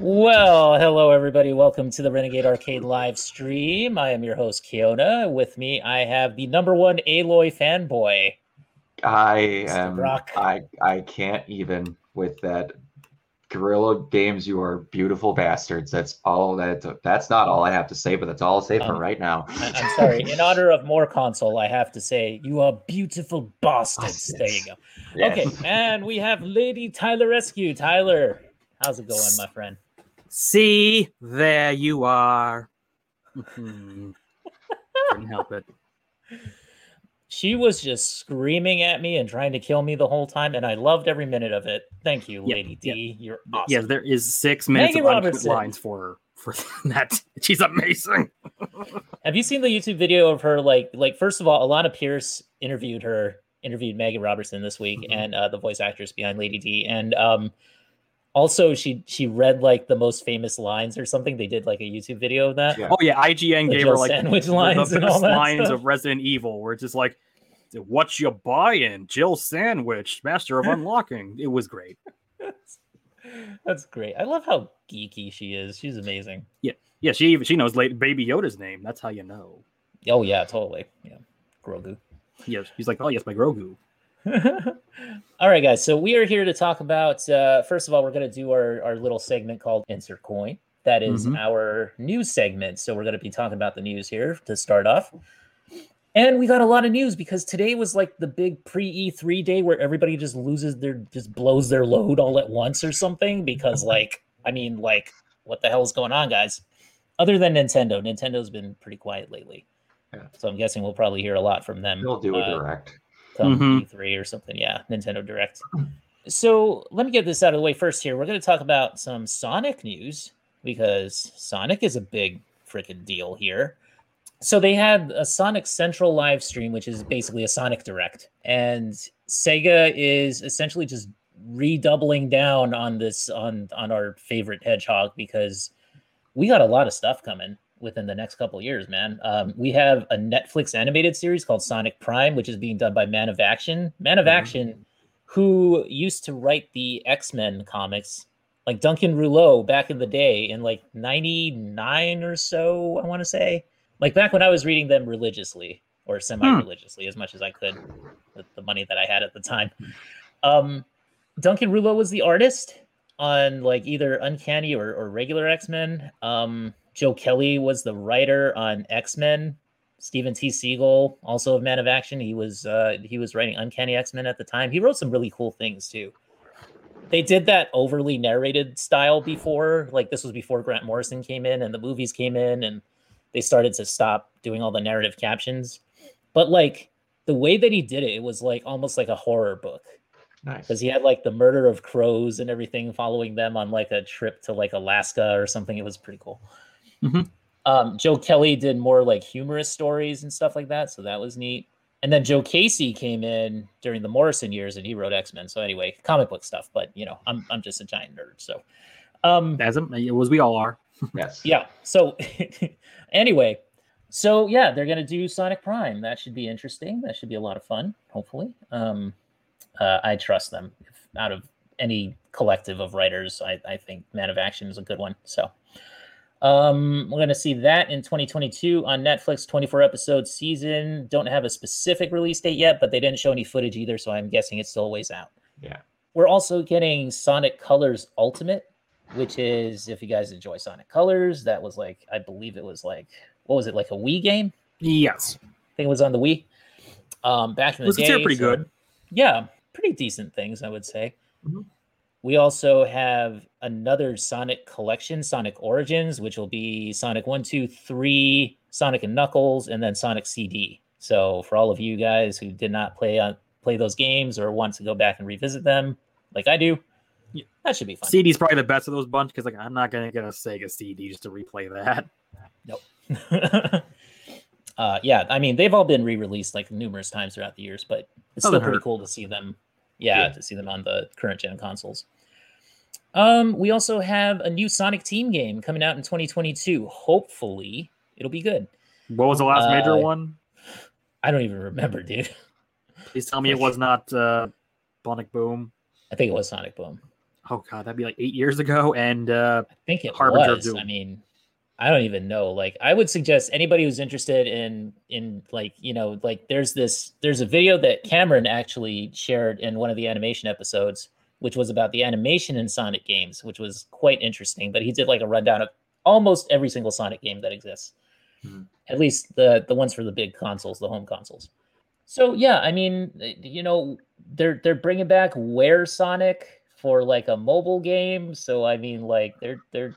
Well, hello everybody. Welcome to the Renegade Arcade live stream. I am your host Kiona. With me, I have the number one Aloy fanboy. I am. Brock. I I can't even with that. Guerrilla Games, you are beautiful bastards. That's all that. That's not all I have to say, but that's all I'll say for Um, right now. I- I'm sorry. In honor of more console, I have to say you are beautiful bastards. There you go. Yes. Okay, and we have Lady Tyler Rescue. Tyler, how's it going, my friend? See, there you are. Mhm. Couldn't help it. She was just screaming at me and trying to kill me the whole time, and I loved every minute of it. Thank you, Yeah, Lady yeah. D. You're awesome. Yeah, there is six minutes Maggie of Robertson. lines for her for that. She's amazing. Have you seen the YouTube video of her? Like, like first of all, Alana Pierce interviewed her, interviewed Maggie Robertson this week, Mhm. and uh, the voice actress behind Lady D, and um, also she she read like the most famous lines or something. They did like a YouTube video of that. Yeah. Oh yeah, IGN The gave Jill her like sandwich the, lines the and all best that lines stuff. of Resident Evil, where it's just like, "What you buying, Jill Sandwich, Master of Unlocking." It was great. That's great. I love how geeky she is. She's amazing. Yeah, Yeah, she even she knows late Baby Yoda's name. That's how you know. Oh yeah, totally. Yeah, Grogu. Yes, he's like, "Oh yes, my Grogu." all right, guys. So we are here to talk about. Uh, first of all, we're going to do our, our little segment called Insert Coin. That is Mhm. our news segment. So we're going to be talking about the news here to start off. And we got a lot of news because today was like the big pre E3 day where everybody just loses their, just blows their load all at once or something. Because, like, I mean, like, what the hell is going on, guys? Other than Nintendo, Nintendo's been pretty quiet lately. Yeah. So I'm guessing we'll probably hear a lot from them. They'll do a uh, direct. Come Mhm. E3 or something. Yeah, Nintendo Direct. So let me get this out of the way first here. We're going to talk about some Sonic news because Sonic is a big freaking deal here. So they had a Sonic Central live stream, which is basically a Sonic Direct, and Sega is essentially just redoubling down on this on on our favorite hedgehog because we got a lot of stuff coming within the next couple of years, man. Um, we have a Netflix animated series called Sonic Prime, which is being done by Man of Action. Man of Mhm. Action, who used to write the X Men comics, like Duncan Rouleau back in the day in like 99 or so, I want to say. Like back when I was reading them religiously or semi religiously, as much as I could with the money that I had at the time. Um, Duncan Rouleau was the artist on like either Uncanny or, or regular X Men. Um, Joe Kelly was the writer on X Men. Steven T. Seagle, also of Man of Action, he was uh, he was writing Uncanny X Men at the time. He wrote some really cool things too. They did that overly narrated style before, like this was before Grant Morrison came in and the movies came in, and they started to stop doing all the narrative captions. But like the way that he did it, it was like almost like a horror book Nice. because he had like the murder of crows and everything following them on like a trip to like Alaska or something. It was pretty cool. Mhm. Um, Joe Kelly did more like humorous stories and stuff like that, so that was neat. And then Joe Casey came in during the Morrison years and he wrote X Men. So anyway, comic book stuff. But you know, I'm I'm just a giant nerd. So, um, As it was, we all are. Yes. yeah. So anyway, so yeah, they're gonna do Sonic Prime. That should be interesting. That should be a lot of fun. Hopefully, um, uh, I trust them. If out of any collective of writers, I, I think Man of Action is a good one. So. Um, we're gonna see that in 2022 on Netflix, 24 episode season. Don't have a specific release date yet, but they didn't show any footage either, so I'm guessing it's still a ways out. Yeah. We're also getting Sonic Colors Ultimate, which is if you guys enjoy Sonic Colors, that was like I believe it was like what was it like a Wii game? Yes, I think it was on the Wii. Um, back in the was day, considered pretty so- good. yeah, pretty decent things, I would say. Mhm. We also have another Sonic collection, Sonic Origins, which will be Sonic 1, 2, 3, Sonic and Knuckles, and then Sonic CD. So for all of you guys who did not play on play those games or want to go back and revisit them, like I do, Yeah. that should be fun. CD's probably the best of those bunch because like I'm not gonna get a Sega CD just to replay that. uh, yeah, I mean they've all been re-released like numerous times throughout the years, but it's Doesn't still pretty hurt. cool to see them. Yeah, Yeah. to see them on the current gen consoles. Um, we also have a new Sonic Team game coming out in 2022. Hopefully, it'll be good. What was the last major Uh, one? I don't even remember, dude. Please tell me it was not uh, Bonic Boom. I think it was Sonic Boom. oh god, that'd be like eight years ago, and uh, I think it Harbinger was. I mean, I don't even know. Like, I would suggest anybody who's interested in in like you know like there's this there's a video that Cameron actually shared in one of the animation episodes, which was about the animation in Sonic games, which was quite interesting. But he did like a rundown of almost every single Sonic game that exists, Mhm. at least the the ones for the big consoles, the home consoles. So yeah, I mean, eh, you know, they're they're bringing back Where Sonic for like a mobile game. So I mean, like they're they're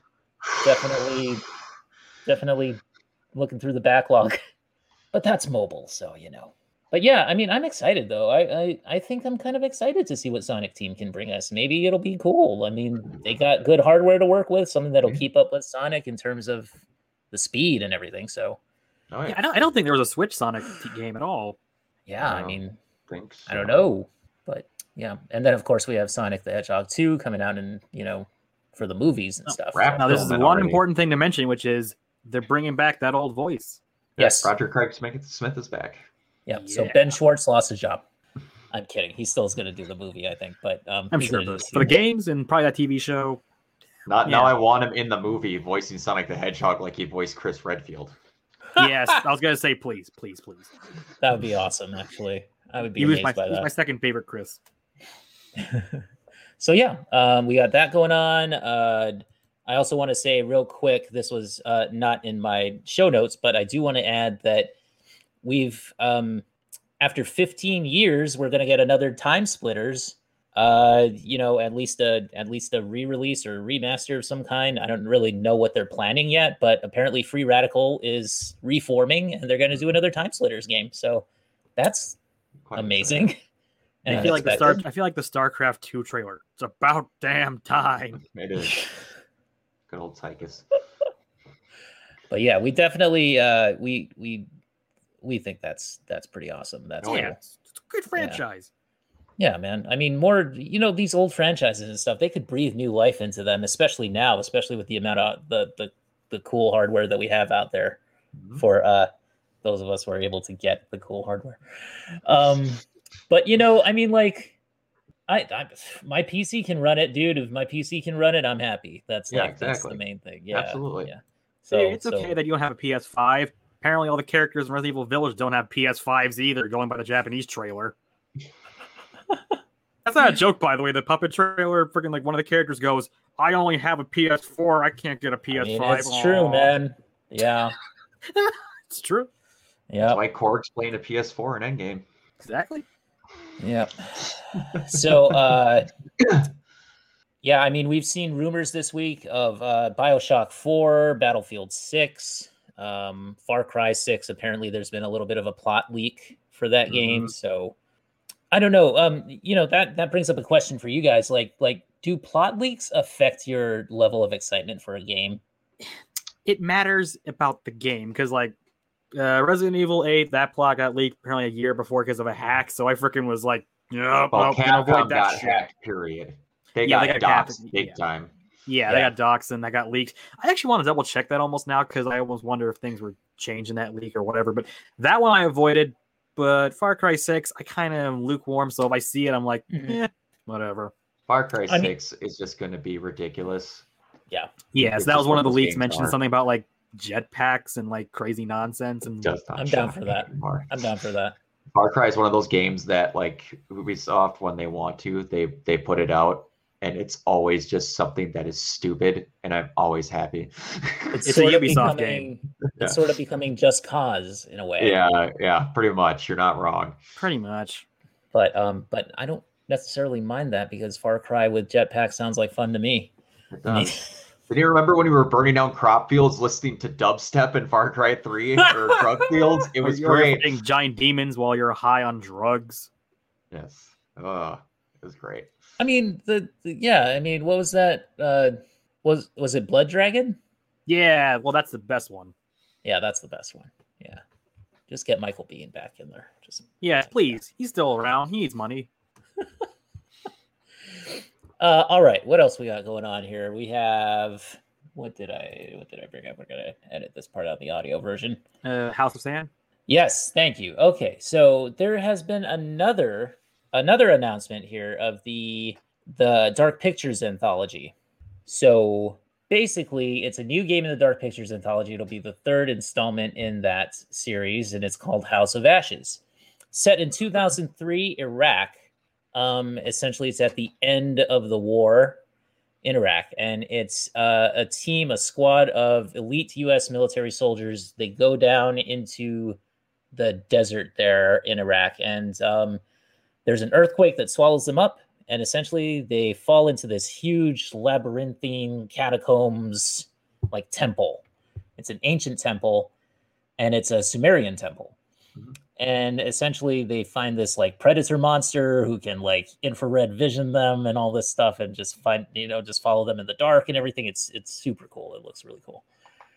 definitely definitely looking through the backlog, but that's mobile, so you know. But yeah, I mean, I'm excited though. I, I I think I'm kind of excited to see what Sonic Team can bring us. Maybe it'll be cool. I mean, they got good hardware to work with, something that'll keep up with Sonic in terms of the speed and everything. So Oh, yeah, yeah, I don't I don't think there was a Switch Sonic game at all. yeah, I No. mean, think I don't know, but yeah. And then of course we have Sonic the Hedgehog 2 coming out and you know for the movies and Oh, stuff. crap. so- Now, this is one already. important thing to mention, which is they're bringing back that old voice. Yes. Roger Craig Smith Smith is back. Yeah. So Ben Schwartz lost his job. I'm kidding. He still is going to do the movie, I think. But um, I'm sure gonna do but the for the games and probably that TV show. Not now. I want him in the movie voicing Sonic the Hedgehog like he voiced Chris Redfield. Yes, I was gonna say please, please, please. That would be awesome. Actually, I would be He was amazed my, by he was that. my second favorite Chris. so yeah, um, we got that going on. Uh, I also want to say real quick, this was uh, not in my show notes, but I do want to add that we've um, after 15 years, we're going to get another Time Splitters. Uh, you know, at least a at least a re-release or remaster of some kind. I don't really know what they're planning yet, but apparently Free Radical is reforming and they're going to do another Time Splitters game. So that's Quite amazing. I feel like the Star. I feel like the StarCraft two trailer. It's about damn time. It is. Good old Tychus. but yeah, we definitely uh we we we think that's that's pretty awesome. That's Oh, cool. yeah, it's, it's a good franchise. Yeah, man. I mean, more you know, these old franchises and stuff, they could breathe new life into them, especially now, especially with the amount of the the, the cool hardware that we have out there Mhm. for uh those of us who are able to get the cool hardware. Um but you know, I mean like I, I my PC can run it, dude. If my PC can run it, I'm happy. That's Yeah, like that's the main thing. Yeah. Absolutely. Yeah. So So it's so- okay that you don't have a PS5. Apparently, all the characters in Resident Evil Village don't have PS5s either, going by the Japanese trailer. That's not a joke, by the way. The puppet trailer, freaking like one of the characters goes, "I only have a PS4. I can't get a PS5." mean, it's true, man. Yeah. It's true. Yeah. That's why Korg's playing a PS4 in Endgame. Exactly. Yeah. So, uh, yeah, I mean, we've seen rumors this week of uh, Bioshock 4, Battlefield 6, um, Far Cry 6. Apparently, there's been a little bit of a plot leak for that game. So, I don't know. Um, you know that that brings up a question for you guys. Like, like, do plot leaks affect your level of excitement for a game? It matters about the game because, like, uh, Resident Evil 8, that plot got leaked apparently a year before because of a hack. So I freaking was like, "Yeah, Well, nope, gonna avoid that got shit." hacked. Period. They Yeah, got, they got doxxed big yeah. time. Yeah, they got doxed and that got leaked. I actually want to double check that almost now because I almost wonder if things were changing that leak or whatever. But that one I avoided. But Far Cry 6, I kind of am lukewarm. So if I see it, I'm like, Mhm. eh, whatever. Far Cry I mean- 6 is just going to be ridiculous. Yeah, It's so that was one of the leaks mentioned are. something about like jetpacks and like crazy nonsense. And Just not I'm down for that. anymore. I'm down for that. Far Cry is one of those games that like Ubisoft when they want to, they they put it out and it's always just something that is stupid and I'm always happy. It's, It's a sort of Ubisoft becoming, Yeah. It's sort of becoming just cause in a way. yeah, yeah, pretty much. You're not wrong. pretty much. but um but i don't necessarily mind that because far cry with jetpack sounds like fun to me It does. Did you remember when we were burning down crop fields listening to dubstep in Far Cry 3 or drug fields? It was you're great. fighting giant demons while you're high on drugs. Yes. Oh, it was great. I mean the, the yeah i mean what was that uh was was it blood dragon Yeah, well, that's the best one. yeah that's the best one yeah just get Michael Biehn back in there just Yeah, please. He's still around. He needs money. uh all right what else we got going on here we have what did i what did i bring up we're gonna edit this part out of the audio version Uh, House of Sand. Yes, thank you. Okay, so there has been another another announcement here of the the Dark Pictures anthology. So basically, it's a new game in the Dark Pictures anthology. It'll be the third installment in that series, and it's called House of Ashes. Set in 2003 Iraq. Um, essentially, it's at the end of the war in Iraq, and it's uh, a team, a squad of elite U.S. military soldiers. They go down into the desert there in Iraq, and um, there's an earthquake that swallows them up, and essentially they fall into this huge labyrinthine catacombs like temple. It's an ancient temple, and it's a Sumerian temple. Mhm. And essentially, they find this like predator monster who can like infrared vision them and all this stuff, and just find you know just follow them in the dark and everything. It's it's super cool. It looks really cool.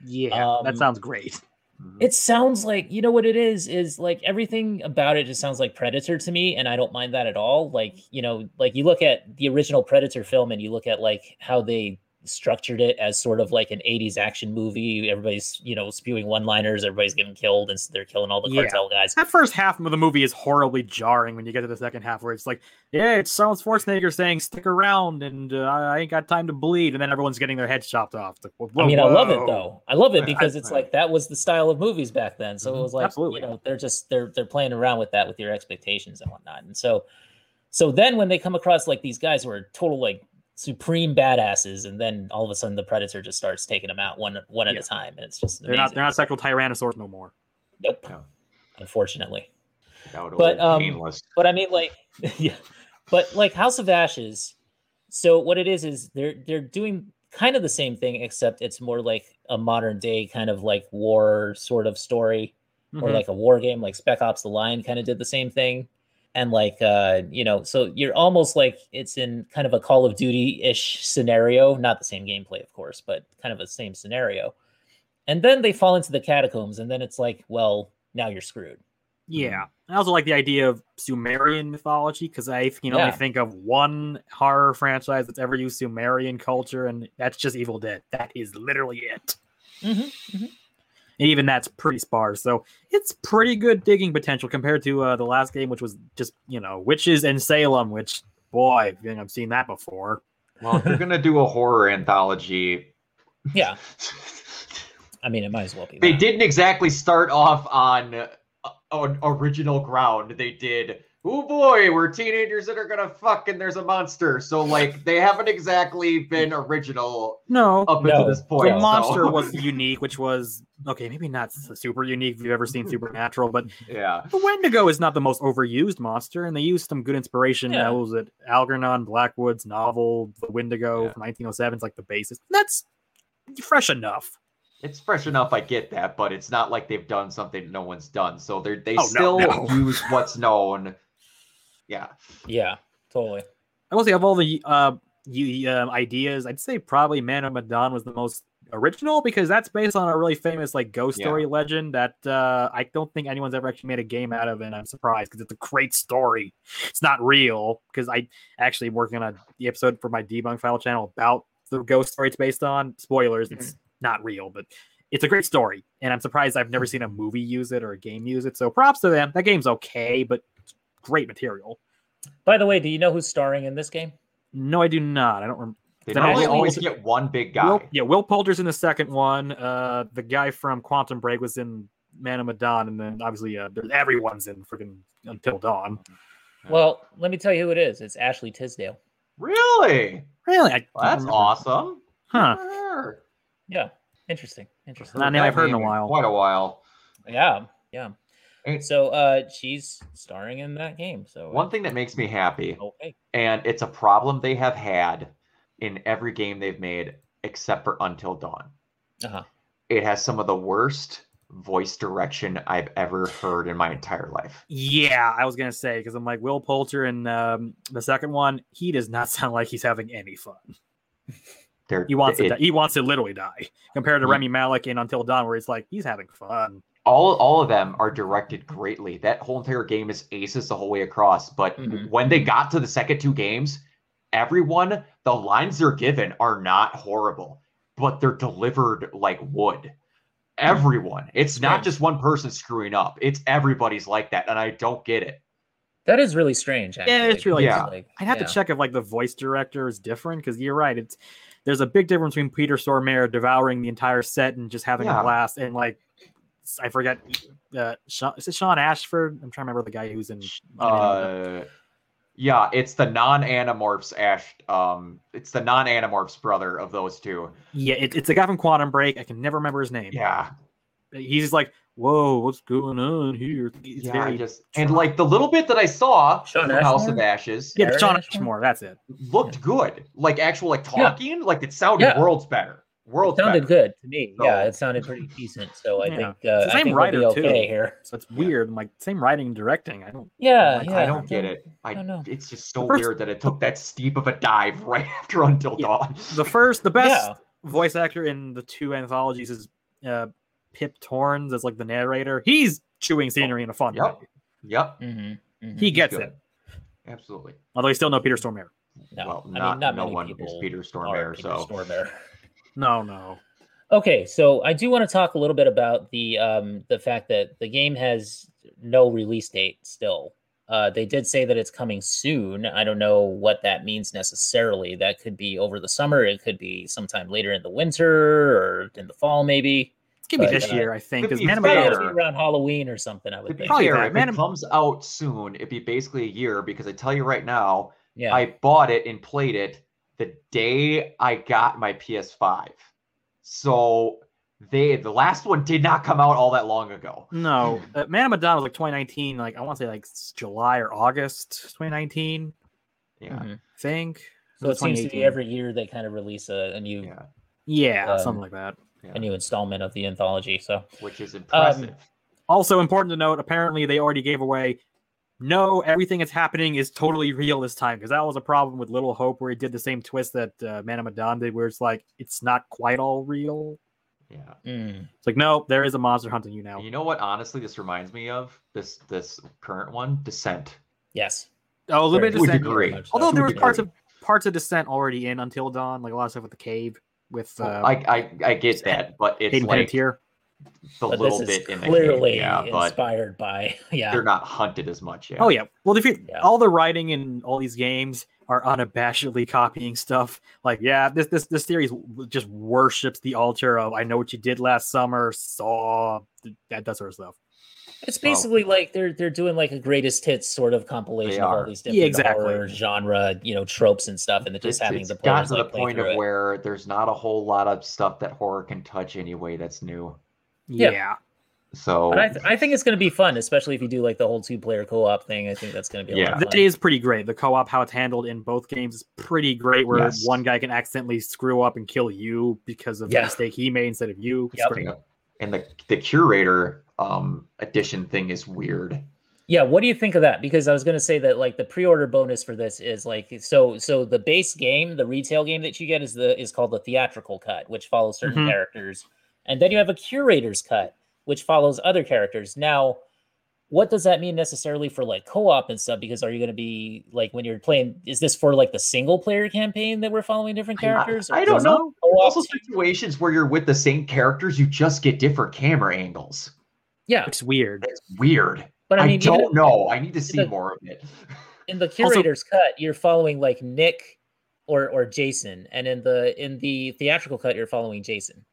Yeah, Um, that sounds great. Mhm. It sounds like you know what it is is like everything about it just sounds like Predator to me, and I don't mind that at all. Like you know, like you look at the original Predator film, and you look at like how they structured it as sort of like an 80s action movie everybody's you know spewing one liners everybody's getting killed and they're killing all the Yeah. cartel guys That first half of the movie is horribly jarring when you get to the second half, where it's like, yeah, it's Arnold Schwarzenegger saying "stick around" and uh, I ain't got time to bleed, and then everyone's getting their heads chopped off. Whoa, I mean, I love it though. I love it because it's like that was the style of movies back then. So it Mhm. was like, Absolutely. you know, they're just they're they're playing around with that with your expectations and whatnot. And so, so then when they come across like these guys who are total like supreme badasses, and then all of a sudden the predator just starts taking them out one one at a time, and it's just They're not they're not sexual tyrannosaurs no more. nope, No. unfortunately. But, um, painless. But I mean, like, yeah, but like House of Ashes. So what it is is they're they're doing kind of the same thing, except it's more like a modern day kind of like war sort of story, or Mhm. like a war game. Like Spec Ops: The Line kind of did the same thing, and like uh, you know, so you're almost like it's in kind of a Call of Duty ish scenario, not the same gameplay, of course, but kind of the same scenario. And then they fall into the catacombs, and then it's like, well, now you're screwed. Yeah, I also like the idea of Sumerian mythology because I can only Yeah. think of one horror franchise that's ever used Sumerian culture, and that's just Evil Dead. That is literally it. Mm-hmm. And even that's pretty sparse. So it's pretty good digging potential compared to uh, the last game, which was just you know witches and Salem. Which boy, you know, I've seen that before. Well, if you're gonna do a horror anthology, Yeah, I mean, it might as well be. they that. didn't exactly start off on uh, on original ground. They did. Oh boy, we're teenagers that are gonna fuck, and there's a monster. So like, they haven't exactly been original No, up No. until this point. the so- monster was unique, which was okay, maybe not super unique if you've ever seen Supernatural, but yeah. the Wendigo is not the most overused monster, and they used some good inspiration. Yeah. What was it Algernon Blackwood's novel, The Wendigo Yeah. from 1907? It's like the basis. That's fresh enough. It's fresh enough, I get that, but it's not like they've done something no one's done. So they they Oh, no, still no. use what's known. Yeah. Yeah, totally. I will say of all the uh, you, um, ideas, I'd say probably Man of Medan was the most original because that's based on a really famous like ghost Yeah. story legend that uh, I don't think anyone's ever actually made a game out of, and I'm surprised because it's a great story. It's not real because I actually working on a, the episode for my debunk file channel about the ghost story it's based on. Spoilers, it's not real, but it's a great story, and I'm surprised I've never seen a movie use it or a game use it. So props to them. That game's okay, but it's great material. By the way, do you know who's starring in this game? No, I do not. I don't remember. They Then normally actually- always get one big guy. Will, yeah, Will Poulter's in the second one. Uh, the guy from Quantum Break was in Man of Medan, and then obviously uh, everyone's in freaking Until Dawn. Well, let me tell you who it is. It's Ashley Tisdale. Really? Really? I Well, that's don't awesome. Huh? Yeah, interesting. Interesting. Not a name I've heard in a while. Quite a while. Yeah, yeah. And So uh she's starring in that game. So one thing that makes me happy, okay. and it's a problem they have had in every game they've made except for Until Dawn. Uh-huh. It has some of the worst voice direction I've ever heard in my entire life. Yeah, I was gonna say because I'm like Will Poulter in um, the second one. He does not sound like he's having any fun. He wants to. die. He wants to literally die. Compared to Ye- Rami Malek in Until Dawn, where he's like he's having fun. All all of them are directed greatly. That whole entire game is aces the whole way across. But Mhm. when they got to the second two games, everyone the lines they're given are not horrible, but they're delivered like wood. Everyone. It's not just one person screwing up. It's everybody's like that, and I don't get it. That is really strange. Actually. Yeah, it's really- Yeah. Like, I'd have yeah. to check if like the voice director is different because you're right. It's there's a big difference between Peter Stormare devouring the entire set and just having Yeah. a blast and like I forget uh Sean, is it Sean Ashford? I'm trying to remember the guy who's in Uh, yeah, it's the non-animorphs Ash. Um, it's the non-animorphs brother of those two. yeah, it, it's the guy from Quantum Break. I can never remember his name. Yeah, He's like, whoa, what's going on here? It's yeah. very just and like the little bit that I saw Sean from House of Ashes yeah, Aaron Shawn Ashmore? Ashmore. That's it. looked good. Like actual like Yeah. talking, like it sounded Yeah. worlds better. It sounded better. good to me. Yeah, it sounded pretty decent. So I Yeah. think uh, It's the I same think we'll writer, be okay too. here. So it's weird. I'm like same writing and directing. I don't. Yeah, Like, yeah. I don't get it. I, don't know. It's just so first- weird that it took that steep of a dive right after Until Yeah. Dawn. The first, the best Yeah. voice actor in the two anthologies is uh, Pip Torrens as like the narrator. He's chewing scenery in a fun Yep. way. Yep, Mm-hmm, mm-hmm. He gets it. absolutely. Although he's still no Peter Stormare. No, well, I not, mean, not no many one people is Peter Stormare, Peter so Stormare. No, no. Okay, so I do want to talk a little bit about the um, the fact that the game has no release date still. Uh, they did say that it's coming soon. I don't know what that means necessarily. That could be over the summer. It could be sometime later in the winter or in the fall, maybe. It's gonna be But, this uh, year, I think. to Because be Man of Maybe be around Halloween or something. I to would be think. Probably fair, if Man it comes out soon, it'd be basically a year because I tell you right now, Yeah. I bought it and played it the day I got my PS5. So they the last one did not come out all that long ago. no, uh, Man of Medan was like 2019. Like I want to say like July or August 2019. Yeah. Mhm. I think. So it seems to be every year they kind of release a, a new Yeah. Yeah, um, something like that. yeah. a new installment of the anthology. So Which is Um, impressive. Also important to note, apparently they already gave away. No, everything that's happening is totally real this time because that was a problem with Little Hope, where he did the same twist that uh, Man of Medan did, where it's like it's not quite all real. yeah. mm, It's like no, there is a monster hunting you now. And you know what honestly this reminds me of? This this current one, Descent. yes, Oh, a little bit Very of Descent. degree. much. Although there To was parts of parts of Descent already in Until Dawn, like a lot of stuff with the cave with uh, I, I I get that, but it's Hayden like Panettiere. The but little bit in the clearly game. Yeah, inspired by yeah. they're not hunted as much yet. Oh yeah. Well, if you Yeah. all the writing in all these games are unabashedly copying stuff, like yeah, this this this series just worships the altar of I know what you did last summer, saw that that sort of stuff. It's basically like they're they're doing like a greatest hits sort of compilation of all are. these Yeah, different exactly. horror genre, you know, tropes and stuff, and they're just It's, having it's the gotten to the like play point of it. where there's not a whole lot of stuff that horror can touch anyway that's new. Yeah. Yeah. So I, th- I think it's going to be fun, especially if you do like the whole two player co op thing. I think that's going to be a Yeah. lot of That fun. is pretty great. The co-op, how it's handled in both games, is pretty great. Where Yes. one guy can accidentally screw up and kill you because of Yeah. the mistake he made instead of you. It's Yep. and the the curator um edition thing is weird. Yeah, what do you think of that? Because I was going to say that like the pre-order bonus for this is like so so the base game, the retail game that you get is the is called the theatrical cut, which follows certain Mhm. characters, and then you have a curator's cut, which follows other characters. Now, what does that mean necessarily for like co-op and stuff? Because are you going to be like when you're playing? Is this for like the single player campaign that we're following different characters? I or don't know. co-op Also situations where you're with the same characters, you just get different camera angles. Yeah, It's weird. That's weird. but I, I mean, even don't know. I need to see the- more of it. in the curator's cut you're following like nick or or jason and in the in the theatrical cut you're following jason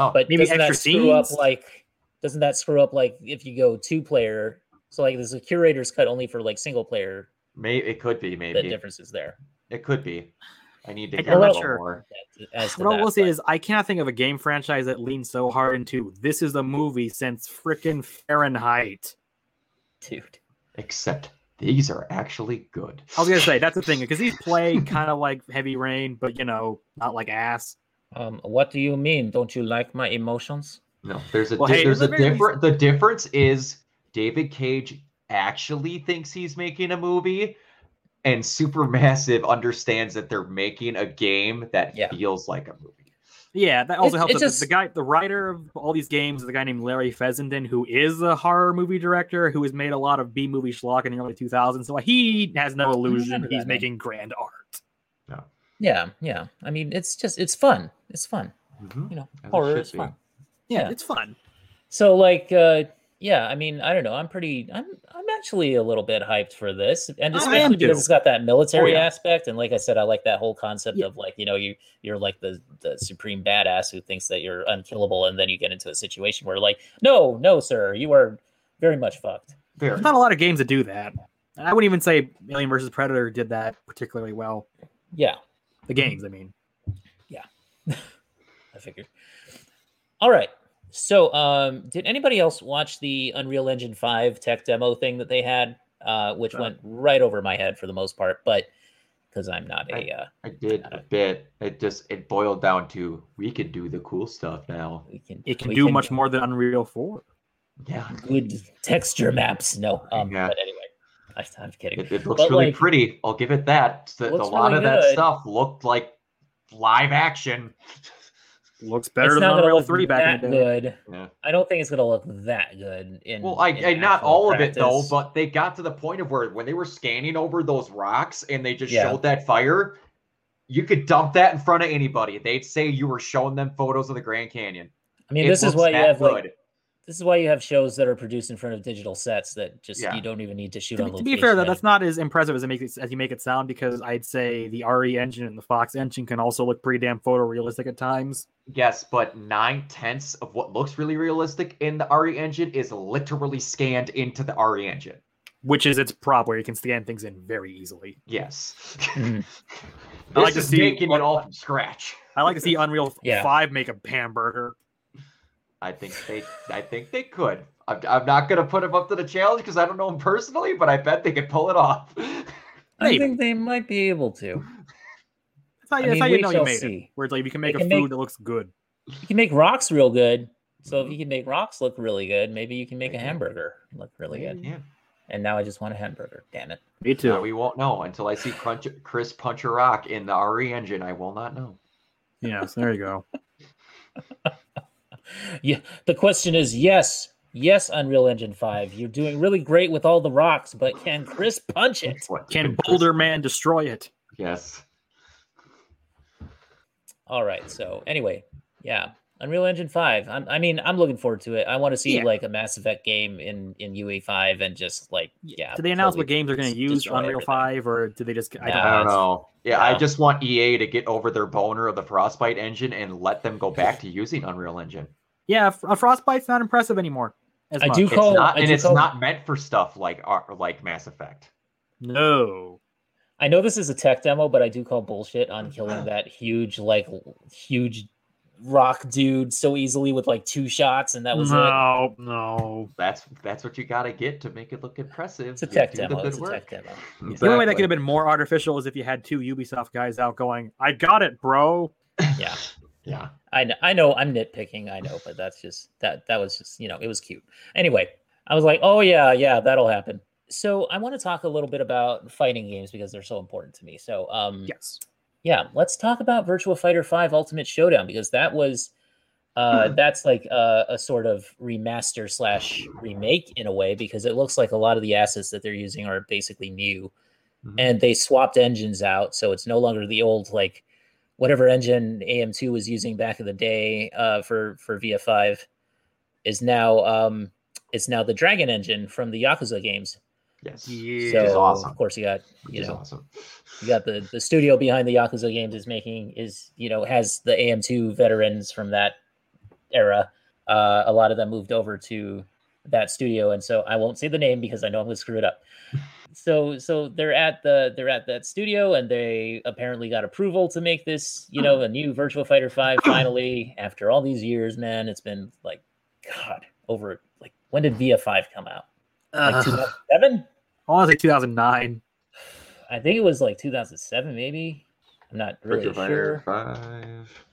Oh, but Maybe doesn't that extra screw up like doesn't that screw up like if you go two player so like there's a curator's cut only for like single player maybe it could be. Maybe the Maybe differences there it could be. I need to I'm a not little sure. more. as to What I that, will say is, I cannot think of a game franchise that leans so hard into this is a movie since frickin' Fahrenheit. dude Except these are actually good. I was gonna say that's the thing because these play kind of like Heavy Rain, but you know, not like ass. Um what do you mean don't you like my emotions No, there's a Well, di- hey, there's a the very least- different. The difference is David Cage actually thinks he's making a movie, and Supermassive understands that they're making a game that Yeah. feels like a movie. Yeah, that also It- helps. it the- just- the guy, the writer of all these games, is a guy named Larry Fessenden, who is a horror movie director who has made a lot of B movie schlock in the early 2000s. So he has no illusion he's making grand art. Yeah yeah i mean it's just it's fun it's fun Mhm. you know As horror is fun Yeah, Yeah. it's fun. So like uh yeah, I mean, I don't know. I'm pretty. I'm. I'm actually a little bit hyped for this, and especially because too. it's got that military yeah. aspect. And like I said, I like that whole concept Yeah. of like you know you you're like the the supreme badass who thinks that you're unkillable, and then you get into a situation where like, no, no, sir, you are very much fucked. There's not a lot of games that do that. I wouldn't even say Alien versus Predator did that particularly well. Yeah, The games, I mean. Yeah. I figured. All right. So, um, did anybody else watch the Unreal Engine 5 tech demo thing that they had, uh, which Uh, went right over my head for the most part? But because I'm not a, uh, I did a bit. It just it boiled down to we can do the cool stuff now. we can, It can we do much more than Unreal 4. Yeah, good texture maps. No, um, Yeah. but anyway, I, I'm kidding. it, it looks But, really like, pretty. I'll give it that. The- A lot really of that stuff looked like live action. Looks better it's than not gonna Unreal look 3 back that in the day. good. Yeah. I don't think it's gonna look that good. In Well, I, in I not actual all of it though, but they got to the point of where when they were scanning over those rocks and they just Yeah. showed that fire, you could dump that in front of anybody. They'd say you were showing them photos of the Grand Canyon. I mean, It this is looks why you that have like good. This is why you have shows that are produced in front of digital sets that just Yeah. you don't even need to shoot To, on be- to be fair, though, that's not as impressive as it makes it, as you make it sound because I'd say the RE engine and the Fox engine can also look pretty damn photorealistic at times. Yes, but nine tenths of what looks really realistic in the RE engine is literally scanned into the RE engine. which is its prop where you can scan things in very easily. Yes. Mhm. this I like to is see- making it all from scratch. I like to see Unreal Yeah. 5 make a hamburger. I think they I think they could. I'm, I'm not gonna put them up to the challenge because I don't know them personally, but I bet they could pull it off. I think they might be able to. That's how, I that's mean, how you know you shall made it. Where it's like you can make They a can food make- that looks good. You can make rocks real good. So if you can make rocks look really good, maybe you can make a can. hamburger look really good. Yeah. And now I just want a hamburger. Damn it. Me too. No, we won't know until I see Crunch, Chris punch a rock in the RE engine. I will not know. Yeah, so there you go. Yeah. The question is yes, yes, Unreal Engine 5. You're doing really great with all the rocks, but can Chris punch it? Can Boulder Man destroy it? Yes. All right. So anyway, yeah. Unreal Engine 5. I'm, I mean, I'm looking forward to it. I want to see Yeah. like a Mass Effect game in in UE5 and just like yeah. Do they announce what games they're going to use Unreal everything. 5 or do they just I don't Nah. I don't know. Yeah, I just want EA to get over their boner of the Frostbite engine and let them go back to using Unreal Engine. Yeah, a uh, Frostbite's not impressive anymore. As I much. do It's call- not, I and do it's call- not meant for stuff like uh, like Mass Effect. No. I know this is a tech demo, but I do call bullshit on killing that huge, like huge rock dude so easily with like two shots, and that was it. no, no. That's that's what you got to get to make it look impressive. It's a tech demo. good It's a work. tech demo. The only way that could have been more artificial is if you had two Ubisoft guys out going, I got it, bro. Yeah, Yeah. I know. I know. I'm nitpicking. I know, but that's just that. That was just you know, it was cute. Anyway, I was like, oh yeah, yeah, that'll happen. So I want to talk a little bit about fighting games because they're so important to me. So um, Yes. yeah let's talk about Virtua Fighter 5 ultimate showdown because that was uh that's like a, a sort of remaster slash remake in a way because it looks like a lot of the assets that they're using are basically new Mhm. and they swapped engines out so it's no longer the old like whatever engine am2 was using back in the day uh for for vf5 is now um it's now the dragon engine from the yakuza games Yes. Yeah. so Which is awesome. of course you got you is know awesome. you got the the studio behind the Yakuza games is making is you know has the AM2 veterans from that era. Uh, a lot of them moved over to that studio, and so I won't say the name because I know I'm going to screw it up. So so they're at the they're at that studio, and they apparently got approval to make this you know a new Virtua Fighter Five finally after all these years. Man, it's been like God over like when did VF Five come out? Like Uh, 2007. I want to say 2009. I think it was like 2007, maybe. I'm not really Virtua Fighter sure, 5.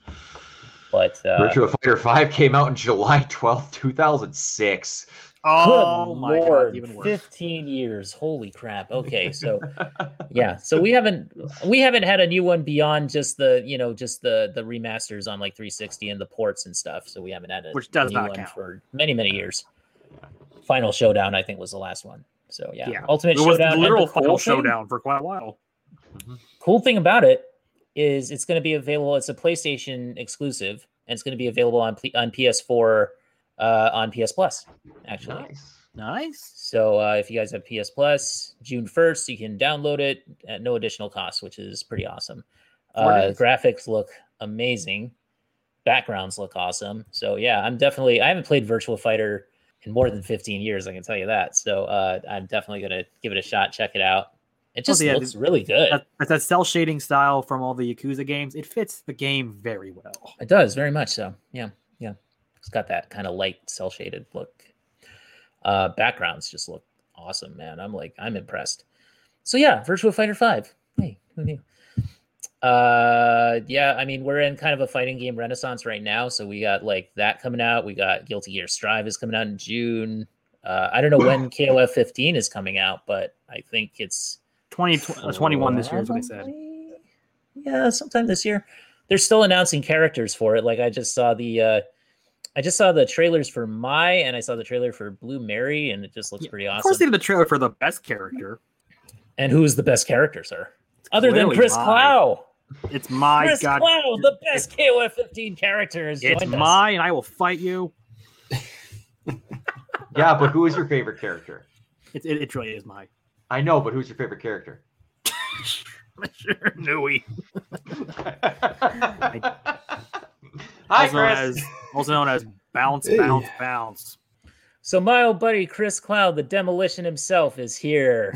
but uh, Virtua Fighter 5 came out in July 12th, 2006. Oh good my lord, god, even worse. 15 years. Holy crap. Okay, so yeah, so we haven't we haven't had a new one beyond just the you know just the the remasters on like 360 and the ports and stuff. So we haven't had a, Which does new not one count. for many many years. Final Showdown, I think, was the last one. So yeah, Yeah. Ultimate It was Showdown. literal cool final thing- showdown for quite a while. Mm-hmm. cool thing about it is it's going to be available. It's a PlayStation exclusive, and it's going to be available on on PS4 uh, on PS Plus, actually. Nice. Nice. So uh, if you guys have PS Plus, June 1st, you can download it at no additional cost, which is pretty awesome. Uh, graphics look amazing. Backgrounds look awesome. So yeah, I'm definitely I haven't played Virtua Fighter in more than 15 years, I can tell you that. So uh, I'm definitely gonna give it a shot, check it out. It just yeah, looks really good. That, that's that cell shading style from all the Yakuza games. It fits the game very well. It does very much so. Yeah, yeah. It's got that kind of light cell shaded look. Uh, backgrounds just look awesome, man. I'm like, I'm impressed. So yeah, Virtua Fighter Five. Hey, who knew? Uh, yeah. I mean, we're in kind of a fighting game renaissance right now. So we got like that coming out. We got Guilty Gear Strive is coming out in June. Uh, I don't know when KOF 15 is coming out, but I think it's 20, tw- uh, 21 this year is what they said. Yeah, sometime this year. They're still announcing characters for it. Like I just saw the uh I just saw the trailers for Mai and I saw the trailer for Blue Mary and it just looks Yeah, pretty awesome. Of course, they awesome. did the trailer for the best character. And who is the best character, sir? Other than Chris Mai. Clow. It's my Chris god. Clow, the best KOF 15 character has It's joined us. my, and I will fight you. Yeah, but who is your favorite character? It, it, it really is my. I know, but who's your favorite character? sure, Nui. Hi, also known Chris. as also known as bounce, Hey. bounce, bounce. So my old buddy Chris Clow, the demolition himself, is here.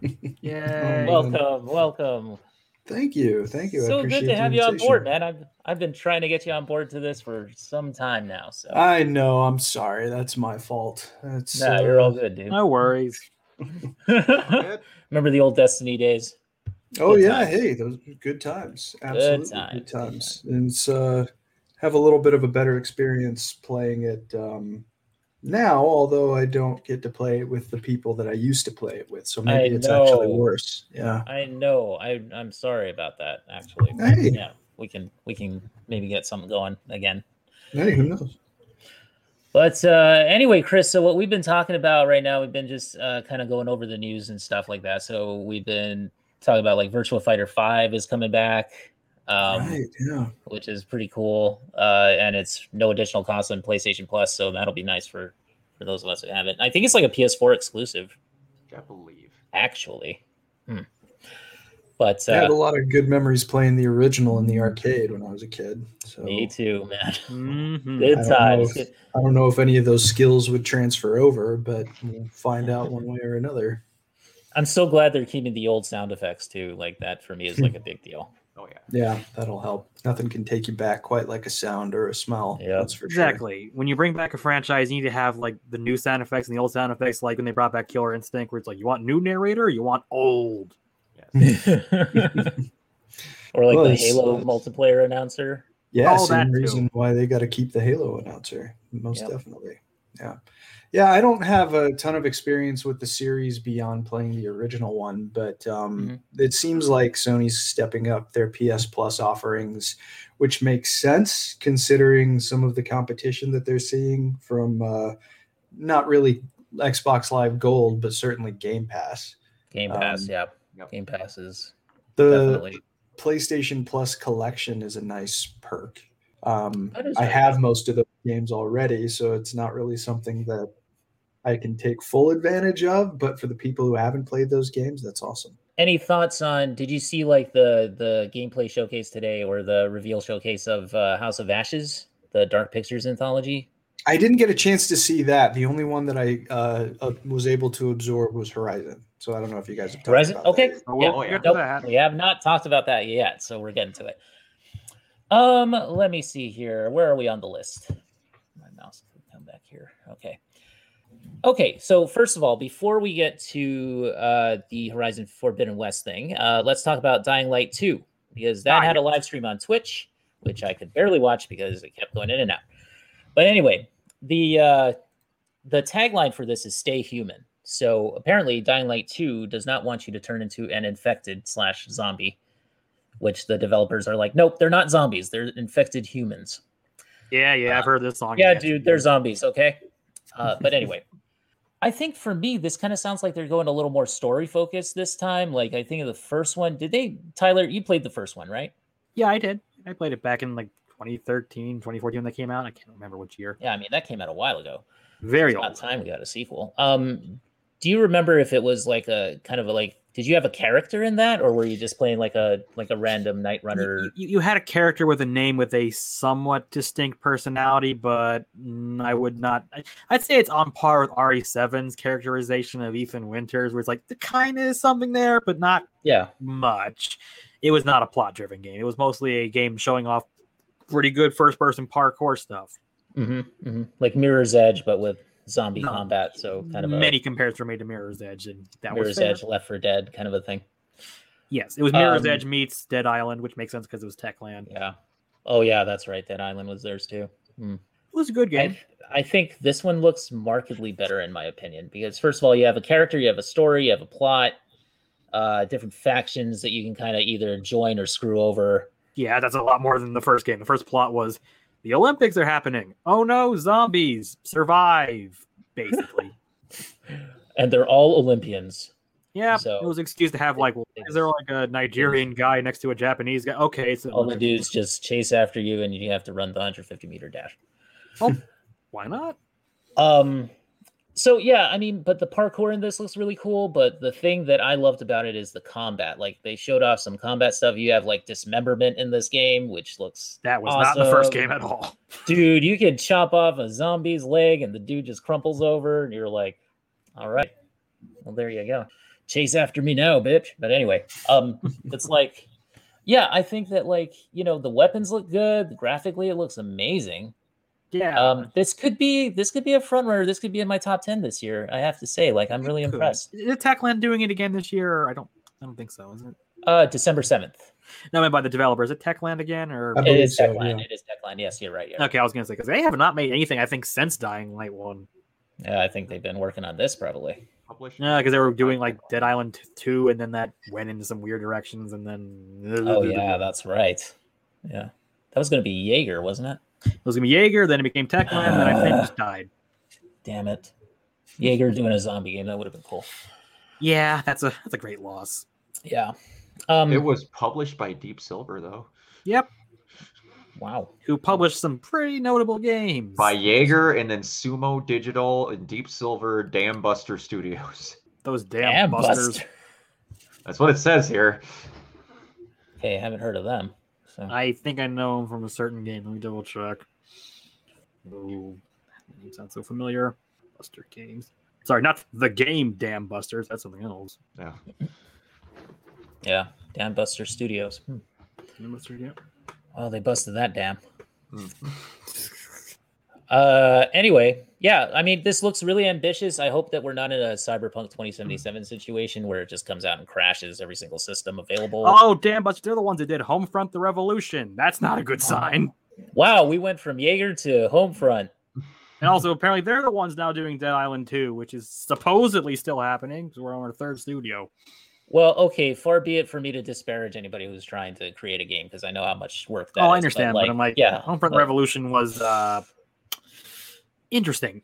yeah. Welcome, welcome. Thank you. Thank you. I So good to have you on board, man. I've I've been trying to get you on board to this for some time now. So I know. I'm sorry. That's my fault. That's nah, you're all uh, good, dude. no worries. Remember the old Destiny days? Oh Good yeah, times. hey, those good times. Absolutely good times, times. good times. And it's uh have a little bit of a better experience playing it um now, although I don't get to play it with the people that I used to play it with. So maybe I it's actually worse. Yeah. I know. I I'm sorry about that. Actually, Hey. yeah, we can we can maybe get something going again. Hey, who knows? But uh, anyway, Chris. So what we've been talking about right now, we've been just uh, kind of going over the news and stuff like that. So we've been talking about like Virtua Fighter Five is coming back. Um, right, yeah. which is pretty cool. Uh, and it's no additional cost on PlayStation Plus, so that'll be nice for for those of us who have it. I think it's like a PS4 exclusive, I believe. actually. Hmm. But I had a uh, lot of good memories playing the original in the arcade when I was a kid. So me too, man. Mhm. Good I don't times. know I don't know if any of those skills would transfer over, but we'll find out one way or another. I'm so glad they're keeping the old sound effects too. Like that for me is like a big deal. Oh yeah. Yeah, that'll help. Nothing can take you back quite like a sound or a smell. Yep. That's for sure. Exactly. When you bring back a franchise, you need to have like the new sound effects and the old sound effects, like when they brought back Killer Instinct, where it's like you want new narrator, or you want old. or like Well, the it's- Halo multiplayer announcer. Yeah, All that same reason why they got to keep the Halo announcer. Most Yep. definitely. Yeah. Yeah, I don't have a ton of experience with the series beyond playing the original one, but um, Mm-hmm. it seems like Sony's stepping up their PS Plus offerings, which makes sense considering some of the competition that they're seeing from uh, not really Xbox Live Gold, but certainly Game Pass. Game Pass, Um, yeah. Yep. Game passes. The definitely PlayStation Plus collection is a nice perk. Um, I have most of the games already, so it's not really something that I can take full advantage of. But for the people who haven't played those games, that's awesome. Any thoughts on? Did you see like the the gameplay showcase today or the reveal showcase of uh, House of Ashes, the Dark Pictures anthology? I didn't get a chance to see that. The only one that I uh, uh, was able to absorb was Horizon. So I don't know if you guys have talked Horizon. about Okay, yet. Oh, we'll Oh, yeah. Nope, that. we have not talked about that yet, so we're getting to it. Um, let me see here. Where are we on the list? Mouse could come back here. Okay. Okay, so first of all, before we get to uh, the Horizon Forbidden West thing, uh, let's talk about Dying Light 2 because that had a live stream on Twitch, which I could barely watch because it kept going in and out. But anyway, the uh, the tagline for this is "Stay human." So apparently, Dying Light 2 does not want you to turn into an infected slash zombie, which the developers are like, nope, they're not zombies. They're infected humans. Yeah, yeah, I've heard this song. Yeah, dude, they're zombies. Okay. Uh, but anyway, I think for me, this kind of sounds like they're going a little more story focused this time. Like I think of the first one. Did they, Tyler? You played the first one, right? Yeah, I did. I played it back in like 2013, 2014 when they came out. I can't remember which year. Yeah, I mean that came out a while ago. Very It's old. about time we got a sequel. Um, do you remember if it was like a kind of a like? Did you have a character in that, or were you just playing like a like a random Night Runner? You, you, had a character with a name with a somewhat distinct personality, but I would not. I'd say it's on par with RE7's characterization of Ethan Winters, where it's like the kind of something there, but not Yeah, much. It was not a plot driven game. It was mostly a game showing off pretty good first person parkour stuff. hmm hmm like Mirror's Edge, but with zombie No. combat. So kind of a Many comparisons were made to Mirror's Edge, and that was Mirror's fair. Edge, Left for Dead kind of a thing. Yes, it was Mirror's Um, Edge meets Dead Island, which makes sense because it was Techland. Yeah. Oh yeah, that's right. Dead Island was theirs too. It was a good game. I, I think this one looks markedly better in my opinion because first of all, you have a character, you have a story, you have a plot, uh, different factions that you can kind of either join or screw over. Yeah, that's a lot more than the first game. The first plot was the Olympics are happening. Oh no, zombies survive, basically. And they're all Olympians. yeah, So- it was an excuse to have like, is there like a Nigerian guy next to a Japanese guy? Okay, so All the dudes just chase after you and you have to run the 150 meter dash. Oh, why not? Um so yeah, I mean, but the parkour in this looks really cool. But the thing that I loved about it is the combat. Like they showed off some combat stuff. You have like dismemberment in this game, which looks That was not the first game at all. dude, you can chop off a zombie's leg and the dude just crumples over, and you're like, all right, well, there you go. Chase after me now, bitch. But anyway, um, it's like, yeah, I think that like, you know, the weapons look good, graphically, it looks amazing. Yeah, Um, this could be this could be a front runner. This could be in my top 10 this year. I have to say, like, I'm really could. impressed. Is Techland doing it again this year? Or I don't. I don't think so. Is it? Uh, December 7th. No, I mean by the developers. Is it Techland again, or I It so, Techland. yeah. It is Techland. Yes, you're right. Yeah. okay? I was gonna say because they have not made anything. I think since Dying Light one. yeah, I think they've been working on this probably. Published. Yeah, because they were doing like Dead Island two, and then that went into some weird directions, and then Oh yeah, that's right. Yeah, that was going to be Yager, wasn't it? It was gonna be Yager. Then it became Techland. then I think just died. Damn it, Yager doing a zombie game that would have been cool. Yeah, that's a that's a great loss. Yeah. Um. It was published by Deep Silver though. Yep, wow. who published some pretty notable games. By Yager and then Sumo Digital and Deep Silver Dambuster Studios. Those damn, Damn, busters. Buster. That's what it says here. Okay, I haven't heard of them. So I think I know him from a certain game. Let me double check. Oh, that name sounds so familiar. Buster Games. Sorry, not the game Damn Busters. That's something else. Yeah. yeah, Dambuster Studios. Hmm. Damn Buster, yeah. Well, they busted that dam. Mhm. Uh. Anyway, yeah. I mean, this looks really ambitious. I hope that we're not in a Cyberpunk 2077 situation where it just comes out and crashes every single system available. Oh, Damn but They're the ones that did Homefront the Revolution. That's not a good sign. Wow, we went from Yager to Homefront. And also, apparently, they're the ones now doing Dead Island 2, which is supposedly still happening because we're on our third studio. Well, okay, far be it for me to disparage anybody who's trying to create a game because I know how much work that oh, is, I understand, but, I'm like, yeah, Homefront but- Revolution was uh, interesting.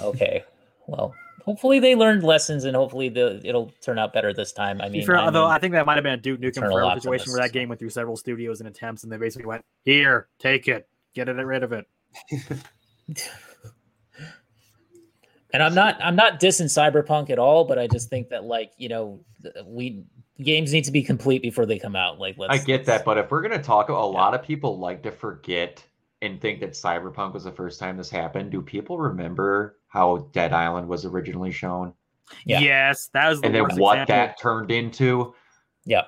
okay. Well, hopefully they learned lessons and hopefully the it'll turn out better this time. I mean, fair, I'm although I think that might have been a Duke Nukem eternal Forever situation where that game went through several studios and attempts, and they basically went, "Here, take it, get it rid of it." and I'm not I'm not dissing Cyberpunk at all, but I just think that like you know we games need to be complete before they come out. Like, let's I get that, but if we're gonna talk, a lot of people like to forget and think that Cyberpunk was the first time this happened. Do people remember how Dead Island was originally shown, Yeah. Yes, that was the and then what example. that turned into? yeah.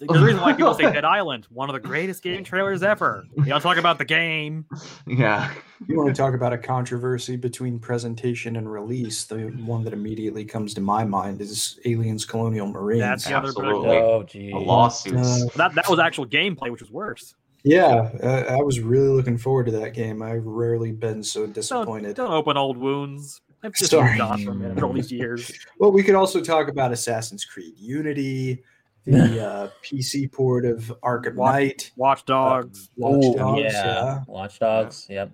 The reason why people say Dead Island, one of the greatest game trailers ever. You don't talk about the game. Yeah, You want to talk about a controversy between presentation and release? The one that immediately comes to my mind is Aliens Colonial Marines. That's the other Absolutely. big- Oh, geez. the lawsuits. Uh, That that was actual gameplay, which was worse. Yeah, uh, I was really looking forward to that game. I've rarely been so Don't, disappointed. don't open old wounds. I've just Sorry. moved on from it for all these years. Well, we could also talk about Assassin's Creed Unity, the uh, PC port of Arkham Watch- Knight, Watch Dogs. Watch Oh, Dogs, yeah. yeah. Watch Dogs. Yep.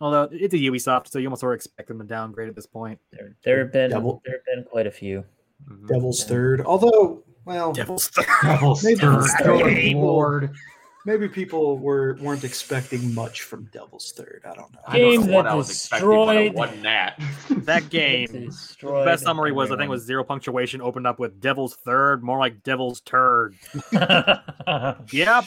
Although it's a Ubisoft, so you almost sort of expect them to downgrade at this point. There, there have been Devil- there have been quite a few. Mhm. Devil's Third. Although, well, Devil's Third, Devil's Maybe Third. it's Good terrible. lord. Maybe people were weren't expecting much from Devil's Third. I don't know. I don't Game know what that I was expecting, but it destroyed- wasn't that. That game. Destroyed Best summary was I think everyone. was zero punctuation opened up with Devil's Third, more like Devil's Turd. Yep.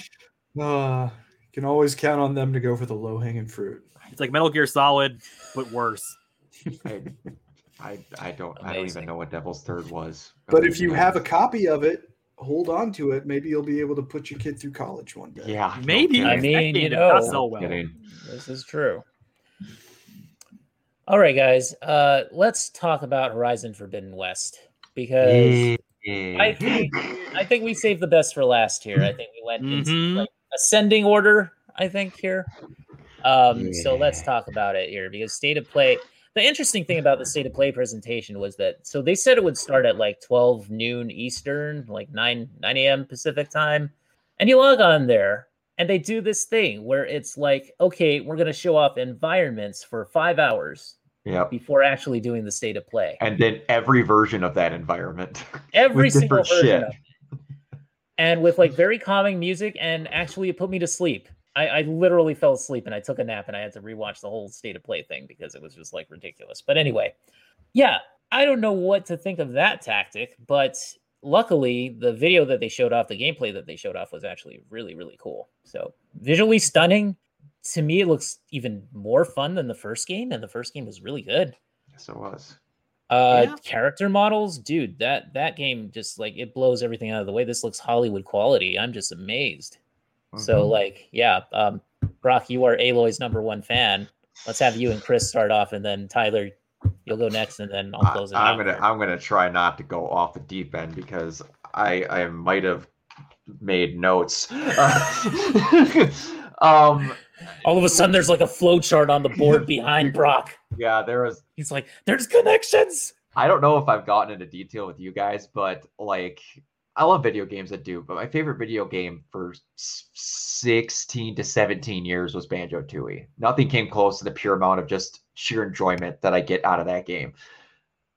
Uh, can always count on them to go for the low hanging fruit. It's like Metal Gear Solid, but worse. I, I, I don't I don't even know what Devil's Third was. But if you have a copy of it, hold on to it. Maybe you'll be able to put your kid through college one day. yeah, Maybe. I mean, you did not know. sell well. This is true. All right, guys. Uh, let's talk about Horizon Forbidden West because I think I think we saved the best for last here. I think we went into Mhm. like ascending order. I think here. Um, So let's talk about it here because state of play. The interesting thing about the state of play presentation was that so they said it would start at like 12 noon Eastern, like 9 9 a.m. Pacific time, and you log on there and they do this thing where it's like, okay, we're gonna show off environments for five hours before actually doing the state of play. And then every version of that environment. Every single version shit. of it. and with like very calming music and actually it put me to sleep I, I literally fell asleep and i took a nap and i had to rewatch the whole state of play thing because it was just like ridiculous but anyway yeah i don't know what to think of that tactic but luckily the video that they showed off the gameplay that they showed off was actually really really cool so visually stunning to me it looks even more fun than the first game and the first game was really good Yes, it was. uh Yeah. character models, dude, that that game just like it blows everything out of the way. This looks Hollywood quality. I'm just amazed. So Mhm. like, yeah, um Brock, you are Aloy's number one fan. Let's have you and Chris start off and then Tyler, you'll go next and then I'll I, close it I'm out. gonna. I'm gonna try not to go off the deep end because I I might have made notes. um, All of a sudden there's like a flow chart on the board behind Brock. yeah, there was He's like, there's connections. I don't know if I've gotten into detail with you guys, but like I love video games that do, but my favorite video game for 16 to 17 years was Banjo Tooie. Nothing came close to the pure amount of just sheer enjoyment that I get out of that game.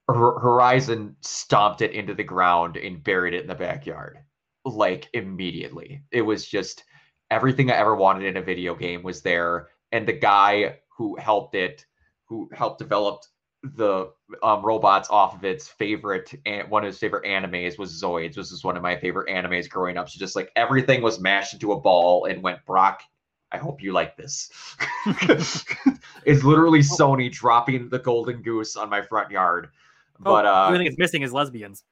Hor- Horizon stomped it into the ground and buried it in the backyard like immediately. It was just everything I ever wanted in a video game was there, and the guy who helped it, who helped develop the um, robots off of its favorite and one of his favorite animes was Zoids. which is one of my favorite animes growing up. So just like everything was mashed into a ball and went Brock. I hope you like this. it's literally Sony dropping the golden goose on my front yard. But oh, the uh, only thing it's missing is lesbians.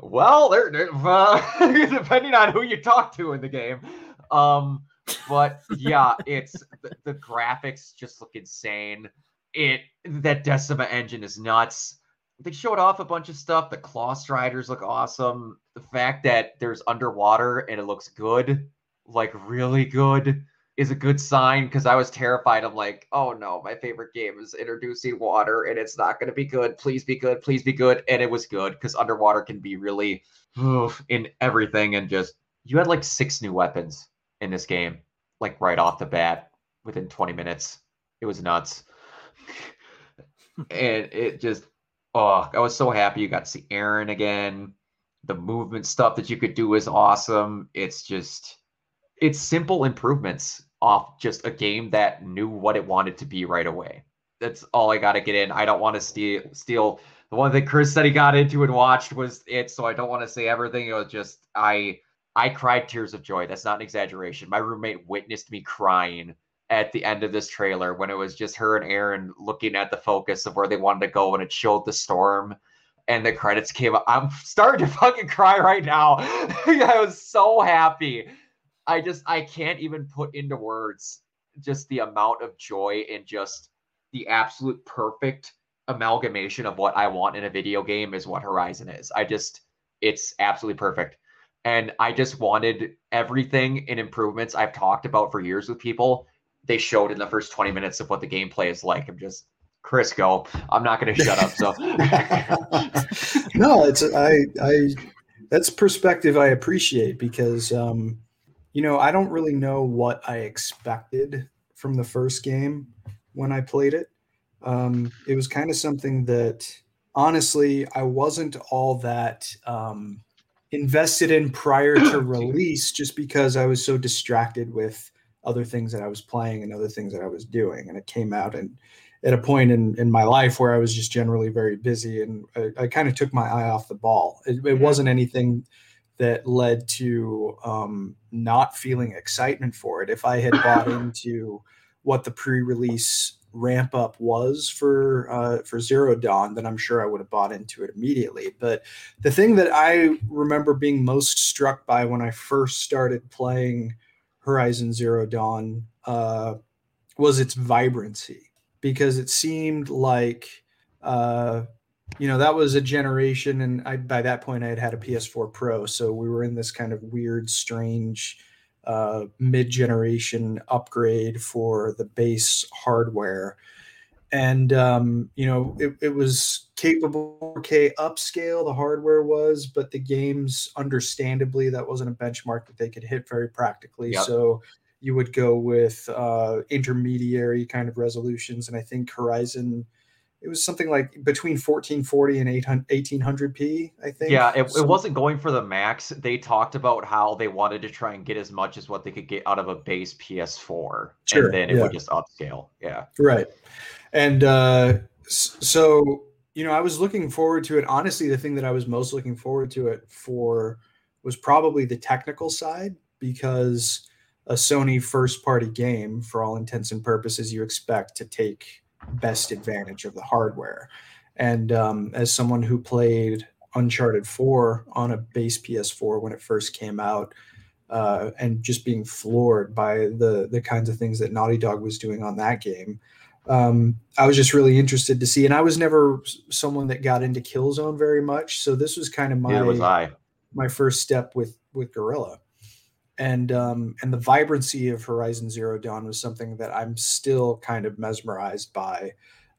well, they're, they're, uh, depending on who you talk to in the game. Um, but yeah, it's the, the graphics just look insane. It that Decima engine is nuts. They showed off a bunch of stuff. The Claw Striders look awesome. The fact that there's underwater and it looks good, like really good, is a good sign because I was terrified. I'm like, oh no, my favorite game is introducing water and it's not going to be good. Please be good. Please be good. And it was good because underwater can be really oof, in everything. And just, you had like six new weapons in this game, like right off the bat within 20 minutes. It was nuts. And it just, oh, I was so happy you got to see Erend again. The movement stuff that you could do is awesome. It's just, it's simple improvements off just a game that knew what it wanted to be right away. That's all I got to get in. I don't want to steal steal the one that Chris said he got into and watched was it, so I don't want to say everything. It was just I I cried tears of joy. That's not an exaggeration. My roommate witnessed me crying at the end of this trailer when it was just her and Erend looking at the focus of where they wanted to go and it showed the storm and the credits came up. I'm starting to fucking cry right now. I was so happy. I just I can't even put into words just the amount of joy and just the absolute perfect amalgamation of what I want in a video game is what Horizon is. I just it's absolutely perfect. And I just wanted everything in improvements I've talked about for years with people. They showed in the first 20 minutes of what the gameplay is like. I'm just Chris, go. I'm not gonna shut up. So no, it's I I that's perspective I appreciate because um you know, I don't really know what I expected from the first game when I played it. Um it was kind of something that honestly I wasn't all that um invested in prior to release just because I was so distracted with other things that I was playing and other things that I was doing. And it came out and at a point in, in my life where I was just generally very busy and I, I kind of took my eye off the ball. It, it wasn't anything that led to um, not feeling excitement for it. If I had bought into what the pre-release ramp up was for uh, for Zero Dawn, then I'm sure I would have bought into it immediately. But the thing that I remember being most struck by when I first started playing Horizon Zero Dawn uh, was its vibrancy, because it seemed like uh, you know that was a generation, and I by that point I had had a PS4 Pro, so we were in this kind of weird, strange uh, mid-generation upgrade for the base hardware and um, you know it, it was capable 4k upscale the hardware was but the games understandably that wasn't a benchmark that they could hit very practically Yep. so you would go with uh, intermediary kind of resolutions and i think horizon it was something like between 1440 and 800 1800p i think Yeah, it, So- it wasn't going for the max. They talked about how they wanted to try and get as much as what they could get out of a base PS4, Sure, and then it yeah. would just upscale. Yeah, Right. And uh, so, you know, I was looking forward to it. Honestly, the thing that I was most looking forward to it for was probably the technical side because a Sony first party game, for all intents and purposes, you expect to take best advantage of the hardware. And um, as someone who played Uncharted 4 on a base PS4 when it first came out, uh, and just being floored by the the kinds of things that Naughty Dog was doing on that game, um, I was just really interested to see. And I was never someone that got into Killzone very much, so this was kind of my I. my first step with with Guerrilla, and um, and the vibrancy of Horizon Zero Dawn was something that I'm still kind of mesmerized by.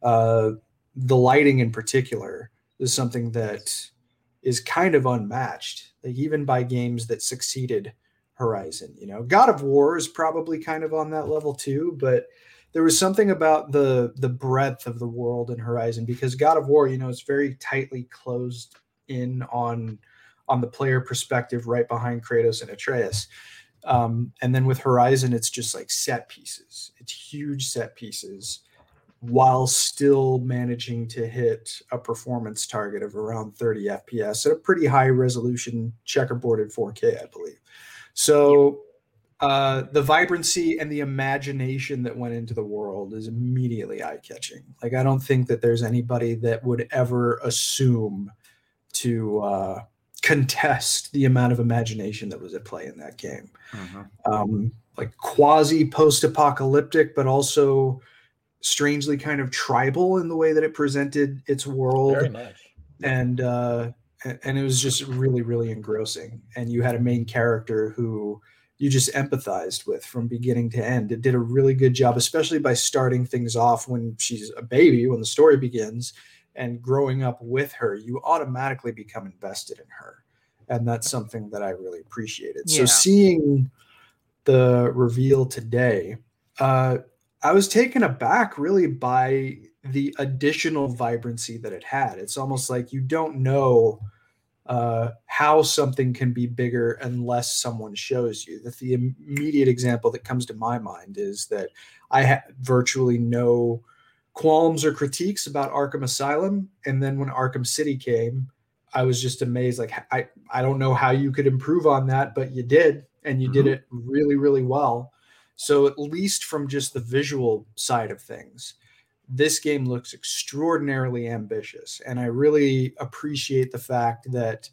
Uh, the lighting in particular is something that is kind of unmatched, like even by games that succeeded Horizon. You know, God of War is probably kind of on that level too, but there was something about the the breadth of the world in Horizon because God of War, you know, is very tightly closed in on on the player perspective, right behind Kratos and Atreus. Um, and then with Horizon, it's just like set pieces. It's huge set pieces while still managing to hit a performance target of around 30 FPS at a pretty high resolution checkerboarded 4K, I believe. So uh, the vibrancy and the imagination that went into the world is immediately eye catching. Like, I don't think that there's anybody that would ever assume to uh, contest the amount of imagination that was at play in that game. Um, like quasi post apocalyptic, but also strangely kind of tribal in the way that it presented its world Very much. and uh and it was just really really engrossing and you had a main character who you just empathized with from beginning to end. It did a really good job especially by starting things off when she's a baby when the story begins and growing up with her you automatically become invested in her. And that's something that i really appreciated. So seeing the reveal today uh I was taken aback really by the additional vibrancy that it had. It's almost like you don't know uh, how something can be bigger unless someone shows you. That the immediate example that comes to my mind is that I had virtually no qualms or critiques about Arkham Asylum, and then when Arkham City came, I was just amazed. Like I, I don't know how you could improve on that, but you did, and you did it really, really well. So at least from just the visual side of things, this game looks extraordinarily ambitious, and I really appreciate the fact that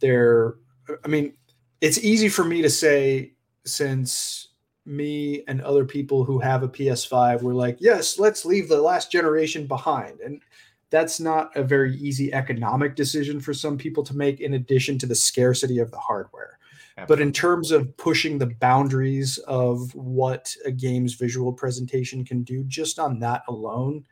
they're. I mean, it's easy for me to say since me and other people who have a PS5 were like, yes, let's leave the last generation behind, and that's not a very easy economic decision for some people to make. In addition to the scarcity of the hardware but in terms of pushing the boundaries of what a game's visual presentation can do just on that alone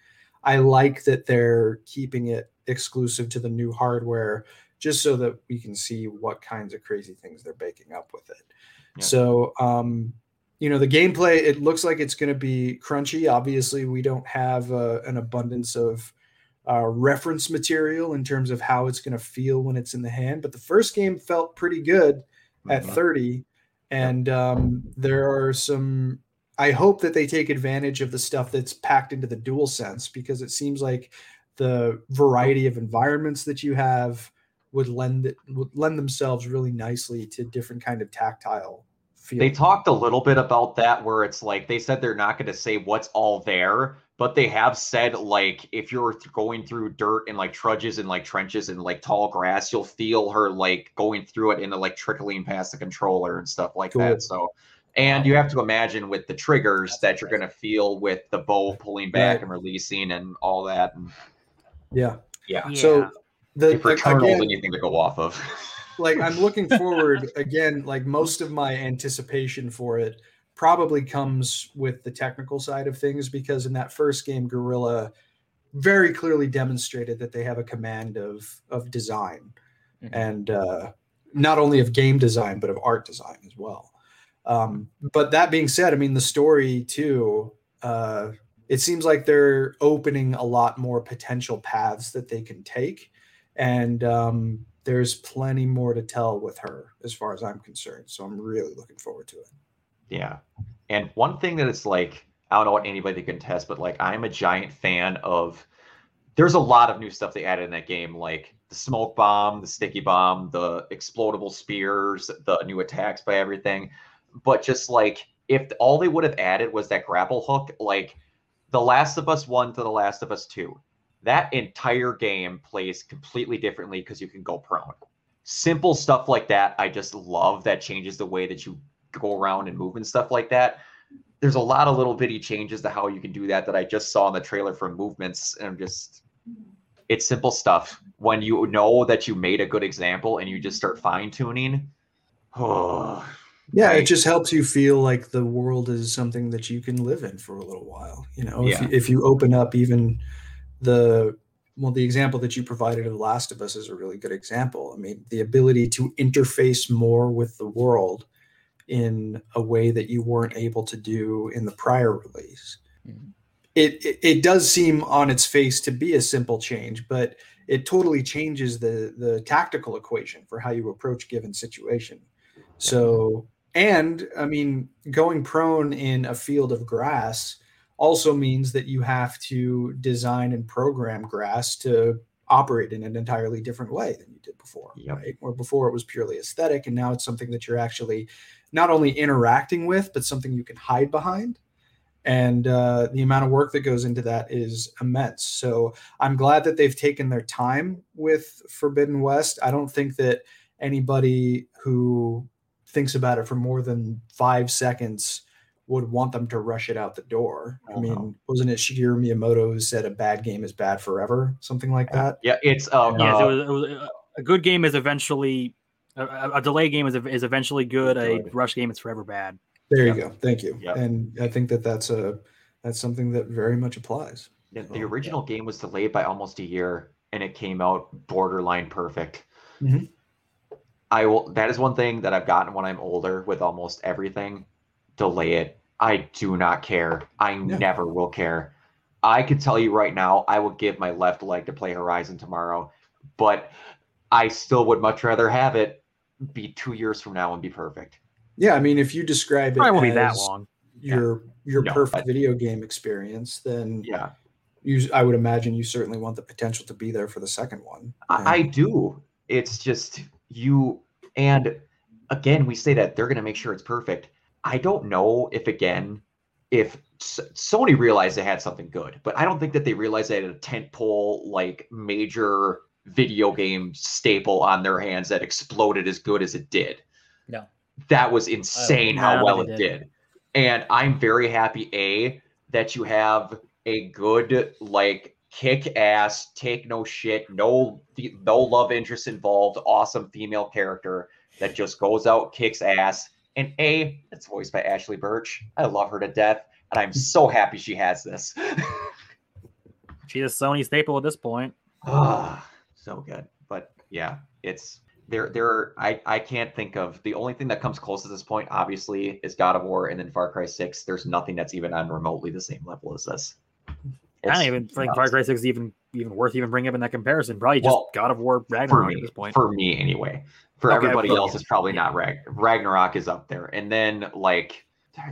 i like that they're keeping it exclusive to the new hardware just so that we can see what kinds of crazy things they're baking up with it Yeah. so um you know the gameplay it looks like it's going to be crunchy obviously we don't have uh, an abundance of uh, reference material in terms of how it's going to feel when it's in the hand. But the first game felt pretty good at Mhm. 30, and um, there are some. I hope that they take advantage of the stuff that's packed into the dual sense because it seems like the variety of environments that you have would lend would lend themselves really nicely to different kind of tactile feel. They talked a little bit about that where it's like they said they're not going to say what's all there, but they have said like if you're th- going through dirt and like trudges and like trenches and like tall grass, you'll feel her like going through it and like trickling past the controller and stuff like Cool. that. So and you have to imagine with the triggers That's that you're going to feel with the bow pulling back Right. and releasing and all that. And yeah. yeah, So Yeah. the if Returnal again, anything to go off of. like I'm looking forward again. Like most of my anticipation for it probably comes with the technical side of things because in that first game, Guerrilla very clearly demonstrated that they have a command of of design Mhm. and uh, not only of game design but of art design as well. Um, but that being said, I mean the story too. Uh, it seems like they're opening a lot more potential paths that they can take, and um, there's plenty more to tell with her as far as I'm concerned. So I'm really looking forward to it. Yeah. And one thing that it's like, I don't know what anybody can test, but like I'm a giant fan of there's a lot of new stuff they added in that game, like the smoke bomb, the sticky bomb, the explodable spears, the new attacks by everything. But just like if all they would have added was that grapple hook, like The Last of Us 1 to The Last of Us 2, that entire game plays completely differently because you can go prone. Simple stuff like that, I just love that changes the way that you go around and move and stuff like that. There's a lot of little bitty changes to how you can do that that I just saw in the trailer for movements, and I'm just it's simple stuff. When you know that you made a good example and you just start fine tuning, oh, Yeah, Right. it just helps you feel like the world is something that you can live in for a little while. You know, if, you, if you open up even the well, the example that you provided of Last of Us is a really good example. I mean, the ability to interface more with the world in a way that you weren't able to do in the prior release. Mhm. It, it it does seem on its face to be a simple change, but it totally changes the the tactical equation for how you approach given situation. So, and I mean, going prone in a field of grass also means that you have to design and program grass to operate in an entirely different way than you did before, Yep. right? Where before it was purely aesthetic, and now it's something that you're actually not only interacting with, but something you can hide behind. And uh, the amount of work that goes into that is immense. So I'm glad that they've taken their time with Forbidden West. I don't think that anybody who thinks about it for more than five seconds would want them to rush it out the door. I Oh, mean, no. wasn't it Shigeru Miyamoto who said a bad game is bad forever? Something like that. yeah, it's um, Yes, uh, it was, it was a good game is eventually a, a a delay game is is eventually good. A rush game is forever bad. There Yep. you go. Thank you. Yep. And I think that that's a that's something that very much applies. the, So, the yeah. original game was delayed by almost a year, and it came out borderline perfect. Mhm. I will. That is one thing that I've gotten when I'm older with almost everything. Delay it. I do not care. I Yeah. never will care. I could tell you right now, I would give my left leg to play Horizon tomorrow, but I still would much rather have it be two years from now and be perfect. Yeah, I mean, if you describe it Probably won't be that long. your your No, perfect but- video game experience, then Yeah, you I would imagine you certainly want the potential to be there for the second one. I, I do. It's just you, and again, we say that they're going to make sure it's perfect. I don't know if again, if S- Sony realized they had something good, but I don't think that they realized they had a tentpole like major video game staple on their hands that exploded as good as it did. No. That was insane I how well it it did. did. And I'm very happy, A, that you have a good, like, kick ass, take no shit, no no love interest involved, awesome female character that just goes out, kicks ass. And A, it's voiced by Ashly Burch. I love her to death, and I'm so happy she has this. She's a Sony staple at this point. Ah, so good. But yeah, it's there. There, I I can't think of the only thing that comes close at this point. Obviously, is God of War, and then Far Cry Six. There's nothing that's even on remotely the same level as this. I don't even think Far Cry 6 is even even worth even bringing up in that comparison. Probably just Well, God of War for Ragnarok me, at this point. for me anyway. For Okay, everybody for else, you. it's probably not Rag- Ragnarok is up there, and then like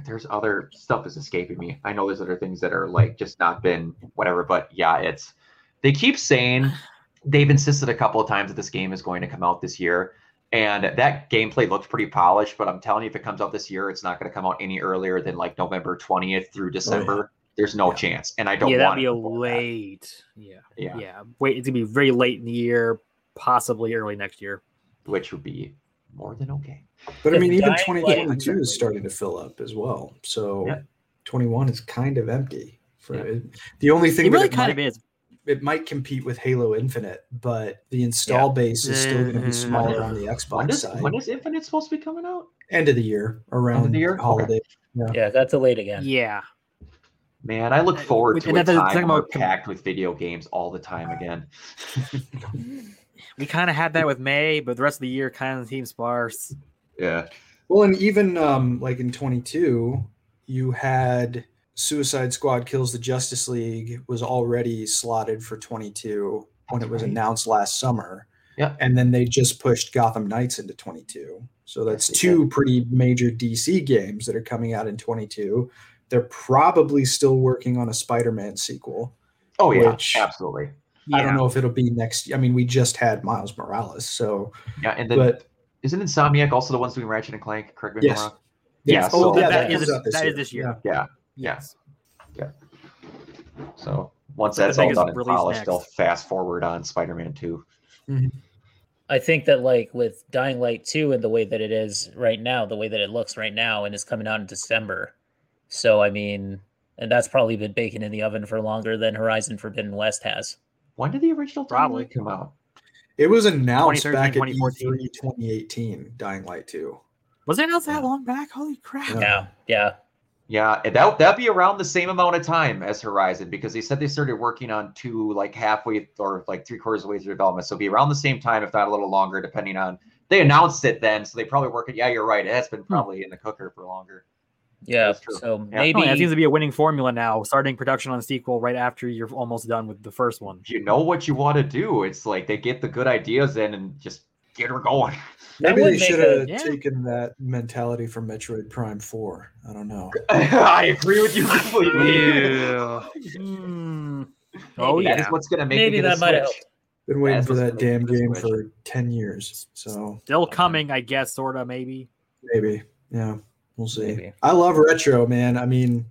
there's other stuff is escaping me. I know there's other things that are like just not been whatever, but yeah, it's they keep saying they've insisted a couple of times that this game is going to come out this year. And that gameplay looks pretty polished, but I'm telling you, if it comes out this year, it's not going to come out any earlier than like November 20th through oh, December. There's no Oh, Yeah. chance, and I don't yeah, that'd be a before that. late. Yeah. Yeah. Yeah. Wait, it's gonna be very late in the year, possibly early next year. which would be more than okay. But I mean, even 2022 Light- is starting to fill up as well. So Yeah. 21 is kind of empty. For Yeah. it. The only thing It that really it kind might, of is. It might compete with Halo Infinite, but the install base is still going to be Mhm. smaller on the Xbox is, side. when is Infinite supposed to be coming out? End of the year, around the year? Okay. holiday. Yeah, that's a late again. Yeah. Man, I look Uh, forward with- to and a that time talking we're about packed with video games all the time again. We kind of had that with May, but the rest of the year kind of seems sparse. Yeah. Well, and even um, like in 22, you had Suicide Squad Kills the Justice League was already slotted for 22 when That's it was right. announced last summer. Yeah. And then they just pushed Gotham Knights into 22. So that's Yes, they two pretty major DC games that are coming out in 22. They're probably still working on a Spider Man sequel. Oh yeah, Which- absolutely. I don't know if it'll be next. I mean, we just had Miles Morales. So, Yeah, and then but isn't Insomniac also the ones doing Ratchet and Clank? Correct me if Yes. I'm wrong. Yes. Yeah, Oh, so- that, Yeah, that that is comes this, out this that year. this year. Yeah. Yeah. Yes. Yeah. So once So the that's all biggest done and polished, they'll fast forward on Spider-Man 2. Mm-hmm. I think that like with Dying Light 2 and the way that it is right now, the way that it looks right now and is coming out in December. So I mean, and that's probably been baking in the oven for longer than Horizon Forbidden West has. When did the original Dying Probably. Light come out? it was announced back in 2018, Dying Light 2. Was it announced that long back? Holy crap. Yeah. Yeah, yeah. Yeah, and that that'd be around the same amount of time as Horizon because they said they started working on two like halfway or like three quarters of the way through development. So it'd be around the same time, if not a little longer, depending on. They announced it then, so they probably work it. Yeah, you're right. It has been hmm. probably in the cooker for longer. Yeah. True. So Yeah. Oh, maybe Oh, it seems to be a winning formula now, starting production on a sequel right after you're almost done with the first one. You know what you want to do, it's like they get the good ideas in and just get her going. Maybe they should have Yeah. taken that mentality from Metroid Prime 4. I don't know. I agree with you completely. Hmm. Oh, yeah. is what's gonna make Maybe me get a that might have Switch. Been waiting That's for that damn game switch. for 10 years. So Still coming, I guess, sort of, maybe. maybe. Yeah, we'll see. Maybe. I love retro, man. I mean,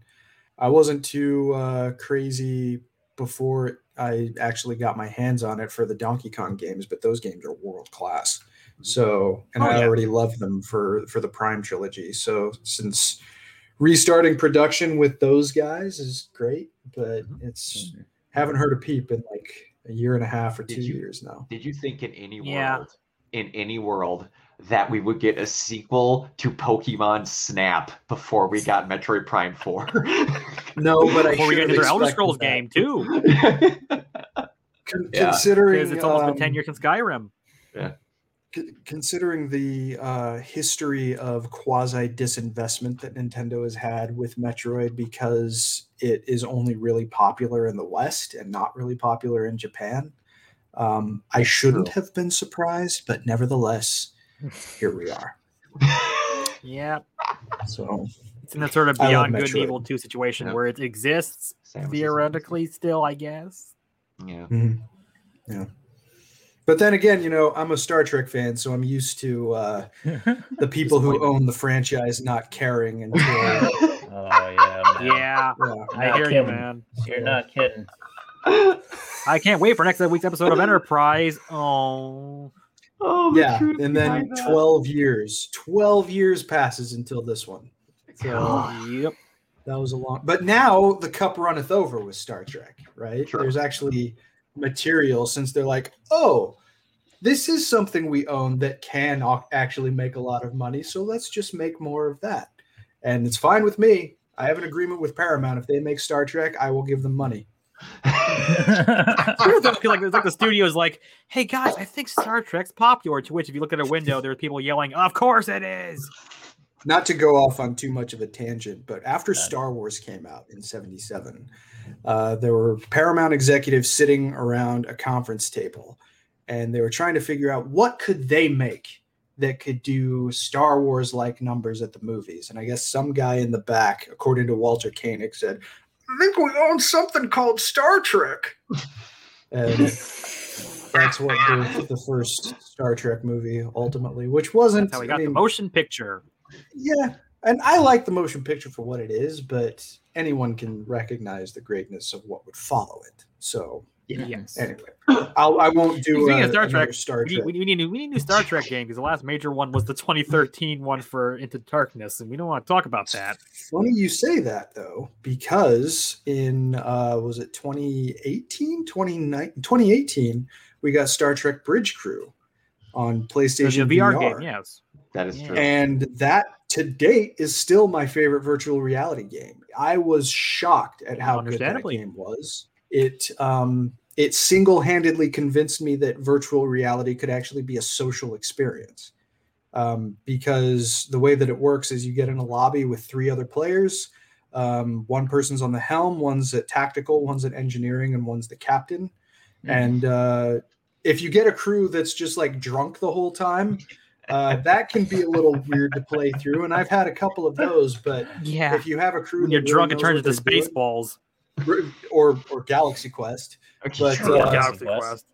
I wasn't too uh, crazy before I actually got my hands on it for the Donkey Kong games, but those games are world class. Mm-hmm. So, and Oh, I yeah. already love them for for the Prime trilogy. So, since restarting production with those guys is great, but mm-hmm. it's haven't heard a peep in like a year and a half or Did two you- years now. Did you think in any Yeah. world, in any world, that we would get a sequel to Pokemon Snap before we got Metroid Prime 4? No, but I Before we get have into their Elder Scrolls that. game, too, Con- Yeah. Considering it's almost been 10 um, years since Skyrim. c- considering the uh, history of quasi disinvestment that Nintendo has had with Metroid because it is only really popular in the West and not really popular in Japan, um, I shouldn't true. have been surprised, but nevertheless, here we are. Yeah. So It's in that sort of beyond good and evil 2 situation Yeah. where it exists Samus is- theoretically still, I guess. Yeah. mhm. yeah. But then again, you know, I'm a Star Trek fan, so I'm used to uh, the people who own the franchise not caring until. Oh yeah, man. Yeah. yeah. I Not hear you, man. You're not kidding. I can't wait for next week's episode of Enterprise. Oh. Oh, yeah and then 12 years 12 years passes until this one so God. Yep. that was a long but now the cup runneth over with star trek right Sure. there's actually material since they're like oh this is something we own that can actually make a lot of money so let's just make more of that and it's fine with me i have an agreement with paramount if they make star trek i will give them money Weird though, 'cause, like it's like the studio's like, hey guys, I think Star Trek's popular. To which, if you look at a window, there's people yelling, "Of course it is!" Not to go off on too much of a tangent, but after Got. Star Wars came out in 77, uh, there were Paramount executives sitting around a conference table and they were trying to figure out what could they make that could do Star Wars like numbers at the movies. And I guess some guy in the back, according to Walter Koenig, said, I think we own something called Star Trek. And that's what birthed the first Star Trek movie ultimately, which wasn't That's how we I got the motion picture. Yeah, and I like the motion picture for what it is, but anyone can recognize the greatness of what would follow it. So Yes. anyway, I'll, I won't do Speaking uh, of Star Trek, Star We need, Trek. we, need, we, need, we need a new Star Trek game because the last major one was the 2013 one for Into Darkness, and we don't want to talk about that. Funny you say that though, because in uh, was it 2018, 2019, 2018, we got Star Trek Bridge Crew on PlayStation VR, VR, game, yes. That is Yeah. true. and that to date is still my favorite virtual reality game. I was shocked at how good that game was. It um, it single handedly convinced me that virtual reality could actually be a social experience. Um, because the way that it works is you get in a lobby with three other players. Um, one person's on the helm, one's at tactical, one's at engineering, and one's the captain. And uh, if you get a crew that's just like drunk the whole time, uh, that can be a little weird to play through. And I've had a couple of those, but Yeah. if you have a crew When you're drunk, it turns into they're doing- Spaceballs. or or Galaxy Quest. But, Sure. uh, Galaxy Quest. Quest.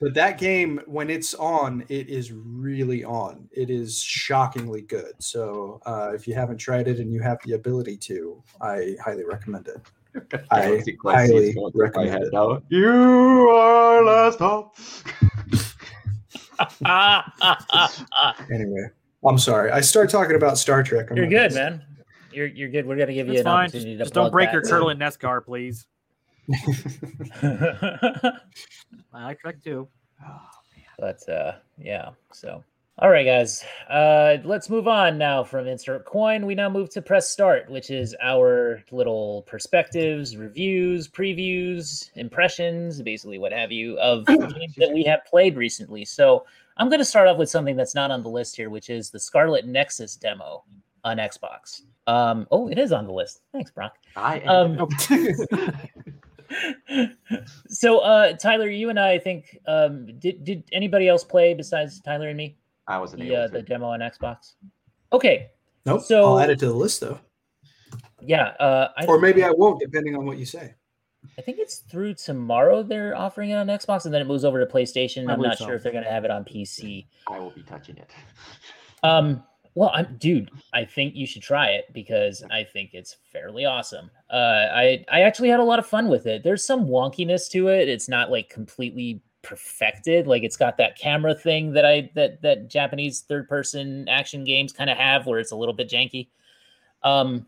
But that game, when it's on, it is really on. It is shockingly good. So uh, if you haven't tried it and you have the ability to, I highly recommend it. I highly is going through my recommend it. now. You are last hope. Anyway, I'm sorry. I start talking about Star Trek. I'm You're good, gonna- man. You're you're good. We're gonna give you It's an fine. Just, to just don't plug break your that. turtle in NESCAR, please. I like Trek too. but uh yeah so all right guys. Uh let's move on now from insert coin. We now move to press start which is our little perspectives reviews previews impressions basically what have you of games that we have played recently. So i'm going to start off with something that's not on the list here which is the scarlet nexus demo on xbox. Um oh it is on the list. Thanks brock. I Um, so uh tyler you and i think um did, did anybody else play besides tyler and me I wasn't the, uh, the demo on xbox okay Nope. So- I'll add it to the list though, yeah uh I, or maybe I won't, depending on what you say. I think it's through tomorrow they're offering it on xbox and then it moves over to playstation I i'm not so. sure if they're going to have it on pc I will be touching it. Um, well, I'm dude. I think you should try it because I think it's fairly awesome. Uh, I I actually had a lot of fun with it. There's some wonkiness to it. It's not like completely perfected. Like it's got that camera thing that I that that Japanese third person action games kind of have, where it's a little bit janky. Um,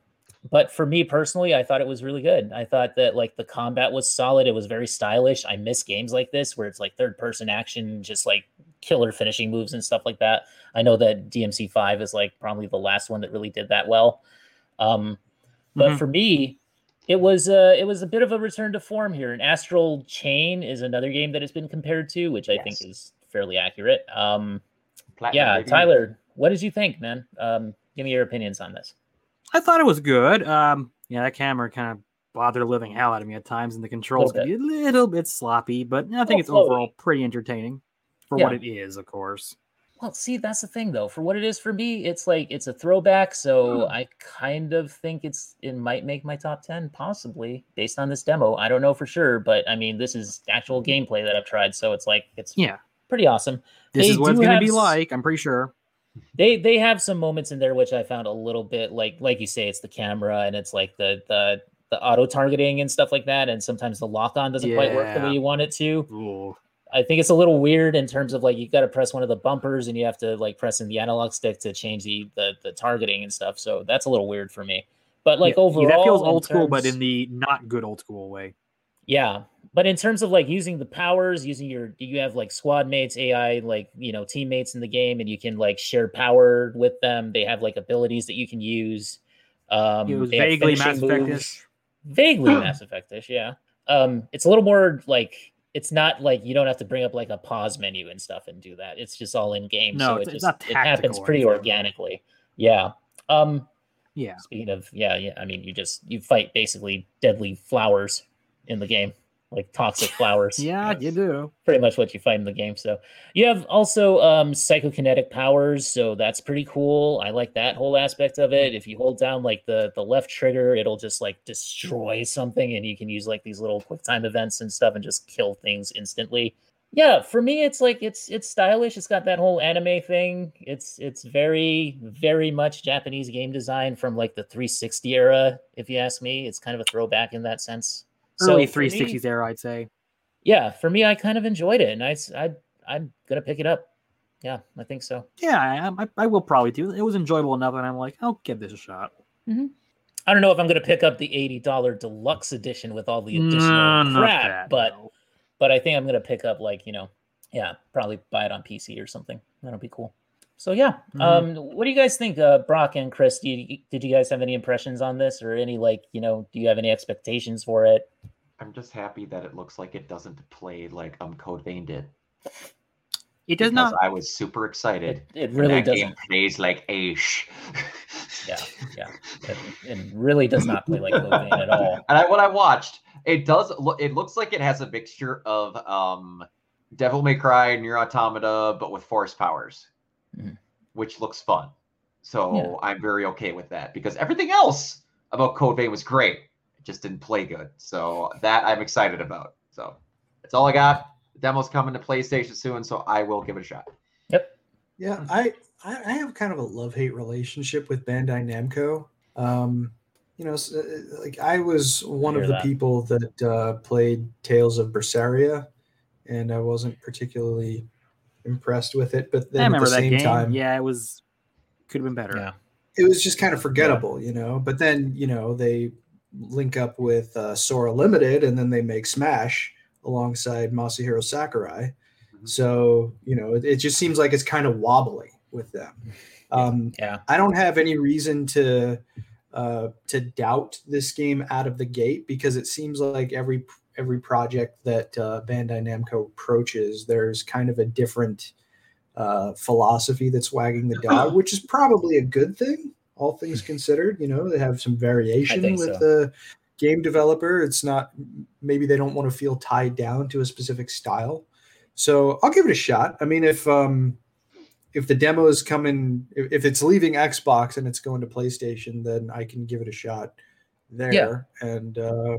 but for me personally, I thought it was really good. I thought that like the combat was solid. It was very stylish. I miss games like this where it's like third person action, just like killer finishing moves and stuff like that. I know that DMC five is like probably the last one that really did that well. Um, but Mhm. for me, it was uh, it was a bit of a return to form here. And Astral Chain is another game that has been compared to, which I think is fairly accurate. Um, Platinum, yeah, baby. Tyler, what did you think, man? Um, give me your opinions on this. I thought it was good. Um, yeah, that camera kind of bothered the living hell out of me at times, and the controls Little could be a little bit sloppy, but I think it's Little floaty. overall pretty entertaining for what it is, of course. Well, see, that's the thing though. For what it is for me, it's like it's a throwback. So hmm. I kind of think it's it might make my top ten, possibly based on this demo. I don't know for sure, but I mean, this is actual gameplay that I've tried, so it's like it's Yeah, pretty awesome. this They is what it's going to have be like. I'm pretty sure. They they have some moments in there which I found a little bit like like you say, it's the camera and it's like the the the auto targeting and stuff like that, and sometimes the lock on doesn't quite work the way you want it to. Ooh. I think it's a little weird in terms of like you got to press one of the bumpers and you have to like press in the analog stick to change the the, the targeting and stuff. So that's a little weird for me. But like Yeah, overall, yeah, that feels old school, but in the not good old school way. yeah. But in terms of like using the powers, using your you have like squad mates, AI, like you know teammates in the game, and you can like share power with them. They have like abilities that you can use. Um, it was vaguely Mass. Effect-ish. vaguely Mass Effectish, yeah. Um, it's a little more like it's not like you don't have to bring up like a pause menu and stuff and do that. It's just all in game. No, so it's- it just it happens or pretty organically. Yeah. Um, Yeah. speaking of yeah, yeah, I mean you just you fight basically deadly flowers in the game, like toxic flowers. Yeah, you do. pretty much what you find in the game. So you have also um psychokinetic powers, so that's pretty cool. I like that whole aspect of it. If you hold down like the the left trigger, it'll just like destroy something, and you can use like these little quick time events and stuff and just kill things instantly. Yeah, for me, it's like it's it's stylish. It's got that whole anime thing. It's it's very very much Japanese game design from like the 360 era. If you ask me, it's kind of a throwback in that sense. Early me- 360s era, I'd say. yeah, for me, I kind of enjoyed it, and I, I I'm gonna pick it up. Yeah, I think so. Yeah, I, I, I will probably do. It was enjoyable enough, and I'm like, I'll give this a shot. Mm-hmm. I don't know if I'm gonna pick up the eighty dollar deluxe edition with all the additional No, crap, that, but no. but I think I'm gonna pick up like you know, yeah, probably buy it on PC or something. That'll be cool. So yeah, Mhm. um, what do you guys think, uh, Brock and Chris? Do you, did you guys have any impressions on this, or any like you know, do you have any expectations for it? I'm just happy that it looks like it doesn't play like um Code Vein did. it does because not. I was super excited. It, it really that doesn't. game plays like Aish. Yeah, yeah, it, it really does not play like Code Vein at all. And I, what I watched, it does look. It looks like it has a mixture of um, Devil May Cry, and NieR Automata, but with force powers, Mhm. which looks fun. So Yeah. I'm very okay with that because everything else about Code Vein was great. It just didn't play good. So that I'm excited about. So that's all I got. The demo's coming to PlayStation soon, so I will give it a shot. Yep. Yeah, I I I have kind of a love hate relationship with Bandai Namco. Um, you know, uh, like I was one hear of the that. people that uh, played Tales of Berseria, and I wasn't particularly impressed with it. But I then at the that same game. time, Yeah, it was could have been better. Yeah. it was just kind of forgettable, you know. But then you know they link up with uh, Sora Limited, and then they make Smash alongside Masahiro Sakurai. Mhm. So you know, it, it just seems like it's kind of wobbly with them. Um, Yeah. I don't have any reason to uh, to doubt this game out of the gate because it seems like every every project that uh, Bandai Namco approaches, there's kind of a different uh, philosophy that's wagging the dog, which is probably a good thing, all things considered. You know, they have some variation with so. the game developer. It's not maybe they don't want to feel tied down to a specific style. So I'll give it a shot. I mean, if um, if the demo is coming, if, if it's leaving Xbox and it's going to PlayStation, then I can give it a shot there. And uh,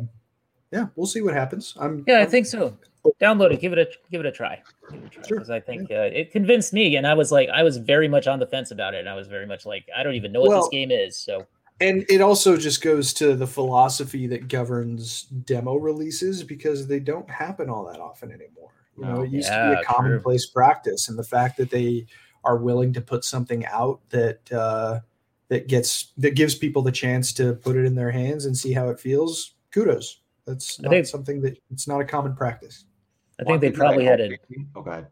yeah, we'll see what happens. I'm Yeah, I I'm- think so. Download it. Give it a give it a try. Give it a try Sure, because I think uh, it convinced me, and I was like, I was very much on the fence about it, and I was very much like, I don't even know what Well- this game is. So and it also just goes to the philosophy that governs demo releases because they don't happen all that often anymore. You know, No. it used to be a commonplace practice, and the fact that they are willing to put something out that uh, that gets that gives people the chance to put it in their hands and see how it feels. Kudos. That's I not think- something that it's not a common practice. I One think they thing that I probably had it. a. Oh, go ahead.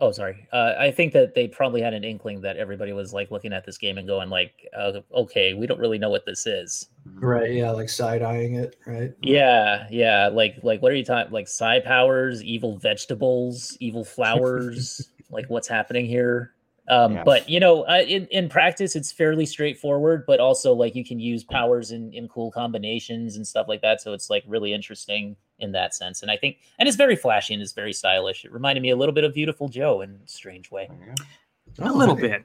Oh, sorry. Uh, I think that they probably had an inkling that everybody was like looking at this game and going like, uh, okay, we don't really know what this is. Mhm. Right? Yeah, like side eyeing it. Right? Yeah, yeah. Like, like, what are you talking? Like, psi powers, evil vegetables, evil flowers. like, what's happening here? Um, Yeah. But you know, uh, in in practice, it's fairly straightforward. But also, like, you can use powers in in cool combinations and stuff like that. So it's like really interesting in that sense. And I think, and it's very flashy and it's very stylish. It reminded me a little bit of Beautiful Joe in a strange way. There you. A Oh, little bit.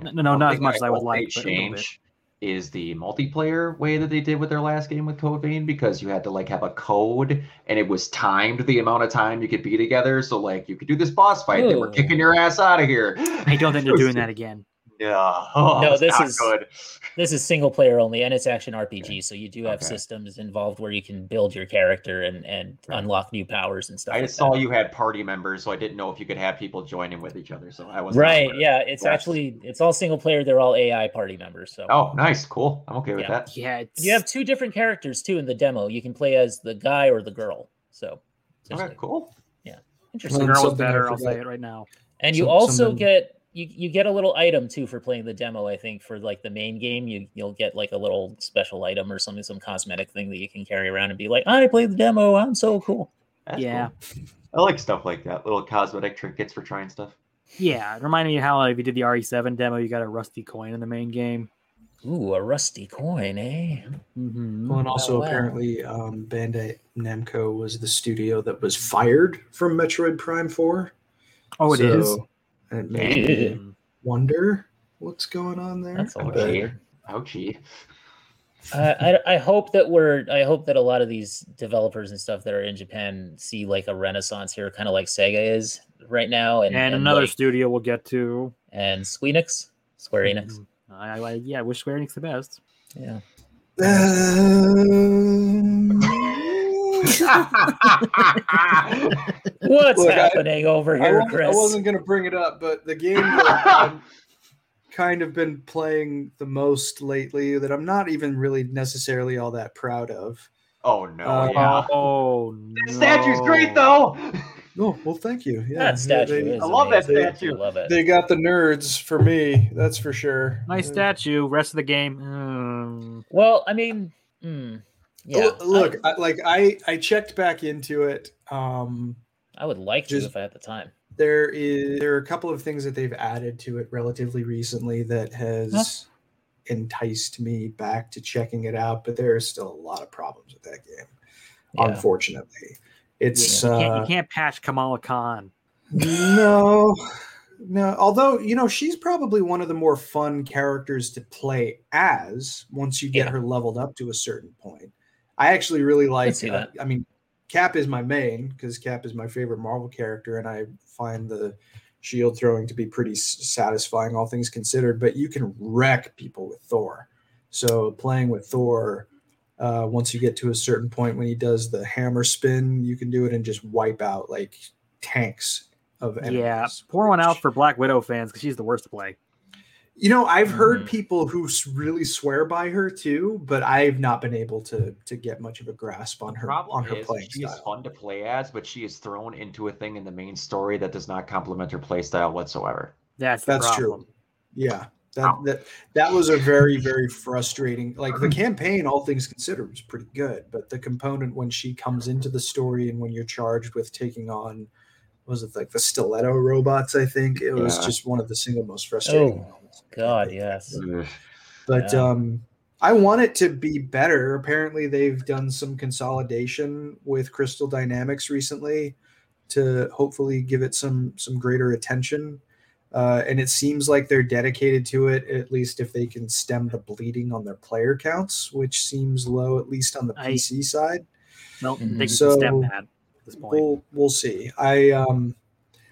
No, no, not as much as I would like, they but a little bit. change is the multiplayer way that they did with their last game with Code Vein because you had to like have a code and it was timed the amount of time you could be together. So like you could do this boss fight, they were kicking your ass out of here. I don't think they're doing that again. Yeah. Oh, No, this is- good. This is single player only, and it's action RPG. So you do have Okay. systems involved where you can build your character and and Right. unlock new powers and stuff. I like just saw that. you had party members, so I didn't know if you could have people joining with each other. So I was not Right. Yeah. It's Yes. actually it's all single player. They're all AI party members. So Oh, nice, cool. I'm okay with Yeah. that. Yeah, it's, you have two different characters too in the demo. You can play as the guy or the girl. So Okay, cool. Yeah, interesting. Well, girl is better. I'll say it right now. And you some- also something- get you, you get a little item too for playing the demo. I think for like the main game, you you'll get like a little special item or something, some cosmetic thing that you can carry around and be like, I played the demo. I'm so cool. That's Yeah. cool. I like stuff like that. Little cosmetic trinkets for trying stuff. Yeah, it reminded me of how like, if you did the RE7 demo, you got a rusty coin in the main game. Ooh, a rusty coin, eh? Mhm. Well, and also wow. apparently, um, Bandai Namco was the studio that was fired from Metroid Prime Four. Oh, it is. So It made me wonder what's going on there. That's a little But- Ouchie. Uh, I I hope that we're I hope that a lot of these developers and stuff that are in Japan see like a renaissance here, kind of like Sega is right now, and And, another like- studio we'll get to. and Squeenix, Square Enix. Mhm. I, I yeah, I wish Square Enix the best. Yeah. Um, What's Look, I- happening over here, wasn't, I wasn't going to bring it up, but the game that I've kind of been playing the most lately that I'm not even really necessarily all that proud of. oh no, Uh, yeah. Oh, That no. statue's great though. Oh, well, thank you. Yeah, that statue they, is I love that statue. I love it. they got the nerds for me. That's for sure. Nice Uh, statue. Rest of the game. mm. well, I mean, hmm, yeah. Look, look, I, like I, I checked back into it. Um, I, I would like to just- if I had the time. there is there are a couple of things that they've added to it relatively recently that has enticed me back to checking it out but there are still a lot of problems with that game Yeah. unfortunately it's you, can't, uh you can't patch Kamala Khan. no no although you know she's probably one of the more fun characters to play as once you get Yeah. her leveled up to a certain point i actually really like uh, i mean cap is my main because cap is my favorite marvel character and i find the shield throwing to be pretty satisfying all things considered but you can wreck people with thor so playing with thor uh, once you get to a certain point when he does the hammer spin you can do it and just wipe out like tanks of enemies. Yeah, pour one out for Black Widow fans because she's the worst to play. You know, I've heard Mhm. people who really swear by her too, but I've not been able to to get much of a grasp on her on her is, playing she is style. fun to play as, but she is thrown into a thing in the main story that does not complement her play style whatsoever. That's That's problem. true. Yeah. That, that that was a very very frustrating like the campaign all things considered was pretty good but the component when she comes into the story and when you're charged with taking on was it like the stiletto robots i think it was Yeah. just one of the single most frustrating Oh, moments. God, yes. but Yeah. um i want it to be better apparently they've done some consolidation with crystal dynamics recently to hopefully give it some some greater attention uh, and it seems like they're dedicated to it at least if they can stem the bleeding on their player counts which seems low at least on the I- pc side No, they can So- stem that at this point. we'll we'll see i um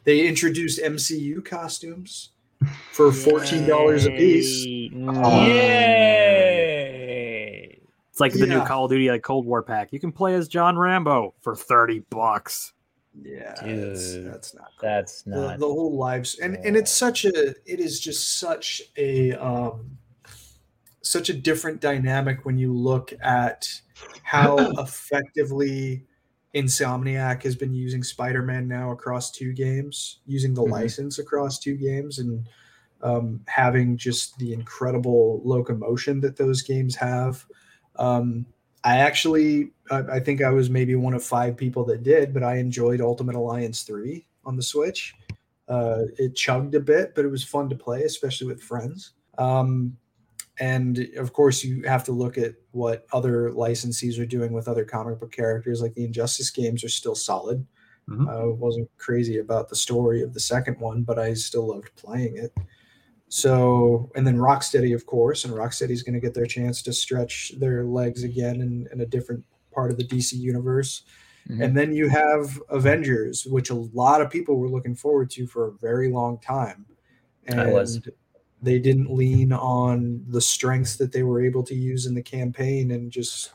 they introduced mcu costumes for $14 a piece Yay. Oh. Yay! It's like the new Call of Duty like Cold War pack. You can play as John Rambo for 30 bucks. yeah that's, Dude, that's not cool. That's the, not. the whole lives and and it's such a it is just such a um such a different dynamic when you look at how effectively insomniac has been using spider-man now across two games using the Mhm. license across two games and um, having just the incredible locomotion that those games have um, I actually, I, I think I was maybe one of five people that did, but I enjoyed Ultimate Alliance 3 on the Switch. Uh, it chugged a bit, but it was fun to play, especially with friends. Um, and of course, you have to look at what other licensees are doing with other comic book characters. Like the Injustice games are still solid. Mhm. I wasn't crazy about the story of the second one, but I still loved playing it. So, and then Rocksteady, of course, and Rocksteady's going to get their chance to stretch their legs again in, in a different part of the DC universe. Mhm. And then you have Avengers, which a lot of people were looking forward to for a very long time. And I was. They didn't lean on the strengths that they were able to use in the campaign and just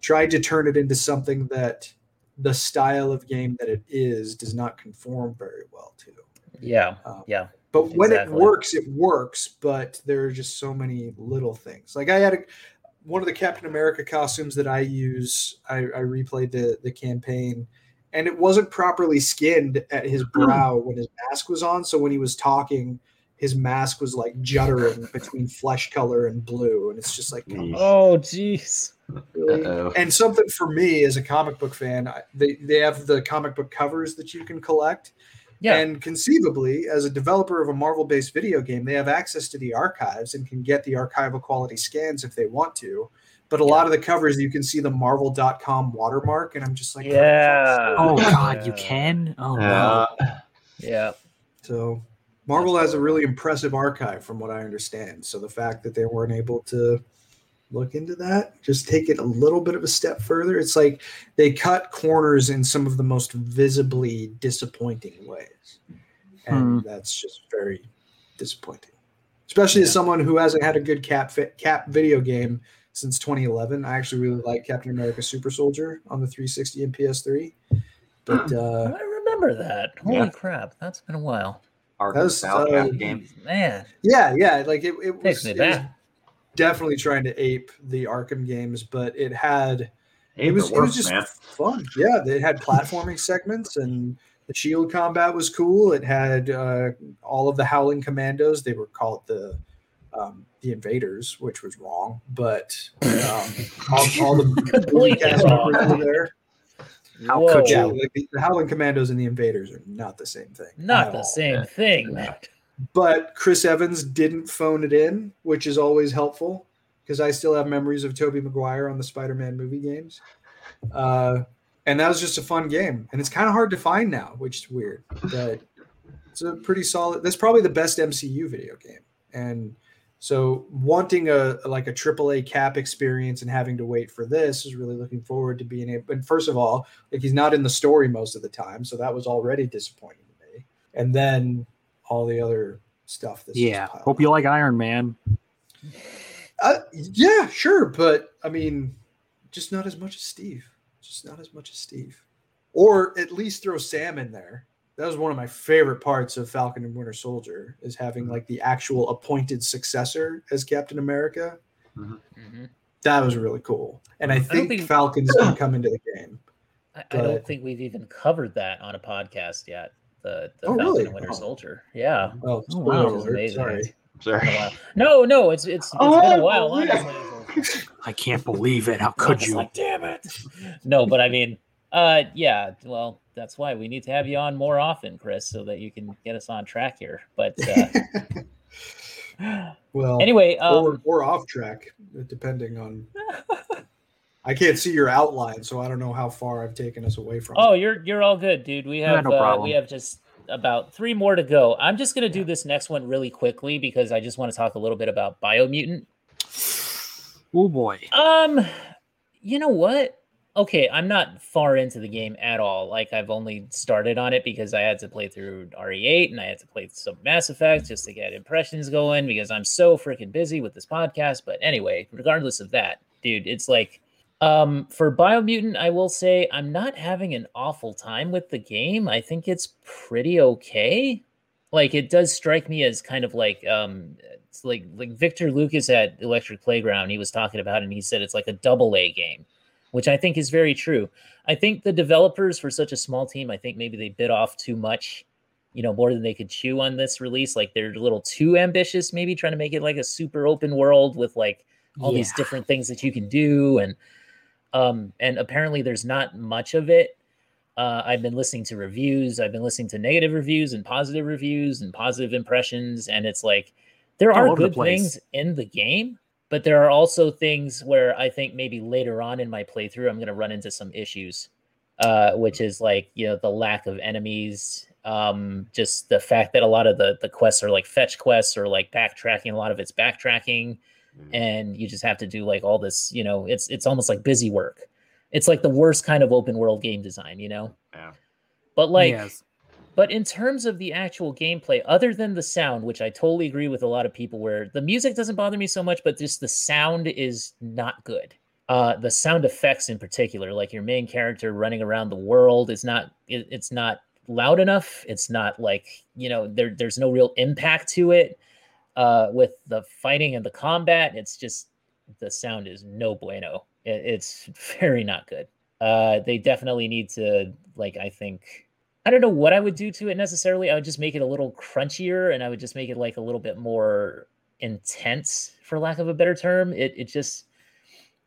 tried to turn it into something that the style of game that it is does not conform very well to. yeah, Um, yeah. but when it works, it works. But there are just so many little things. Like I had a, one of the Captain America costumes that I use. I, I replayed the the campaign, and it wasn't properly skinned at his brow when his mask was on. So when he was talking, his mask was like juddering between flesh color and blue, and it's just like, come Oh, jeez. really? And something for me as a comic book fan, I- they they have the comic book covers that you can collect, Yeah. And conceivably, as a developer of a Marvel based video game, they have access to the archives and can get the archival quality scans if they want to. But a lot of the covers, you can see the marvel.com watermark. And I'm just like, Yeah. Oh God, you can? Oh no. Uh, Yeah. So Marvel has a really impressive archive, from what I understand. So the fact that they weren't able to look into that, just take it a little bit of a step further. It's like they cut corners in some of the most visibly disappointing ways, and that's just very disappointing. Especially as someone who hasn't had a good cap fit, cap video game since 2011. I actually really like Captain America: Super Soldier on the 360 and PS3, but uh, I remember that. Holy Yeah. crap. That's been a while. Arkham That's, South uh, game. Man. Yeah, yeah, like it, it was, it was definitely trying to ape the Arkham games, but it had it was it it was just man. fun. Yeah, it had platforming segments and the shield combat was cool. It had uh, all of the Howling Commandos. They were called the um, the Invaders, which was wrong, but um, all, all the Completely cast members were there. How Whoa. could you? Yeah, like the, the Howling Commandos and the Invaders are not the same thing. Not the all. same thing, man. but Chris Evans didn't phone it in, which is always helpful because I still have memories of Tobey Maguire on the Spider-Man movie games. Uh, and that was just a fun game, and it's kind of hard to find now, which is weird. But it's a pretty solid. That's probably the best MCU video game, and so wanting a like a AAA cap experience and having to wait for this is really looking forward to being able. And first of all, like he's not in the story most of the time, so that was already disappointing to me. And then all the other stuff. That's Yeah. Hope you like Iron Man. Uh, yeah, sure, but I mean, just not as much as Steve. Just not as much as Steve. Or at least throw Sam in there. That was one of my favorite parts of Falcon and Winter Soldier is having mm-hmm. like the actual appointed successor as Captain America. Mhm. That was really cool. And I think, think- Falcon's gonna come into the game. I, I don't think we've even covered that on a podcast yet. The, the Oh, Falcon really? and Winter Oh. Soldier. Yeah. Mm-hmm. Oh, Oh, wow. spoiler Which is amazing. Sorry. Sorry. Been a while. No, no, it's it's, it's Oh, been a while. Oh, yeah. honestly. I can't believe it. How could you? Like, damn it. No, but I mean, uh, yeah. Well, that's why we need to have you on more often, Chris, so that you can get us on track here. But uh, Well, anyway, um, or, or off track, depending on. I can't see your outline, so I don't know how far I've taken us away from. Oh, it. you're you're all good, dude. We Yeah, have no uh, we have just about three more to go. I'm just gonna do this next one really quickly because I just want to talk a little bit about Biomutant. Oh boy. Um, you know what? Okay, I'm not far into the game at all. Like I've only started on it because I had to play through RE8 and I had to play some Mass Effect just to get impressions going because I'm so freaking busy with this podcast. But anyway, regardless of that, dude, it's like um for Biomutant, I will say I'm not having an awful time with the game. I think it's pretty okay. Like it does strike me as kind of like um it's like like Victor Lucas at Electric Playground, he was talking about and he said it's like a double A game, which I think is very true. I think the developers for such a small team, I think maybe they bit off too much, you know, more than they could chew on this release. Like they're a little too ambitious, maybe trying to make it like a super open world with like all these different things that you can do and um and apparently there's not much of it uh, I've been listening to reviews. I've been listening to negative reviews and positive reviews and positive impressions, and it's like there All are over the good things in the game, but there are also things where I think maybe later on in my playthrough I'm going to run into some issues, uh, which is like you know the lack of enemies, um, just the fact that a lot of the the quests are like fetch quests or like backtracking. A lot of it's backtracking and you just have to do like all this you know it's it's almost like busy work it's like the worst kind of open world game design you know Yeah. but like Yes. But in terms of the actual gameplay other than the sound which i totally agree with a lot of people where the music doesn't bother me so much but just the sound is not good. Uh the sound effects in particular like your main character running around the world is not it, it's not loud enough. It's not like you know there there's no real impact to it. Uh with the fighting and the combat it's just the sound is no bueno. It, it's very not good. Uh they definitely need to like i think i don't know what i would do to it necessarily i would just make it a little crunchier and i would just make it like a little bit more intense for lack of a better term it, it just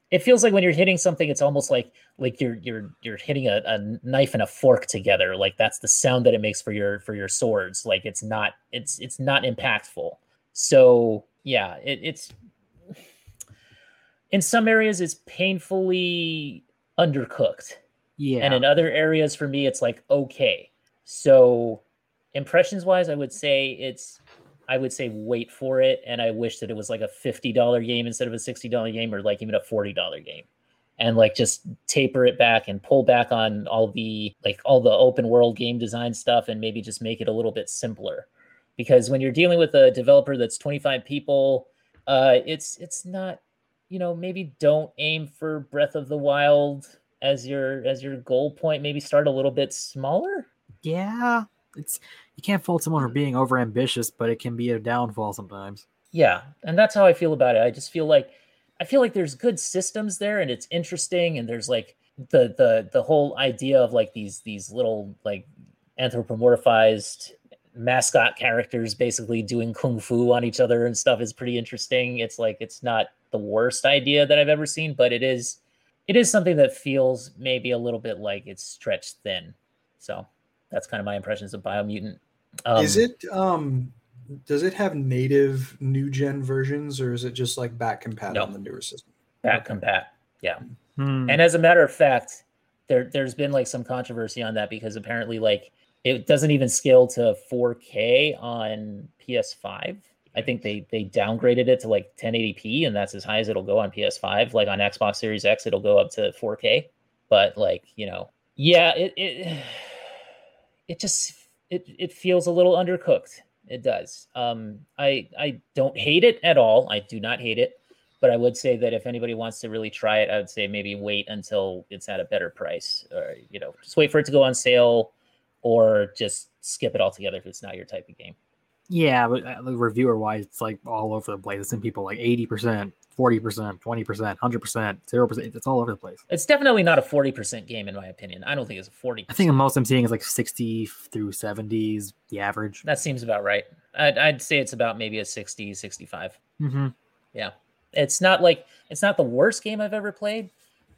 it feels like when you're hitting something it's almost like like you're you're you're hitting a, a knife and a fork together like that's the sound that it makes for your for your swords like it's not it's it's not impactful so yeah it, it's in some areas it's painfully undercooked Yeah. and in other areas for me it's like okay so impressions wise i would say it's i would say wait for it and i wish that it was like a $50 game instead of a $60 game or like even a $40 game. And like just taper it back and pull back on all the like all the open world game design stuff and maybe just make it a little bit simpler. Because when you're dealing with a developer that's 25 people uh it's it's not you know maybe don't aim for breath of the wild as your as your goal point. Maybe start a little bit smaller yeah. It's you can't fault someone for being over ambitious, but it can be a downfall sometimes. yeah and that's how i feel about it i just feel like i feel like there's good systems there and it's interesting and there's like the the the whole idea of like these these little like anthropomorphized mascot characters basically doing kung fu on each other and stuff is pretty interesting it's like it's not the worst idea that i've ever seen but it is it is something that feels maybe a little bit like it's stretched thin so that's kind of my impressions of biomutant um, is it um does it have native new gen versions or is it just like back compat No. on the newer system? back compat Hmm. And as a matter of fact, there there's been like some controversy on that because apparently like it doesn't even scale to 4K on PS5. I think they they downgraded it to like 1080p and that's as high as it'll go on PS5. Like on Xbox Series X it'll go up to 4K. But like, you know, yeah, it it it just it it feels a little undercooked. It does. Um I I don't hate it at all. I do not hate it but I would say that if anybody wants to really try it, I would say maybe wait until it's at a better price, or you know, just wait for it to go on sale, or just skip it altogether if it's not your type of game. Yeah, but uh, the reviewer wise, it's like all over the place. Some people like eighty percent, forty percent, twenty percent, hundred percent, zero percent. It's all over the place. It's definitely not a forty percent game in my opinion. I don't think it's a forty. I think the most I'm seeing is like sixty through seventies, the average. that seems about right. I'd, I'd say it's about maybe a 60, 65. Mm-hmm. Yeah. It's not like it's not the worst game I've ever played,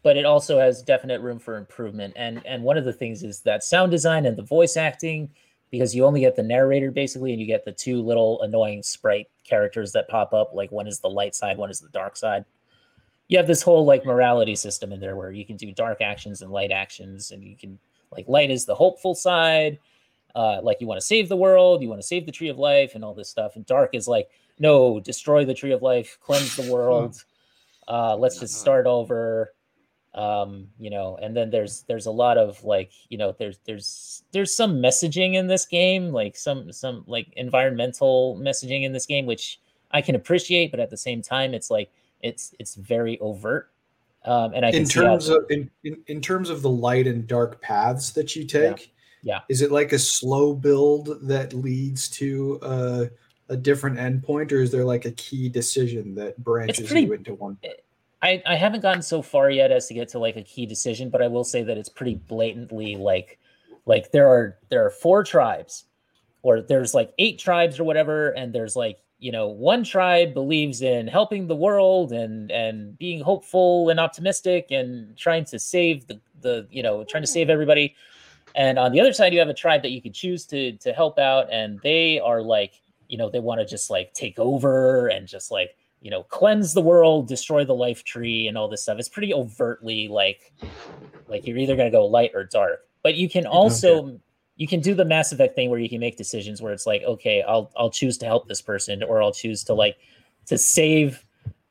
but it also has definite room for improvement. And and one of the things is that sound design and the voice acting, because you only get the narrator basically, and you get the two little annoying sprite characters that pop up. Like one is the light side, one is the dark side. You have this whole like morality system in there where you can do dark actions and light actions, and you can like light is the hopeful side. Uh, like you want to save the world, you want to save the tree of life, and all this stuff. And dark is like no, destroy the tree of life, cleanse the world. Uh, let's just start over. Um, you know, and then there's there's a lot of like, you know, there's there's there's some messaging in this game, like some some like environmental messaging in this game, which I can appreciate, but at the same time, it's like it's it's very overt. Um, and I can in terms of in, in, in terms of the light and dark paths that you take Yeah. is it like a slow build that leads to a, a different endpoint or is there like a key decision that branches pretty- you into one I, I haven't gotten so far yet as to get to like a key decision, but I will say that it's pretty blatantly like like there are there are four tribes or there's like eight tribes or whatever and there's like you know one tribe believes in helping the world and and being hopeful and optimistic and trying to save the the you know trying to save hmm. everybody. And on the other side you have a tribe that you could choose to to help out and they are like you know they want to just like take over and just like you know cleanse the world destroy the life tree and all this stuff. It's pretty overtly like like you're either going to go light or dark. But you can also you can do the mass effect thing where you can make decisions where it's like okay i'll i'll choose to help this person or i'll choose to like to save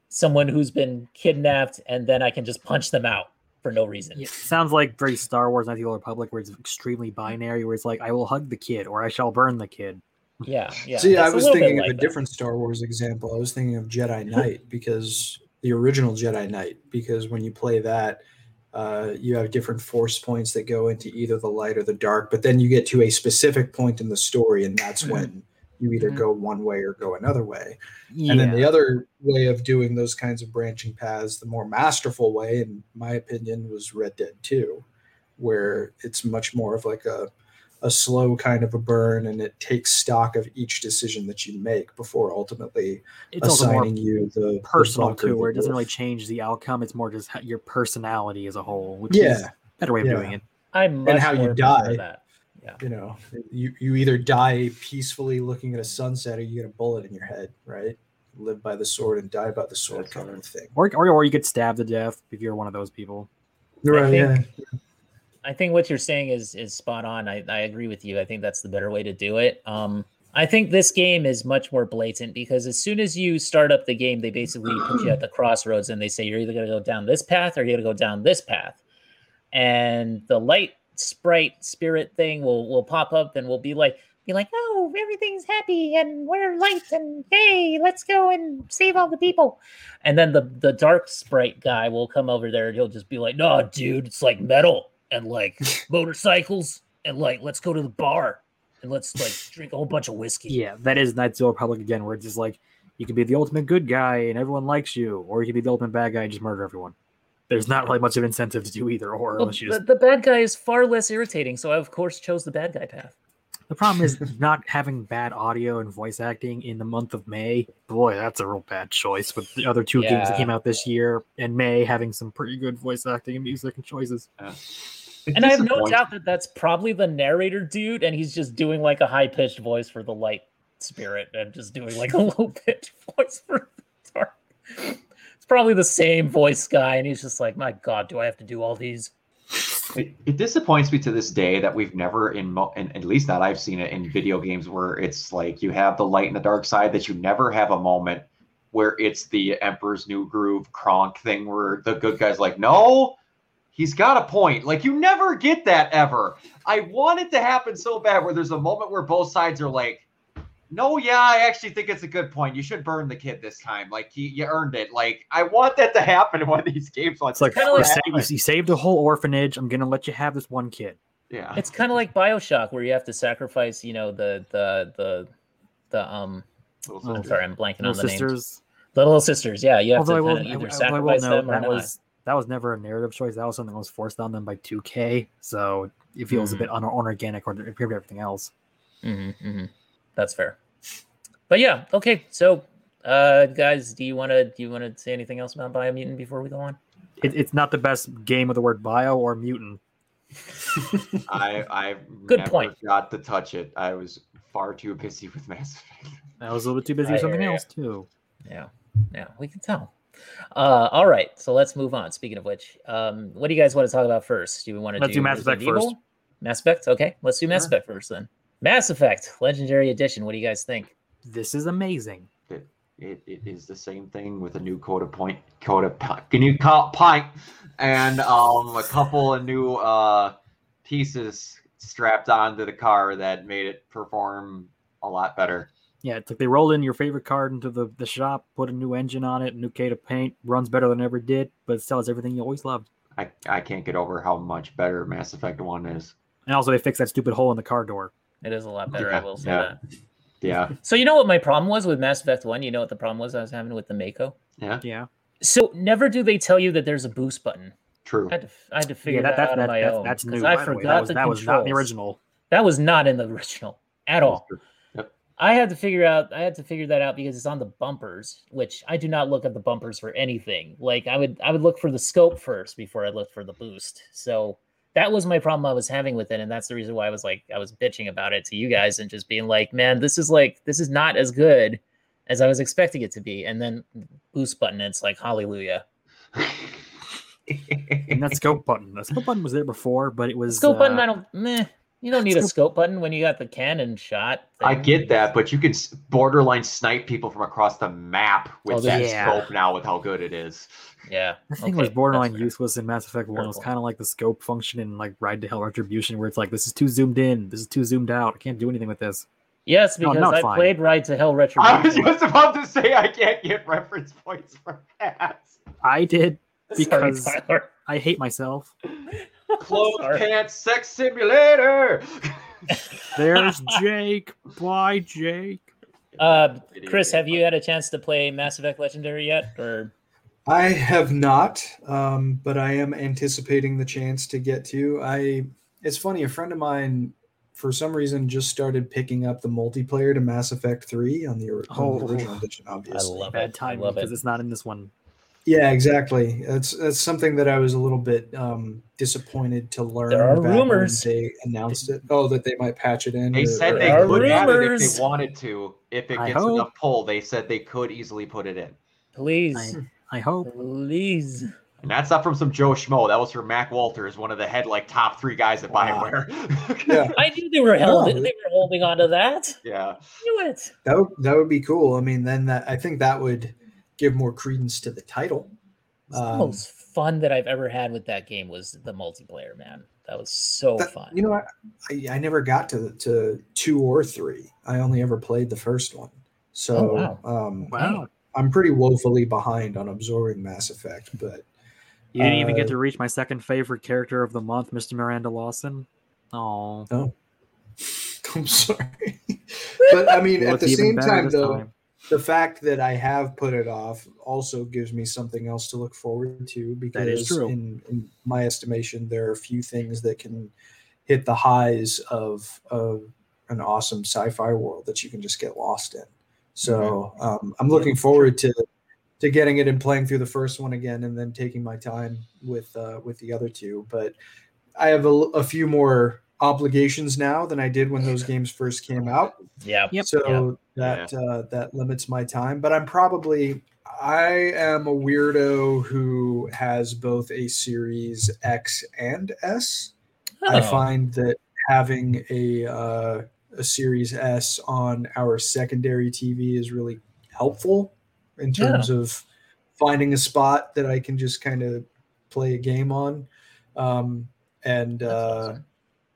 someone who's been kidnapped and then i can just punch them out for no reason. Sounds like very Star Wars: Knights of the Old Republic, where it's extremely binary, where it's like I will hug the kid or I shall burn the kid. Yeah yeah See, I it's a was thinking of like a that. different Star Wars example. I was thinking of Jedi Knight because the original Jedi Knight, because when you play that, uh, you have different force points that go into either the light or the dark, but then you get to a specific point in the story, and that's when you either Mhm. go one way or go another way. Yeah. And then the other way of doing those kinds of branching paths, the more masterful way, in my opinion, was Red Dead 2, where it's much more of like a a slow kind of a burn and it takes stock of each decision that you make before ultimately It's also more assigning you the the personal bunker, too, where it doesn't really change the outcome. It's more just your personality as a whole, which Yeah. is a better way of Yeah. doing it. I much how you die. That. you know you, you either die peacefully looking at a sunset or you get a bullet in your head right live by the sword and die by the sword That's kind right. of thing Or, or, or you get stabbed to death if you're one of those people. right think- yeah I think what you're saying is is spot on. I, I agree with you. I think that's the better way to do it. Um, I think this game is much more blatant because as soon as you start up the game, they basically put you at the crossroads and they say you're either going to go down this path or you're going to go down this path. And the light sprite spirit thing will will pop up and will be like be like, oh, everything's happy and we're light and hey, let's go and save all the people. And then the the dark sprite guy will come over there and he'll just be like, no, dude, it's like metal and like motorcycles and like let's go to the bar and let's like drink a whole bunch of whiskey. Yeah, that is Knights of the Republic again, where it's just like you can be the ultimate good guy and everyone likes you, or you can be the ultimate bad guy and just murder everyone. There's not really much of incentive to do either or Well, unless you the, just the bad guy is far less irritating, so I of course chose the bad guy path. the problem is not having bad audio and voice acting in the month of May. Boy, that's a real bad choice with the other two games that came out this year and May having some pretty good voice acting and music and choices. It And I have no doubt that that's probably the narrator dude, and he's just doing like a high pitched voice for the light spirit, and just doing like a low pitched voice for the dark. It's probably the same voice guy, and he's just like, "My God, do I have to do all these?" It, it disappoints me to this day that we've never in, mo- in at least that I've seen it in video games where it's like you have the light and the dark side that you never have a moment where it's the Emperor's New Groove Kronk thing where the good guy's like, no, he's got a point. Like you never get that ever. I want it to happen so bad where there's a moment where both sides are like, no, yeah, I actually think it's a good point. You should burn the kid this time. Like he, you earned it. Like I want that to happen in one of these games. It's like, kinda you, like- you saved a whole orphanage. I'm gonna let you have this one kid. yeah, It's kind of like Bioshock, where you have to sacrifice, you know, the the the the um. Little I'm sorry, I'm blanking on Little the names. sisters. The little sisters, yeah, you have Although I to will, kind of I- either I- although I sacrifice them or that not. was that was never a narrative choice. That was something that was forced on them by 2K. So it feels Mhm. a bit un- unorganic or compared to everything else. hmm hmm That's fair. But yeah, okay. So, uh, guys, do you want to do you want to say anything else about Biomutant before we go on? It, it's not the best game of the word bio or mutant. I I Good never point. got to touch it. I was far too busy with Mass Effect. I was a little bit too busy I with something hear ya. else too. Yeah, yeah, we can tell. Uh, all right, so let's move on. Speaking of which, um, what do you guys want to talk about first? Do we want to Let's do Mass Resident Effect first. Evil? Mass Effect. Okay, let's do Mass Sure. Effect first then. Mass Effect Legendary Edition. What do you guys think? This is amazing. It, it, it is the same thing with a new coda point, coda pint, a new co- pint, and um a couple of new uh pieces strapped onto the car that made it perform a lot better. Yeah, it's like they rolled in your favorite card into the, the shop, put a new engine on it, new K to paint, runs better than ever did, but it still has everything you always loved. I, I can't get over how much better Mass Effect One is. And also, they fixed that stupid hole in the car door. It is a lot better. I Yeah, will say yeah. that. Yeah, So you know what my problem was with Mass Effect One? You know what the problem was I was having with the Mako? yeah, Yeah, So never do they tell you that there's a boost button. true. I had to, I had to figure yeah, that, that, that, out that, on my that's, own that's 'cause new. I by the way. That was the that was not in the original. That was not in the original at all. True. I had to figure out. I had to figure that out because it's on the bumpers, which I do not look at the bumpers for anything. Like I would, I would look for the scope first before I looked for the boost. So that was my problem I was having with it, and that's the reason why I was like, I was bitching about it to you guys and just being like, man, this is like, this is not as good as I was expecting it to be. And then boost button, it's like hallelujah. And that scope button. The scope button was there before, but it was Scope button, uh, I don't. Meh. You don't need a Scope- scope button when you got the cannon shot. I get that, but you can borderline snipe people from across the map oh, with Oh, that yeah. scope now with how good it is. Yeah. The thing okay, was borderline that's fair. useless in Mass Effect One. It was kind of like the scope function in like Ride to Hell Retribution, where it's like this is too zoomed in, this is too zoomed out. I can't do anything with this. Yes, because not I fine. played Ride to Hell Retribution. I was just about to say I can't get reference points for that. I did because Tyler. I hate myself. Clothes pants sex simulator. There's Jake. Bye, Jake. Uh, Chris, have you had a chance to play Mass Effect Legendary yet? Or I have not, um, but I am anticipating the chance to get to. I. It's funny. A friend of mine for some reason just started picking up the multiplayer to Mass Effect 3 on the, or- on the Oh. original edition, Obviously, I obviously. love Bad it. I timing because it. it's not in this one. Yeah, exactly. That's that's something that I was a little bit um, disappointed to learn. There are back when rumors. they announced it. Oh, that they might patch it in. They or- said or- they There are could add it if they wanted to. If it I gets hope. enough pull, they said they could easily put it in. Please, I, I hope. please. And that's not from some Joe Schmo. That was from Mac Walters, one of the head like top three guys at Wow. Bioware. Yeah, I knew they were held. No. They were holding on to that. yeah. knew it. that would, that would be cool. I mean, then that I think that would give more credence to the title. It's the Um, most fun that I've ever had with that game was the multiplayer. Man, that was so That- fun. You know, I, I I never got to to two or three. I only ever played the first one. So Oh, wow. um, Wow. I'm pretty woefully behind on absorbing Mass Effect, but You didn't even Uh, get to reach my second favorite character of the month, Mr. Miranda Lawson. Oh, I'm sorry. but I mean, at the same time, though, the fact that I have put it off also gives me something else to look forward to because That is true. In, in my estimation there are a few things that can hit the highs of, of an awesome sci-fi world that you can just get lost in so um, i'm looking forward to to getting it and playing through the first one again and then taking my time with uh, with the other two but i have a, a few more obligations now than i did when those games first came out yeah. Yep. so that uh, that limits my time. But I'm probably I am a weirdo who has both a Series X and S. I Oh, find that having a uh, a Series S on our secondary TV is really helpful in terms of finding a spot that I can just kind of play a game on. Um, and uh, awesome.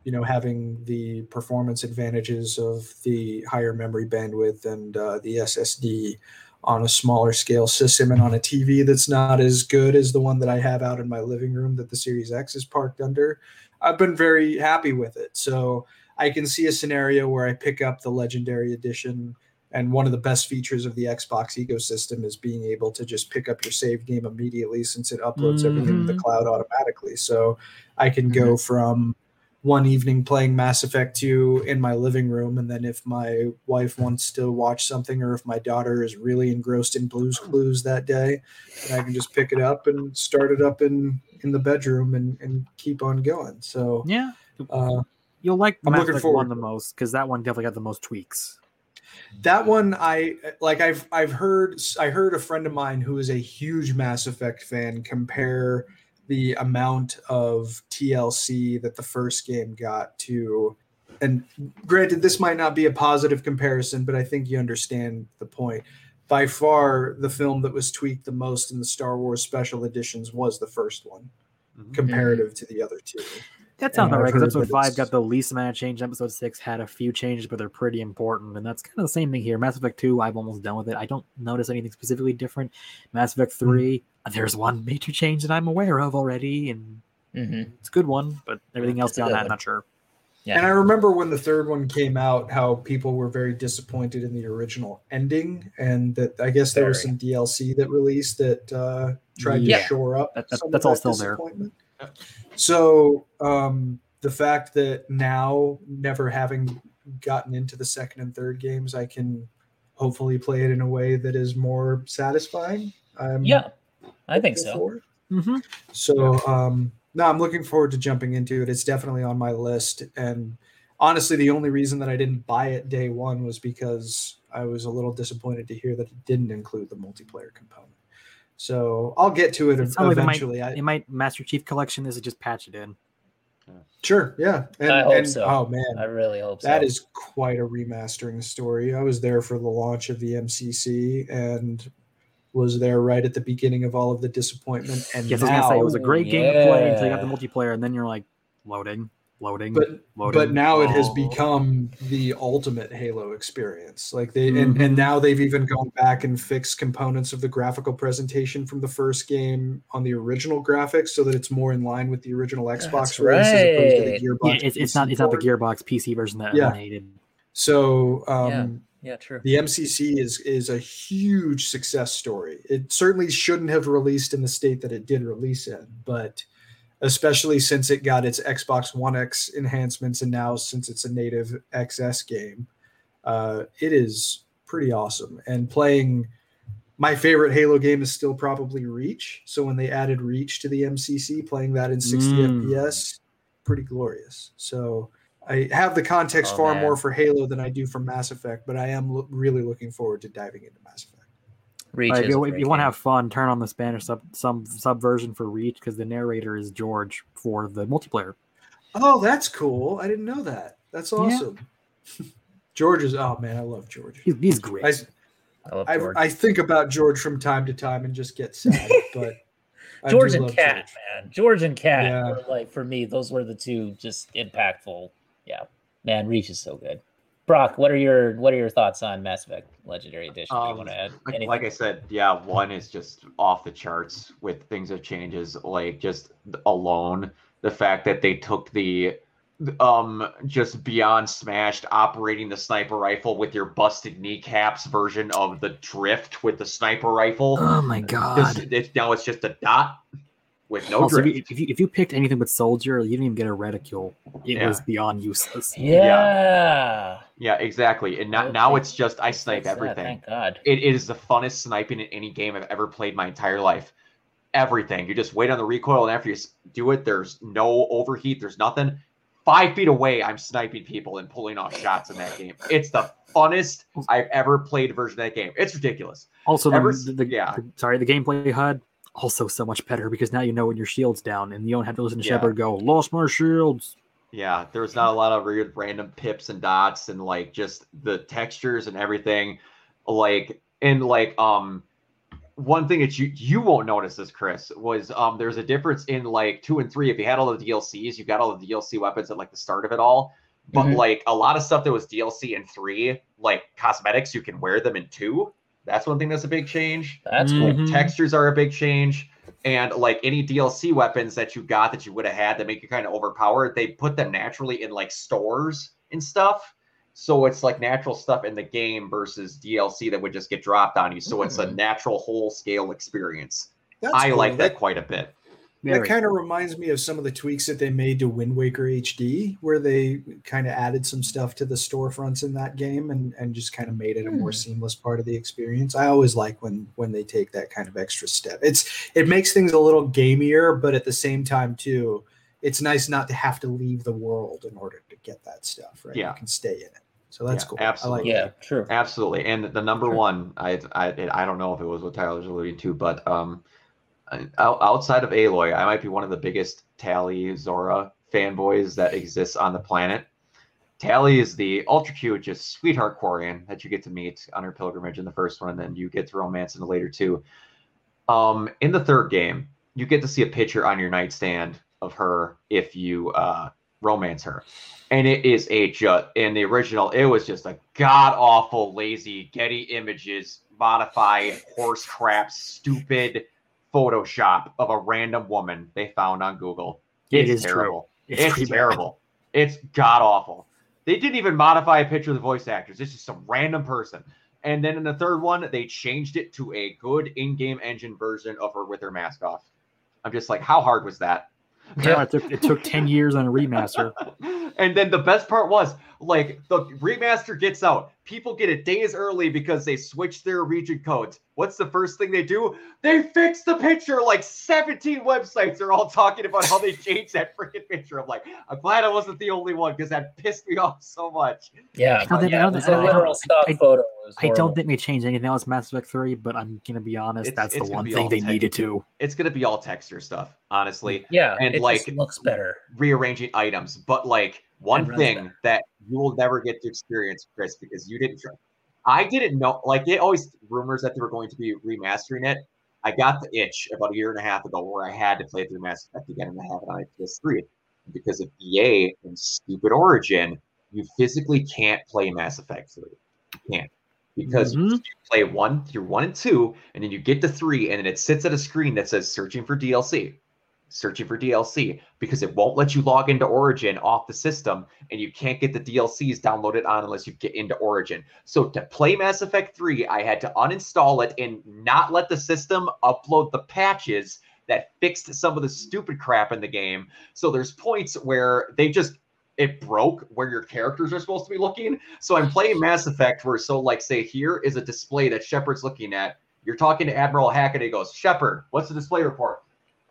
You know having the performance advantages of the higher memory bandwidth and uh, the SSD on a smaller scale system and on a TV that's not as good as the one that I have out in my living room that the Series X is parked under. I've been very happy with it. So I can see a scenario where I pick up the Legendary Edition. And one of the best features of the Xbox ecosystem is being able to just pick up your save game immediately since it uploads everything to the Mhm. cloud automatically. So I can go from one evening playing Mass Effect 2 in my living room. And then if my wife wants to watch something or if my daughter is really engrossed in Blues Clues that day, then I can just pick it up and start it up in, in the bedroom and, and keep on going. So, Yeah, uh, you'll like I'm Mass looking Effect forward one the most because that one definitely got the most tweaks. that one I like I've I've heard I heard a friend of mine who is a huge Mass Effect fan compare the amount of TLC that the first game got to and granted this might not be a positive comparison but I think you understand the point. By far the film that was tweaked the most in the Star Wars special editions was the first one Mhm. comparative to the other two. That sounds And about right because episode five got the least amount of change. Episode six had a few changes, but they're pretty important, and that's kind of the same thing here. Mass Effect two, I've almost done with it. I don't notice anything specifically different. Mass Effect Hmm. 3 there's one major change that I'm aware of already, and Mhm. it's a good one. But everything else beyond that, I'm not sure. Yeah. And I remember when the third one came out, how people were very disappointed in the original ending, and that I guess there was some DLC that released that uh, tried Yeah. to shore up. That- that- some of that's all that still there. Disappointment. Yep. So um, the fact that now, never having gotten into the second and third games, I can hopefully play it in a way that is more satisfying. I'm Yeah, I think so. Mm-hmm. So um, no, I'm looking forward to jumping into it. It's definitely on my list. And honestly, the only reason that I didn't buy it day one was because I was a little disappointed to hear that it didn't include the multiplayer component. So I'll get to it, It sounds like it might, eventually. I, it might Master Chief Collection this is just patch it in. sure, yeah. And, I hope and so. oh man, I really hope so. that is quite a remastering story. I was there for the launch of the MCC and was there right at the beginning of all of the disappointment. And Yes, I was gonna say it was a now- great game to play until you got the multiplayer, and then you're like loading, loading, but loading. but now it has Oh. become the ultimate halo experience like they and, Mhm. and now they've even gone back and fixed components of the graphical presentation from the first game on the original graphics so that it's more in line with the original xbox That's release as opposed to the right. gearbox Yeah, it's, it's not it's not the. Gearbox PC version that Yeah. everyone hated. so um Yeah. yeah, true. the MCC is is a huge success story. It certainly shouldn't have released in the state that it did release in, but especially since it got its Xbox One X enhancements and now since it's a native XS game. Uh, it is pretty awesome. And playing my favorite Halo game is still probably Reach. So when they added Reach to the MCC, playing that in 60 Mm. FPS, pretty glorious. So I have the context Oh, far man. more for Halo than I do for Mass Effect, but I am lo- really looking forward to diving into Mass Effect. Reach Like, if you, if you want to have fun, turn on the Spanish sub some subversion for Reach because the narrator is George for the multiplayer. Oh, that's cool. I didn't know that. That's awesome. George is oh man, I love George. He's, he's great. I, I love I, George. I think about George from time to time and just get sad, but George and Cat, man. George and Cat Yeah. like for me, those were the two just impactful. Yeah, man, Reach is so good. Brock, what are your what are your thoughts on Mass Effect Legendary Edition? Do you Um, want to add Like, anything? like I said, yeah, one is just off the charts with things that changes. Like just alone, the fact that they took the um just beyond smashed operating the sniper rifle with your busted kneecaps version of the drift with the sniper rifle. oh my Just, god! it's, now it's just a dot with no Also, if, you, drift. if, you, if you picked anything but soldier, you didn't even get a reticule. It Yeah. was beyond useless. yeah. Yeah, exactly. And now, now it's just I snipe Fix that, everything. Thank God. It is the funnest sniping in any game I've ever played my entire life. Everything. You just wait on the recoil, and after you do it, there's no overheat. There's nothing. Five feet away, I'm sniping people and pulling off shots in that game. It's the funnest I've ever played version of that game. It's ridiculous. Also, Ever the, s- the, the- yeah. the- sorry, the gameplay HUD also so much better because now you know when your shield's down and you don't have to listen to Yeah. Shepard go, "Lost my shields." Yeah, there was not a lot of weird random pips and dots and like just the textures and everything. Like and like um one thing that you you won't notice this, Chris, was um there's a difference in like two and three. If you had all the DLCs, you got all the DLC weapons at like the start of it all. But Mhm. like a lot of stuff that was DLC in three, like cosmetics, you can wear them in two. That's one thing that's a big change. That's Mm. cool. Like Mhm. textures are a big change. And like any DLC weapons that you got that you would have had that make you kind of overpowered, they put them naturally in like stores and stuff. So it's like natural stuff in the game versus DLC that would just get dropped on you. So it's a Mm. natural whole scale experience. That's I cool. like that quite a bit. That kind of reminds me of some of the tweaks that they made to Wind Waker HD, where they kind of added some stuff to the storefronts in that game and, and just kind of made it a more Hmm. seamless part of the experience. I always like when when they take that kind of extra step. It's it makes things a little gamier, but at the same time too, it's nice not to have to leave the world in order to get that stuff. Right? Yeah. You can stay in it. So that's Yeah, cool. absolutely. I Yeah, like true. Absolutely. And the number Sure. one, I, I I don't know if it was what Tyler's alluding to, but um, out- outside of Aloy, I might be one of the biggest Tali'Zorah fanboys that exists on the planet. Tali is the ultra cute, just sweetheart Quarian that you get to meet on her pilgrimage in the first one, and then you get to romance in the later two. Um, in the third game, you get to see a picture on your nightstand of her if you uh, romance her and it is a just in the original it was just a god awful lazy getty images modified horse crap stupid photoshop of a random woman they found on google It it's is true. terrible It's it's, pretty bad. terrible it's god awful they didn't even modify a picture of the voice actors it's just some random person and then in the third one they changed it to a good in-game engine version of her with her mask off i'm just like how hard was that Yeah, it took it took ten years on a remaster. and then the best part was like the remaster gets out. People get it days early because they switch their region codes. What's the first thing they do? They fix the picture. Like 17 websites are all talking about how they changed that freaking picture. I'm like, I'm glad I wasn't the only one because that pissed me off so much. Yeah, I don't think- yeah, don't it was think- a I literal don't- stock I- photo. I don't think they changed anything else Mass Effect 3, but I'm gonna be honest, It's- that's it's the one thing they tech- needed to. It's gonna be all texture stuff, honestly. Yeah, and, it like- just looks better. rearranging items. But like one thing better. that you will never get to experience, Chris, because you didn't try. I didn't know. Like it always rumors that they were going to be remastering it. I got the itch about a year and a half ago where I had to play through Mass Effect again and I have it on PS3 because of EA and stupid Origin. You physically can't play Mass Effect 3. You can't because Mhm. you play one through one and two, and then you get to three, and then it sits at a screen that says searching for DLC, searching for DLC, because it won't let you log into Origin off the system, and you can't get the DLCs downloaded on unless you get into Origin. So to play Mass Effect 3, I had to uninstall it and not let the system upload the patches that fixed some of the stupid crap in the game. So there's points where they just it broke where your characters are supposed to be looking. So I'm playing Mass Effect where so like say here is a display that Shepard's looking at. You're talking to Admiral Hackett. He goes, Shepard, what's the display report?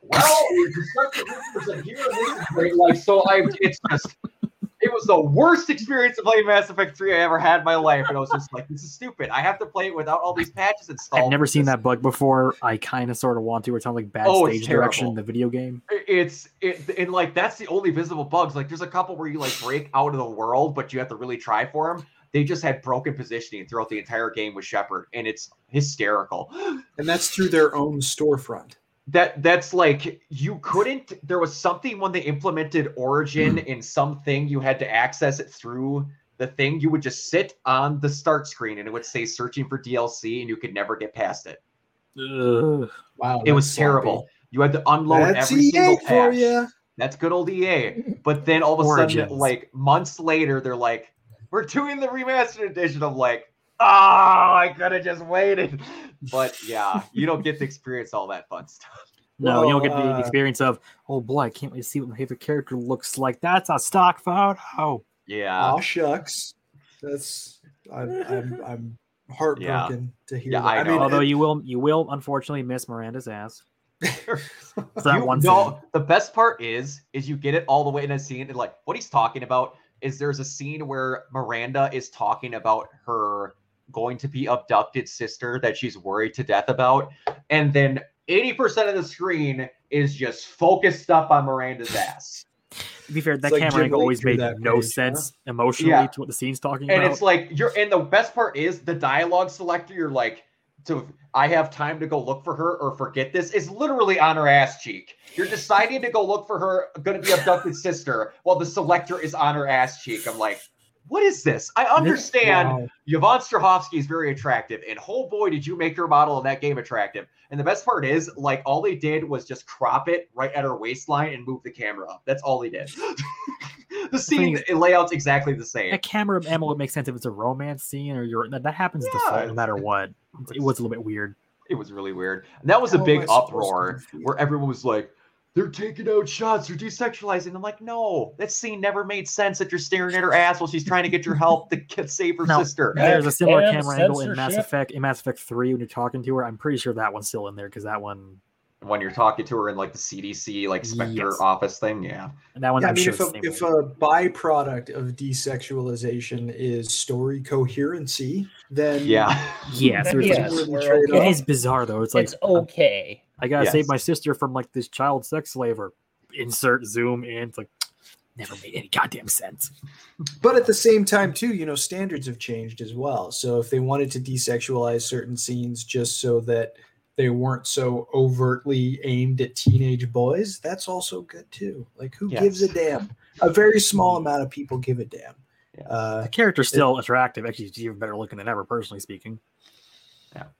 Well, your construction workers are here. and This is great. Like so, I it's just it was the worst experience of playing Mass Effect 3 I ever had in my life. And I was just like, this is stupid. I have to play it without all these patches installed. I've never seen this. that bug before. I kind of sort of want to. It sounds like bad Oh, stage direction in the video game. It's it and like that's the only visible bugs. Like there's a couple where you like break out of the world, but you have to really try for them. They just had broken positioning throughout the entire game with Shepard, and it's hysterical. and that's through their own storefront. That that's like you couldn't. There was something when they implemented Origin hmm. in something you had to access it through the thing. You would just sit on the start screen and it would say searching for DLC, and you could never get past it. Ugh. Wow, It was that's terrible. You had to unload. That's every EA single for patch. you. That's good old EA. But then all of a Origins. sudden, like months later, they're like, "We're doing the remastered edition." I'm like, "Oh, I could have just waited." But yeah, you don't get to experience all that fun stuff. No, you don't get the uh, experience of, oh boy, I can't wait to see what my favorite character looks like. That's a stock photo. Yeah, Oh shucks, that's I'm I'm, I'm heartbroken to hear. Yeah, that. I know. mean, Although it- you will, you will unfortunately miss Miranda's ass. For that You- one no, scene. the best part is, is you get it all the way in a scene, and like what he's talking about is there's a scene where Miranda is talking about her going to be abducted sister that she's worried to death about, and then 80% of the screen is just focused up on Miranda's ass. To be fair, that like camera angle always drew made no page, huh? sense emotionally Yeah. to what the scene's talking and about. And it's like you're and the best part is the dialogue selector you're like to i have time to go look for her or forget this is literally on her ass cheek you're deciding to go look for her gonna be abducted sister while the selector is on her ass cheek i'm like what is this i understand wow. Yvonne Strahovski is very attractive, and oh boy, did you make your model in that game attractive. And the best part is, like, all they did was just crop it right at her waistline and move the camera up. That's all they did. the scene layout's exactly the same. a camera angle would make sense if it's a romance scene or you're that, that happens Yeah, default no matter what. It was a little bit weird. It was really weird. And that was a big I supposed to uproar where everyone was like, they're taking out shots, they're desexualizing. I'm like, no, that scene never made sense that you're staring at her ass while she's trying to get your help to get, save her No. sister. There's a similar Damn camera angle in Mass. Effect in Mass Effect 3 when you're talking to her. I'm pretty sure that one's still in there because that one When you're talking to her in like the CDC, like Spectre Yes. office thing, yeah. and that one Yeah, I mean, sure if a, if a byproduct of desexualization is story coherency, then Yeah. yeah, so it's, Yes, Really we're trade it okay. is bizarre though. It's like It's okay. I gotta save my sister from like this child sex slaver. Insert zoom in. It's like never made any goddamn sense. But at the same time, too, you know, standards have changed as well. So if they wanted to desexualize certain scenes just so that they weren't so overtly aimed at teenage boys, that's also good too. Like, who gives a damn? A very small amount of people give a damn. Yeah. Uh, The character's still attractive. Actually, she's even better looking than ever, personally speaking.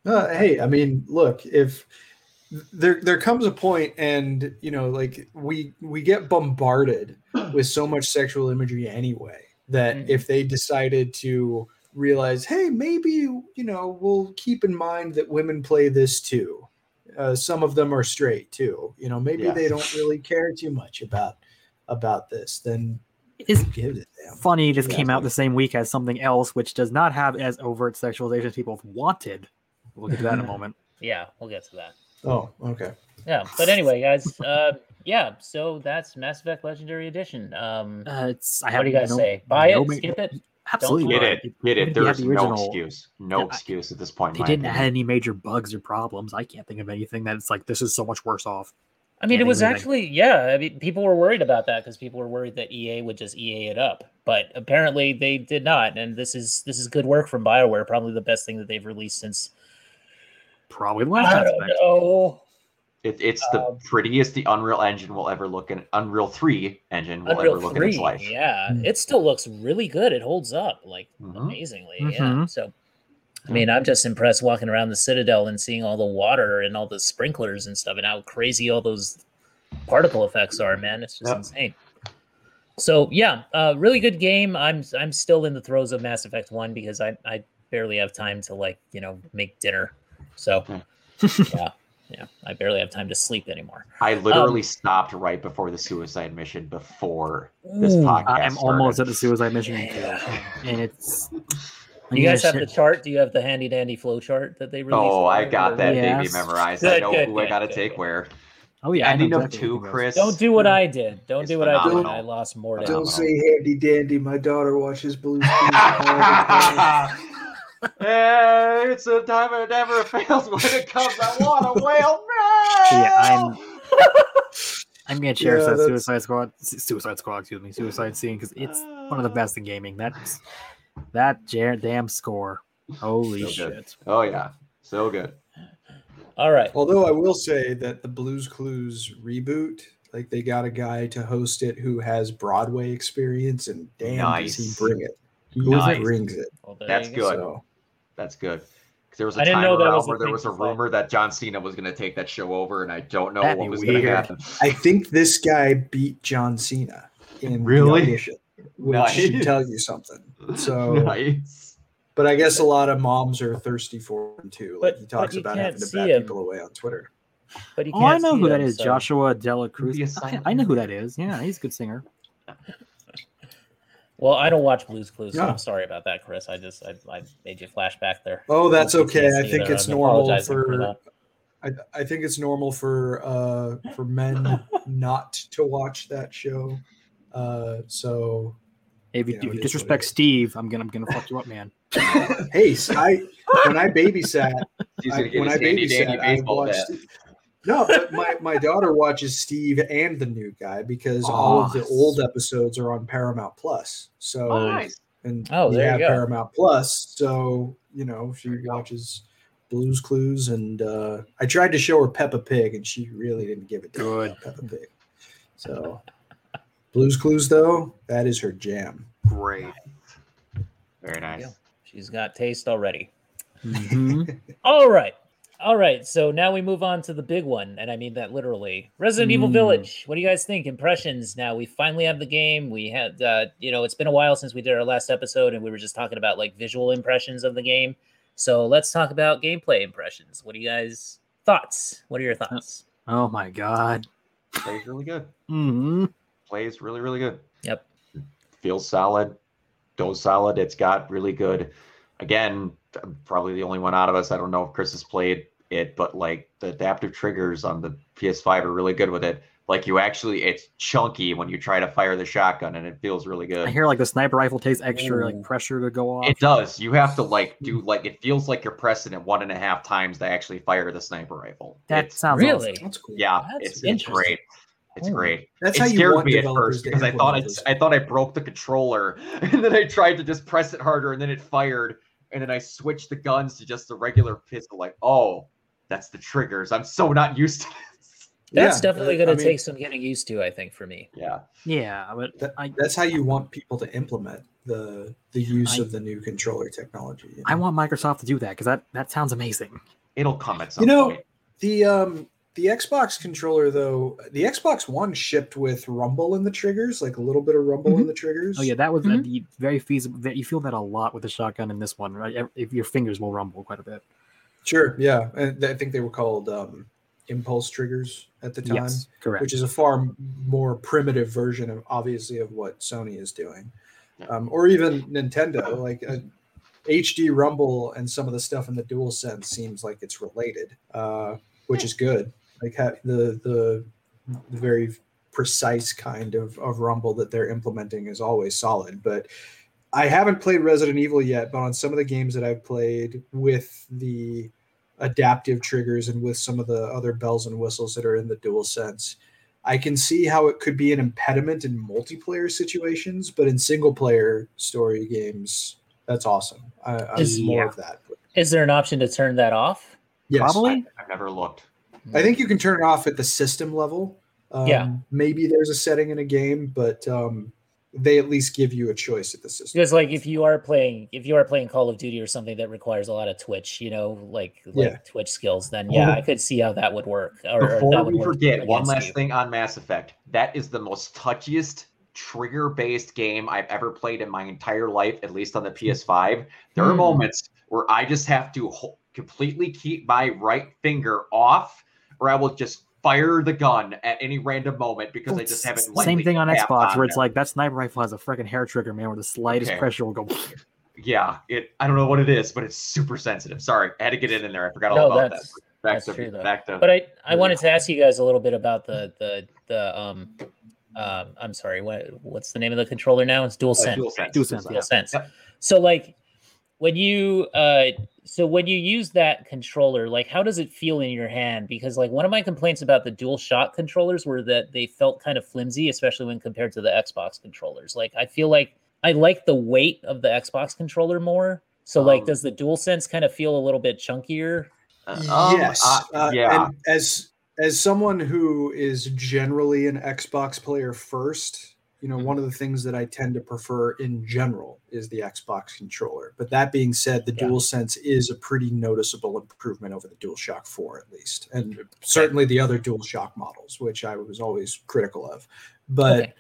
Uh, hey, I mean, look, if there there comes a point, and you know, like we we get bombarded with so much sexual imagery anyway that Mhm. if they decided to realize, hey, maybe you know, we'll keep in mind that women play this too. Uh, some of them are straight too. You know, maybe they don't really care too much about about this. Then It is who gives a damn? funny. This Yeah. came out the same week as something else, which does not have as overt sexualization as people have wanted. We'll get to that in a moment. Yeah, we'll get to that. Oh, okay. Yeah, but anyway, guys. Uh, yeah, so that's Mass Effect Legendary Edition. Um, Uh, it's I what do you guys no- say? Buy no it, ma- skip it. Absolutely, Get it. Get it. if you There's the no excuse. No Yeah, excuse at this point. in They didn't have any major bugs or problems. I can't think of anything that it's like this is so much worse off. I mean, it was think anything. actually yeah. I mean, people were worried about that because people were worried that EA would just EA it up, but apparently they did not. And this is this is good work from Bioware. Probably the best thing that they've released since Probably the last I don't aspect. know. It, it's the Um, prettiest the Unreal Engine will ever look in. Unreal Three engine will Unreal ever look in its life. yeah, Mm. it still looks really good. It holds up like Mhm. amazingly. Yeah. Mhm. So, I mean, I'm just impressed walking around the Citadel and seeing all the water and all the sprinklers and stuff, and how crazy all those particle effects are. Man, it's just Yep. insane. So yeah, uh, really good game. I'm I'm still in the throes of Mass Effect One because I I barely have time to like you know make dinner. So yeah, yeah, I barely have time to sleep anymore. I literally Um, stopped right before the suicide mission before this Ooh. podcast. I'm almost at the suicide mission, Yeah. and it's. Do you guys have the chart? Do you have the handy dandy flow chart that they released? Oh, I for- got that Yes. baby memorized. I know good, who I got to good, take good. where. Oh yeah, I know Ending of exactly two, what it is. Chris. Don't do what I did. Don't It's do what I did. I lost more to Don't say handy dandy. My daughter watches Blues Clues all the time. Eh, it's a time it never fails when it comes. I want a whale. No! Yeah, I'm. I'm gonna cherish Yeah, that that's- Suicide Squad, Suicide Squad, excuse me, Suicide Scene because it's one of the best in gaming. That's that jar- damn score. Holy So good. shit! Oh yeah, so good. All right. Although I will say that the Blues Clues reboot, like they got a guy to host it who has Broadway experience, and damn, Nice. does he bring it? He Nice. brings it. Well, That's good. So That's good. 'Cause There was a I didn't time know that around was a where there was a to fight. rumor that John Cena was going to take that show over, and I don't know That'd what was going to happen. I think this guy beat John Cena in Really? the audition, which Nice. should tell you something. So, nice. but I guess a lot of moms are thirsty for him too. Like But- he talks but about can't having to see bat him. people away on Twitter. But you Oh, I know see who that them, is. so- Joshua Dela Cruz. Be a I, silent I know who that is. Yeah, he's a good singer. Well, I don't watch Blues Clues, so Yeah. I'm sorry about that, Chris. I just I, I made you flashback there. Oh, that's okay. I think it's I'm normal apologizing for. that. I, I think it's normal for uh for men not to watch that show. Uh, so If you, Yeah, if you is what it disrespect. Steve, I'm gonna I'm gonna fuck you up, man. hey, I when I babysat, I, going to get when I babysat, I watched. bat. No, but my, my daughter watches Steve and the new guy because all of the Oh. old episodes are on Paramount Plus. So Oh, nice. and Oh, we there you go. Paramount Plus, so you know she watches Blues Clues, and uh, I tried to show her Peppa Pig, and she really didn't give it to Good. Peppa Pig. So Blues Clues, though, that is her jam. Great. Very nice. She's got taste already. Mhm. All right. All right. So now we move on to the big one. And I mean that literally. Resident Evil Mm. Village. What do you guys think? Impressions now. We finally have the game. We had, uh, you know, it's been a while since we did our last episode and we were just talking about like visual impressions of the game. So let's talk about gameplay impressions. What do you guys thoughts? What are your thoughts? Oh my god. Plays really good. mm-hmm. Plays really, really good. Yep. Feels solid. Goes solid. It's got really good. Again, I'm probably the only one out of us. I don't know if Chris has played it, but like the adaptive triggers on the PS5 are really good with it. Like you actually, it's chunky when you try to fire the shotgun, and it feels really good. I hear like the sniper rifle takes extra Ooh. like mm. pressure to go off. It does. You have to like do like it feels like you're pressing it one and a half times to actually fire the sniper rifle. that It's- sounds Really? awesome. That's cool. yeah, That's it's it's great. It's Oh. great. That's it how you scared want me at first because I thought I. I thought I broke the controller, and then I tried to just press it harder, and then it fired, and then I switched the guns to just the regular pistol. Like, oh, that's the triggers. I'm so not used to this. That's Yeah, definitely going I to mean- take some getting used to, I think, for me. Yeah, Yeah, but That, I that's how you want people to implement the the use I- of the new controller technology. you I want Microsoft to do that because that that sounds amazing. it'll come at some You know, point. the um the Xbox controller though, the Xbox One shipped with rumble in the triggers, like a little bit of rumble in the triggers. Oh yeah, that was Mhm. uh, very feasible. That you feel that a lot with the shotgun in this one, right? If your fingers will rumble quite a bit. Sure, yeah, and I think they were called um, impulse triggers at the time, Yes, correct. which is a far more primitive version of obviously of what Sony is doing, um, or even Nintendo. Like uh, HD Rumble and some of the stuff in the Dual Sense seems like it's related, uh, which is good. Like ha- the the the very precise kind of, of rumble that they're implementing is always solid. But I haven't played Resident Evil yet, but on some of the games that I've played with the adaptive triggers and with some of the other bells and whistles that are in the dual sense, I can see how it could be an impediment in multiplayer situations, but in single player story games, that's awesome. I, I'm Is- more yeah. of that. Is there an option to turn that off? Yes. Probably. I've never looked. I think you can turn it off at the system level. Um, Yeah. Maybe there's a setting in a game, but um, they at least give you a choice at the system. Because like if you are playing if you are playing Call of Duty or something that requires a lot of Twitch, you know, like like Yeah. Twitch skills, then yeah, I could see how that would work. Or, or Before that would we work forget, one last you. thing on Mass Effect. That is the most touchiest trigger-based game I've ever played in my entire life, at least on the PS5. There are Hmm. moments where I just have to ho- completely keep my right finger off or I will just fire the gun at any random moment because I just haven't. Same thing on tapped Xbox, where it's there. like that sniper rifle has a freaking hair trigger, man, where the slightest Okay. pressure will go. yeah, it. I don't know what it is, but it's super sensitive. Sorry, I had to get it in there. I forgot all No, about that. that's- Back to true, back to. But I, I Yeah. wanted to ask you guys a little bit about the the the um um I'm sorry, what what's the name of the controller now? It's Dual uh, Sense. DualSense, DualSense, Dual Sense. Yep. So like when you uh so when you use that controller, like how does it feel in your hand? Because like one of my complaints about the Dual Shock controllers were that they felt kind of flimsy, especially when compared to the Xbox controllers. Like I feel like I like the weight of the Xbox controller more. So like Um, does the Dual Sense kind of feel a little bit chunkier? Uh, um, yes. uh, uh, yeah. And as as someone who is generally an Xbox player first, you know, Mhm. one of the things that I tend to prefer in general is the Xbox controller. But that being said, the Yeah. DualSense is a pretty noticeable improvement over the DualShock 4 at least. And certainly the other DualShock models, which I was always critical of. But Okay.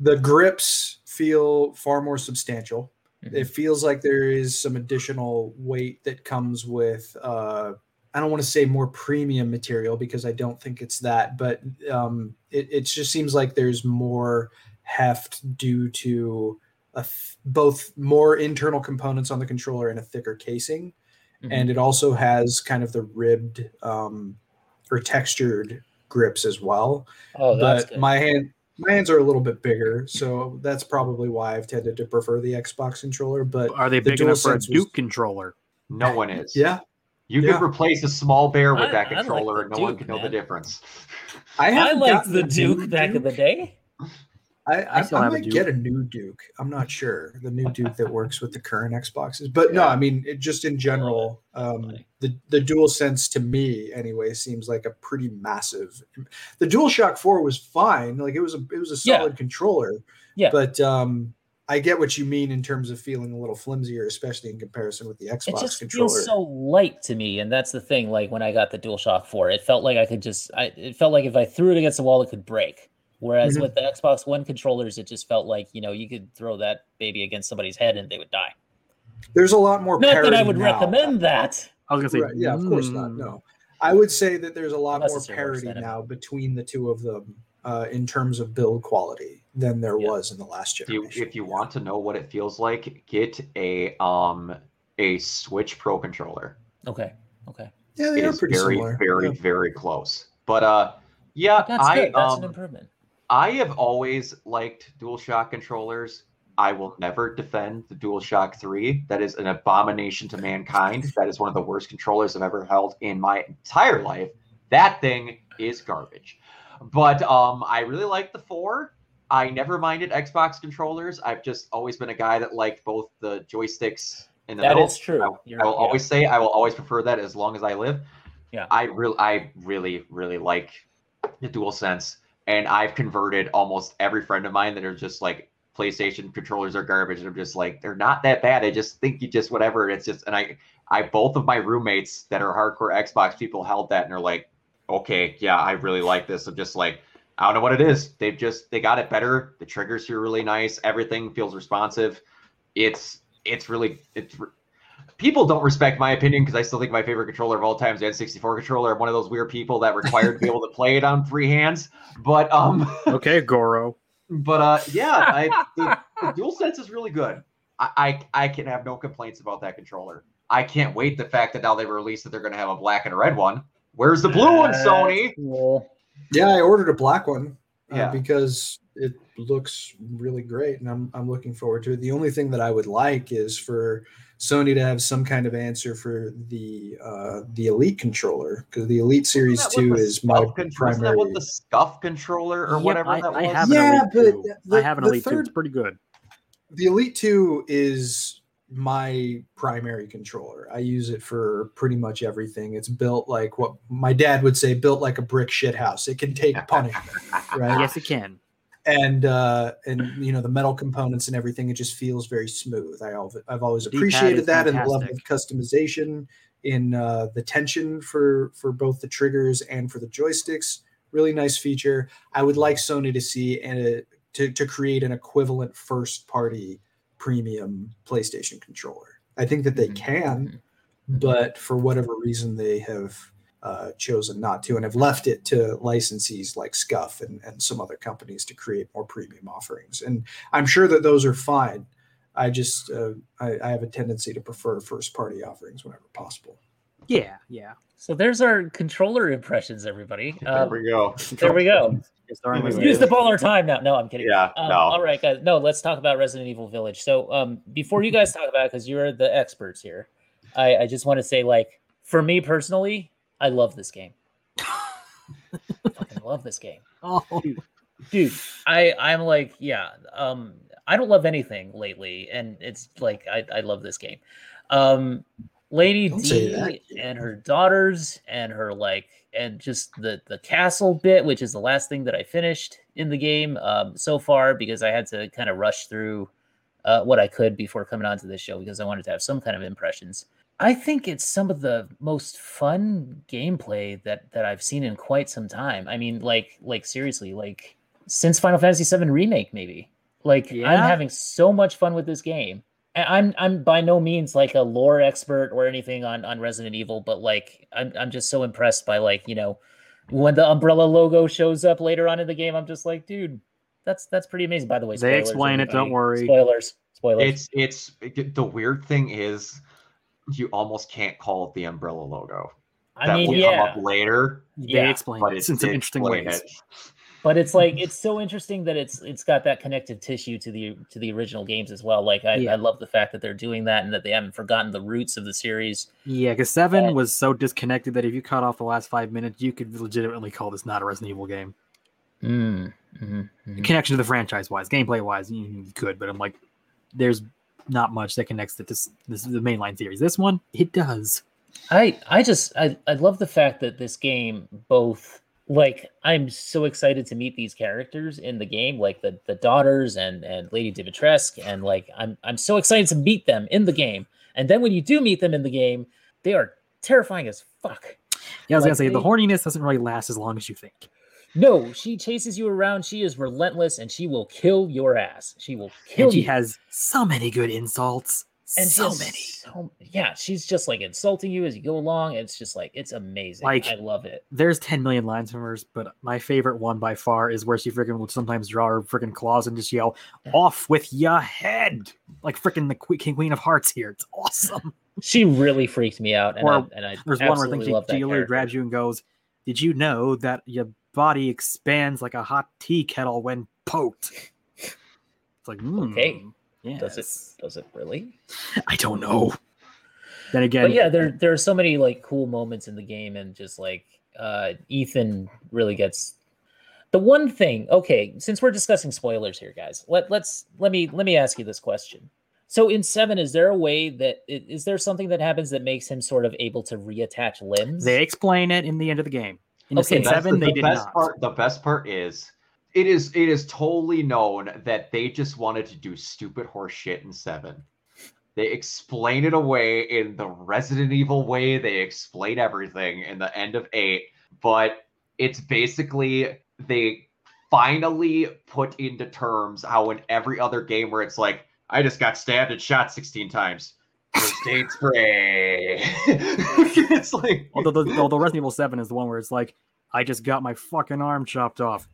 the grips feel far more substantial Mhm. it feels like there is some additional weight that comes with uh i don't want to say more premium material because i don't think it's that but um it, it just seems like there's more heft due to a th- both more internal components on the controller and a thicker casing Mhm. and it also has kind of the ribbed um or textured grips as well Oh, that's but good. my hand my hands are a little bit bigger, so that's probably why I've tended to prefer the Xbox controller. But Are they The big enough for a DualSense was- Duke controller? No one is. yeah, You Yeah. could replace a small bear with I- that I like controller, and no one Duke, can know the difference. I I haven't liked the the Duke back in the day. I, I, I still I have a might Duke. get a new Duke. I'm not sure the new Duke that works with the current Xboxes, but no, I mean it, just in general, um, the the Dual Sense to me anyway seems like a pretty massive. The Dual Shock Four was fine, like it was a it was a Yeah. solid controller. Yeah. but um, I get what you mean in terms of feeling a little flimsier, especially in comparison with the Xbox It just controller. feels so light to me, and that's the thing. Like when I got the DualShock 4, it felt like I could just. I, it felt like if I threw it against the wall, it could break. Whereas Mhm. with the Xbox One controllers, it just felt like you know you could throw that baby against somebody's head and they would die. There's a lot more. Not that I would now. recommend that. I was gonna say, Right, yeah, of course not. mm, No, I would say that there's a lot Unless more it's your worst parity enemy. now between the two of them uh, in terms of build quality than there Yeah. was in the last If you, generation. if you want to know what it feels like, get a um a Switch Pro controller. Okay. Okay. yeah, It they are pretty very, similar. very, Yeah. very close. But uh, yeah, That's I good. That's an um improvement. I have always liked DualShock controllers. I will never defend the DualShock 3. That is an abomination to mankind. That is one of the worst controllers I've ever held in my entire life. That thing is garbage. But um, I really like the 4. I never minded Xbox controllers. I've just always been a guy that liked both the joysticks in the That middle. That is true. I, You're- I will yeah. always say I will always prefer that as long as I live. Yeah. I really, I really, really like the Dual Sense, and I've converted almost every friend of mine that are just like PlayStation controllers are garbage, and I'm just like they're not that bad. I just think you just whatever. It's just, and I, I both of my roommates that are hardcore Xbox people held that, and they're like, okay, yeah, I really like this. I'm just like. I don't know what it is. They've just they got it better. The triggers feel really nice. Everything feels responsive. It's it's really it's people don't respect my opinion because I still think my favorite controller of all time is the N64 controller. I'm one of those weird people that required to be able to play it on three hands. But um, Okay, Goro. but uh, yeah, I, the, the DualSense is really good. I, I I can have no complaints about that controller. I can't wait the fact that now they've released that they're going to have a black and a red one. Where's the blue one, Sony? cool. Yeah, I ordered a black one uh, Yeah. because it looks really great, and I'm I'm looking forward to it. The only thing that I would like is for Sony to have some kind of answer for the uh, the Elite controller because the Elite Series Two is my Scuff con- wasn't that what the scuff controller or Yep, whatever I, that I have an Yeah, Elite but two. the- I have an the Elite two. third- It's pretty good. the Elite 2 is my primary controller. I use it for pretty much everything. It's built like what my dad would say, built like a brick shit house. It can take punishment, right? Yes, it can. And uh and you know the metal components and everything, it just feels very smooth. I I've always appreciated that and the level of customization in uh, the tension for for both the triggers and for the joysticks. Really nice feature. I would like Sony to see and uh, to to create an equivalent first party premium PlayStation controller. I think that they Mhm. can, but for whatever reason they have uh, chosen not to and have left it to licensees like Scuff and, and some other companies to create more premium offerings. And I'm sure that those are fine. I just uh, I, I have a tendency to prefer first party offerings whenever possible. Yeah, yeah. So there's our controller impressions, everybody. There Um, we go. there we go. Yes, sorry, Anyway. listeners. Use up all our time now. No, I'm kidding. Yeah, Um, no. All right, guys. No, let's talk about Resident Evil Village. So, um, before you guys talk about, it, because you're the experts here, I, I just want to say, like, for me personally, I love this game. fucking love this game, Oh, dude. I I'm like, yeah. Um, I don't love anything lately, and it's like I I love this game. Um, Lady Don't D and her daughters and her like and just the the castle bit, which is the last thing that I finished in the game um, so far because I had to kind of rush through uh, what I could before coming onto this show because I wanted to have some kind of impressions. I think it's some of the most fun gameplay that that I've seen in quite some time. I mean, like like seriously, like since Final Fantasy VII remake, maybe. Like I'm having so much fun with this game. I'm I'm by no means like a lore expert or anything on on Resident Evil, but like I'm I'm just so impressed by like you know when the umbrella logo shows up later on in the game. I'm just like, dude, that's that's pretty amazing. By the way, They spoilers, explain it, don't worry. Spoilers, spoilers. It's it's the weird thing is you almost can't call it the umbrella logo. I that mean, will yeah, come up later, they Yeah, explain but it it's in some interesting ways. It. but it's like it's so interesting that it's it's got that connective tissue to the to the original games as well. Like I, Yeah. I love the fact that they're doing that and that they haven't forgotten the roots of the series. Yeah, because seven And- was so disconnected that if you cut off the last five minutes, you could legitimately call this not a Resident Evil game. Mm. mhm, mhm. Connection to the franchise wise, gameplay wise, you, you could, but I'm like, there's not much that connects it to this, this the mainline series. This one, it does. I I just I, I love the fact that this game both like I'm so excited to meet these characters in the game, like the the daughters and and Lady Dimitrescu, and like I'm I'm so excited to meet them in the game. And then when you do meet them in the game, they are terrifying as fuck. Yeah, I was Like gonna say the horniness doesn't really last as long as you think. No, she chases you around. She is relentless, and she will kill your ass. She will kill And she you. has so many good insults. and so many. so- yeah, she's just like insulting you as you go along. It's just like it's amazing. Like- I love it. There's 10 million lines from hers, but my favorite one by far is where she freaking will sometimes draw her freaking claws and just yell, "Off with ya head!" Like freaking the que- King Queen of Hearts here. It's awesome. She really freaked me out, and, Or I, and I There's one where I think she, she literally grabs you and goes, "Did you know that your body expands like a hot tea kettle when poked?" It's like, Okay. yeah, Does it? Does it really? I don't know. Then again, But yeah, there there are so many like cool moments in the game, and just like uh, Ethan really gets the one thing. Okay, since we're discussing spoilers here, guys, let let's let me let me ask you this question. So in seven, is there a way that is there something that happens that makes him sort of able to reattach limbs? they explain it in the end of the game. In Okay, that's seven, the, they the did best not. part. The best part is it is it is totally known that they just wanted to do stupid horse shit in seven. They explain it away in the Resident Evil way. They explain everything in the end of eight, but it's basically they finally put into terms how in every other game where it's like I just got stabbed and shot sixteen times. Aid spray. it's like Although, the, although Resident Evil Seven is the one where it's like, I just got my fucking arm chopped off.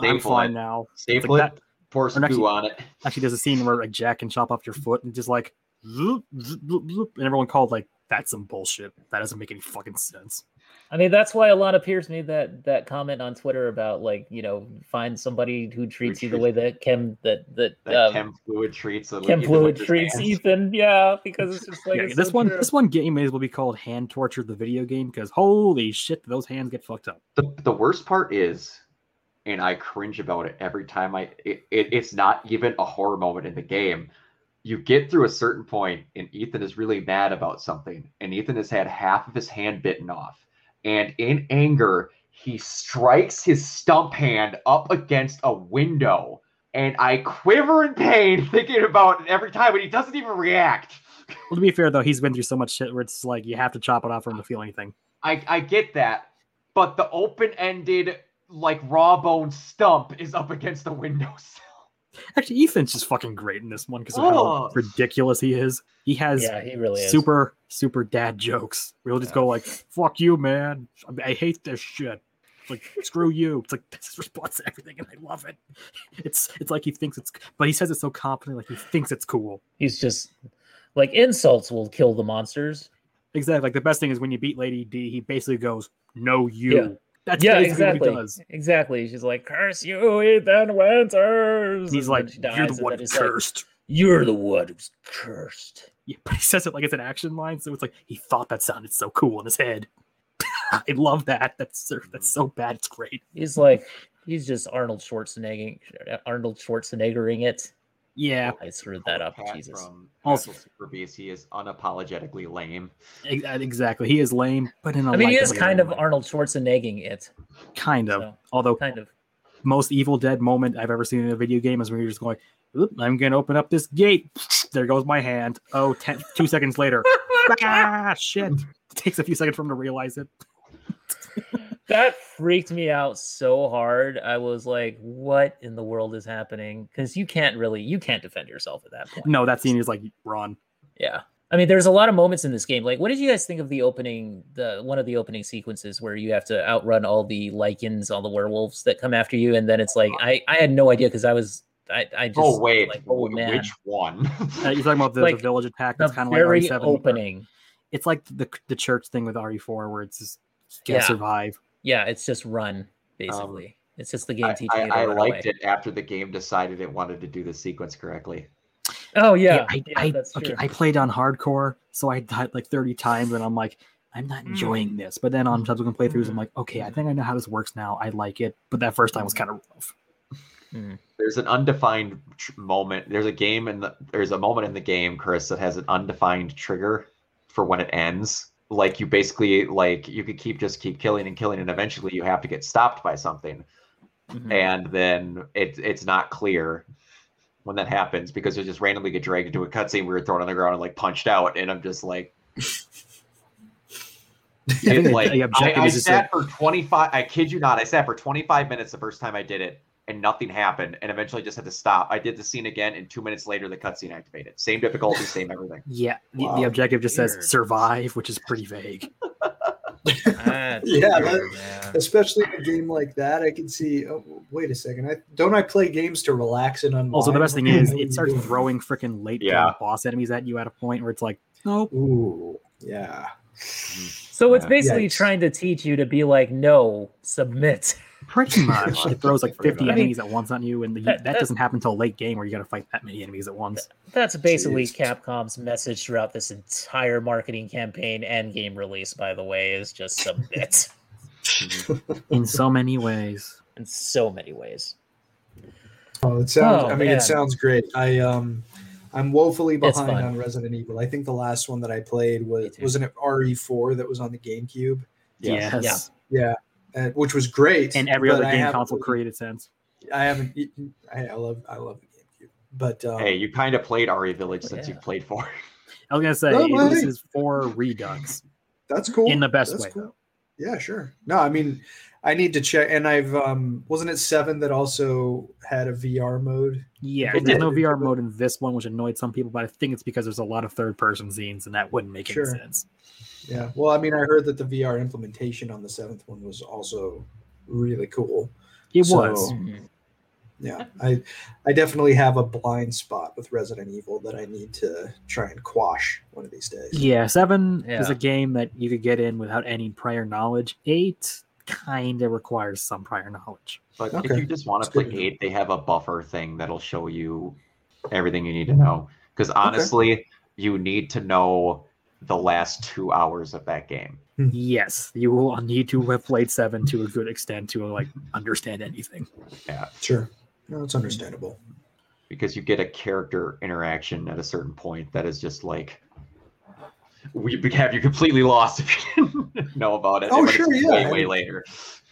I'm fine it. now. Staple like it, pour some actually- on it. Actually, there's a scene where like Jack can chop off your foot and just like, zoop, zoop, zoop, and everyone called like, "That's some bullshit. That doesn't make any fucking sense." I mean, that's why a lot of peers made that that comment on Twitter about like you know find somebody who treats you the way that Kim that that, That um, chem fluid treats the Chem Ethan Fluid treats hands. Ethan. Yeah, because it's just like yeah, it's this so one, true. this one game may as well be called "Hand Torture the Video Game" because holy shit, those hands get fucked up. The, the worst part is, and I cringe about it every time I. It, it, it's not even a horror moment in the game. You get through a certain point, and Ethan is really mad about something, and Ethan has had half of his hand bitten off, and in anger, he strikes his stump hand up against a window, and I quiver in pain thinking about it every time, and he doesn't even react. Well, to be fair though, he's been through so much shit where it's like you have to chop it off for him to feel anything. I, I get that, but the open ended like raw bone stump is up against the windowsill. Actually, Ethan's just fucking great in this one because of how Oh. ridiculous he is. He has Yeah, he really is. super super dad jokes. We'll just go like, "Fuck you, man! I hate this shit." It's Like, screw you. It's like that's his response to everything, and I love it. It's it's like he thinks it's, but he says it so confidently, like he thinks it's cool. He's just like insults will kill the monsters. Exactly. Like the best thing is when you beat Lady D, he basically goes, "No, you." Yeah. That's yeah, exactly. he does. Exactly. She's like, "Curse you, Ethan Winters." He's like, "You're the one who's he's like, cursed." You're the one who's cursed. Yeah, but he says it like it's an action line, so it's like he thought that sounded so cool in his head. I love that. That's that's mm-hmm. so bad. It's great. He's like, he's just Arnold Schwarzenegger, Arnold Schwarzeneggering it. Yeah, I screwed that up. Pat Jesus. From Also- also, Super Beast, he is unapologetically lame. exactly. He is lame, but in a I mean, he is kind of way. Arnold Schwarzenegging it. kind of. So, Although kind of. most Evil Dead moment I've ever seen in a video game is when you're just going, Oop, I'm going to open up this gate. There goes my hand. Oh, ten, two seconds later. ah, shit. It takes a few seconds for him to realize it. That freaked me out so hard. I was like, "What in the world is happening?" Because you can't really, you can't defend yourself at that point. No, that scene is like, run. Yeah. I mean, there's a lot of moments in this game. Like, what did you guys think of the opening, the one of the opening sequences where you have to outrun all the lycans, all the werewolves that come after you, and then it's like I, I had no idea because I was, I, I just oh wait, like, oh man, which one? Uh, you're talking about the, Like, the village attack the that's kind of like very RE7. opening. It's like the the church thing with RE4 where it's just can't Yeah. survive. Yeah, it's just run basically. it's just the game Um, I, teaching I, you to I liked away. it after the game decided it wanted to do the sequence correctly. Oh yeah, I, yeah, I, that's okay. I played on hardcore, so I died like 30 times, and I'm like, I'm not Mm. enjoying this. But then on subsequent playthroughs, I'm like, okay, I think I know how this works now. I like it. But that first time was kind of rough. There's an undefined tr- moment. There's a game in the there's a moment in the game, Chris, that has an undefined trigger for when it ends. Like you basically like you could keep just keep killing and killing, and eventually you have to get stopped by something. Mhm. and then it, it's not clear when that happens because you just randomly get dragged into a cutscene where you're thrown on the ground and like punched out, and I'm just like, I think it's the- like I, I is just sat for 25. I kid you not, I sat for 25 minutes the first time I did it, and nothing happened, and eventually just had to stop. I did the scene again, and two minutes later the cutscene activated. Same difficulty, same everything. Yeah, the, the objective just Weird. says survive, which is pretty vague. Yeah, weird, that- Especially a game like that, I can see. Oh, wait a second. I don't I play games to relax and unwind. Also, the best thing is it starts throwing freaking late Yeah. boss enemies at you at a point where it's like, nope. Ooh, yeah. So it's Yeah. basically Yikes. trying to teach you to be like, no, submit. Pretty much. it throws like 50 I mean, enemies at once on you, and the, that- that, that- doesn't happen until late game where you got to fight that many enemies at once. That's basically Jeez. Capcom's message throughout this entire marketing campaign and game release, by the way, is just submit In so many ways. in so many ways. Oh, it sounds. Oh, I mean, man. it sounds great. I um, I'm woefully behind on Resident Evil. I think the last one that I played was Me wasn't it RE4 that was on the GameCube. Yes. Yes. Yeah, and, which was great. And every other game console created since. I haven't. eaten- I, I love. I love the GameCube, but um, Hey, you kind of played RE Village since Yeah. you've played four. I was gonna say No, but this is for Redux. that's cool In the best That's way, cool. Yeah, sure. No, I mean, I need to check. And I've um, wasn't it seven that also had a VR mode? Yeah, It there's no did. VR mode in this one, which annoyed some people, but I think it's because there's a lot of third person scenes and that wouldn't make Sure. any sense. Yeah. Well, I mean, I heard that the VR implementation on the seventh one was also really cool. It So- was. Yeah, I I definitely have a blind spot with Resident Evil that I need to try and quash one of these days. Yeah, seven is a game that you could get in without any prior knowledge. Eight kind of requires some prior knowledge. But Okay. if you just want to That's play eight, they have a buffer thing that'll show you everything you need to mm-hmm. know. Because honestly, you need to know the last two hours of that game. Hmm. Yes, you will need to have played seven to a good extent to like understand anything. Yeah, sure. No, it's understandable. Because you get a character interaction at a certain point that is just like we would have you completely lost if you didn't know about it. Oh, but sure, yeah. Way, way later.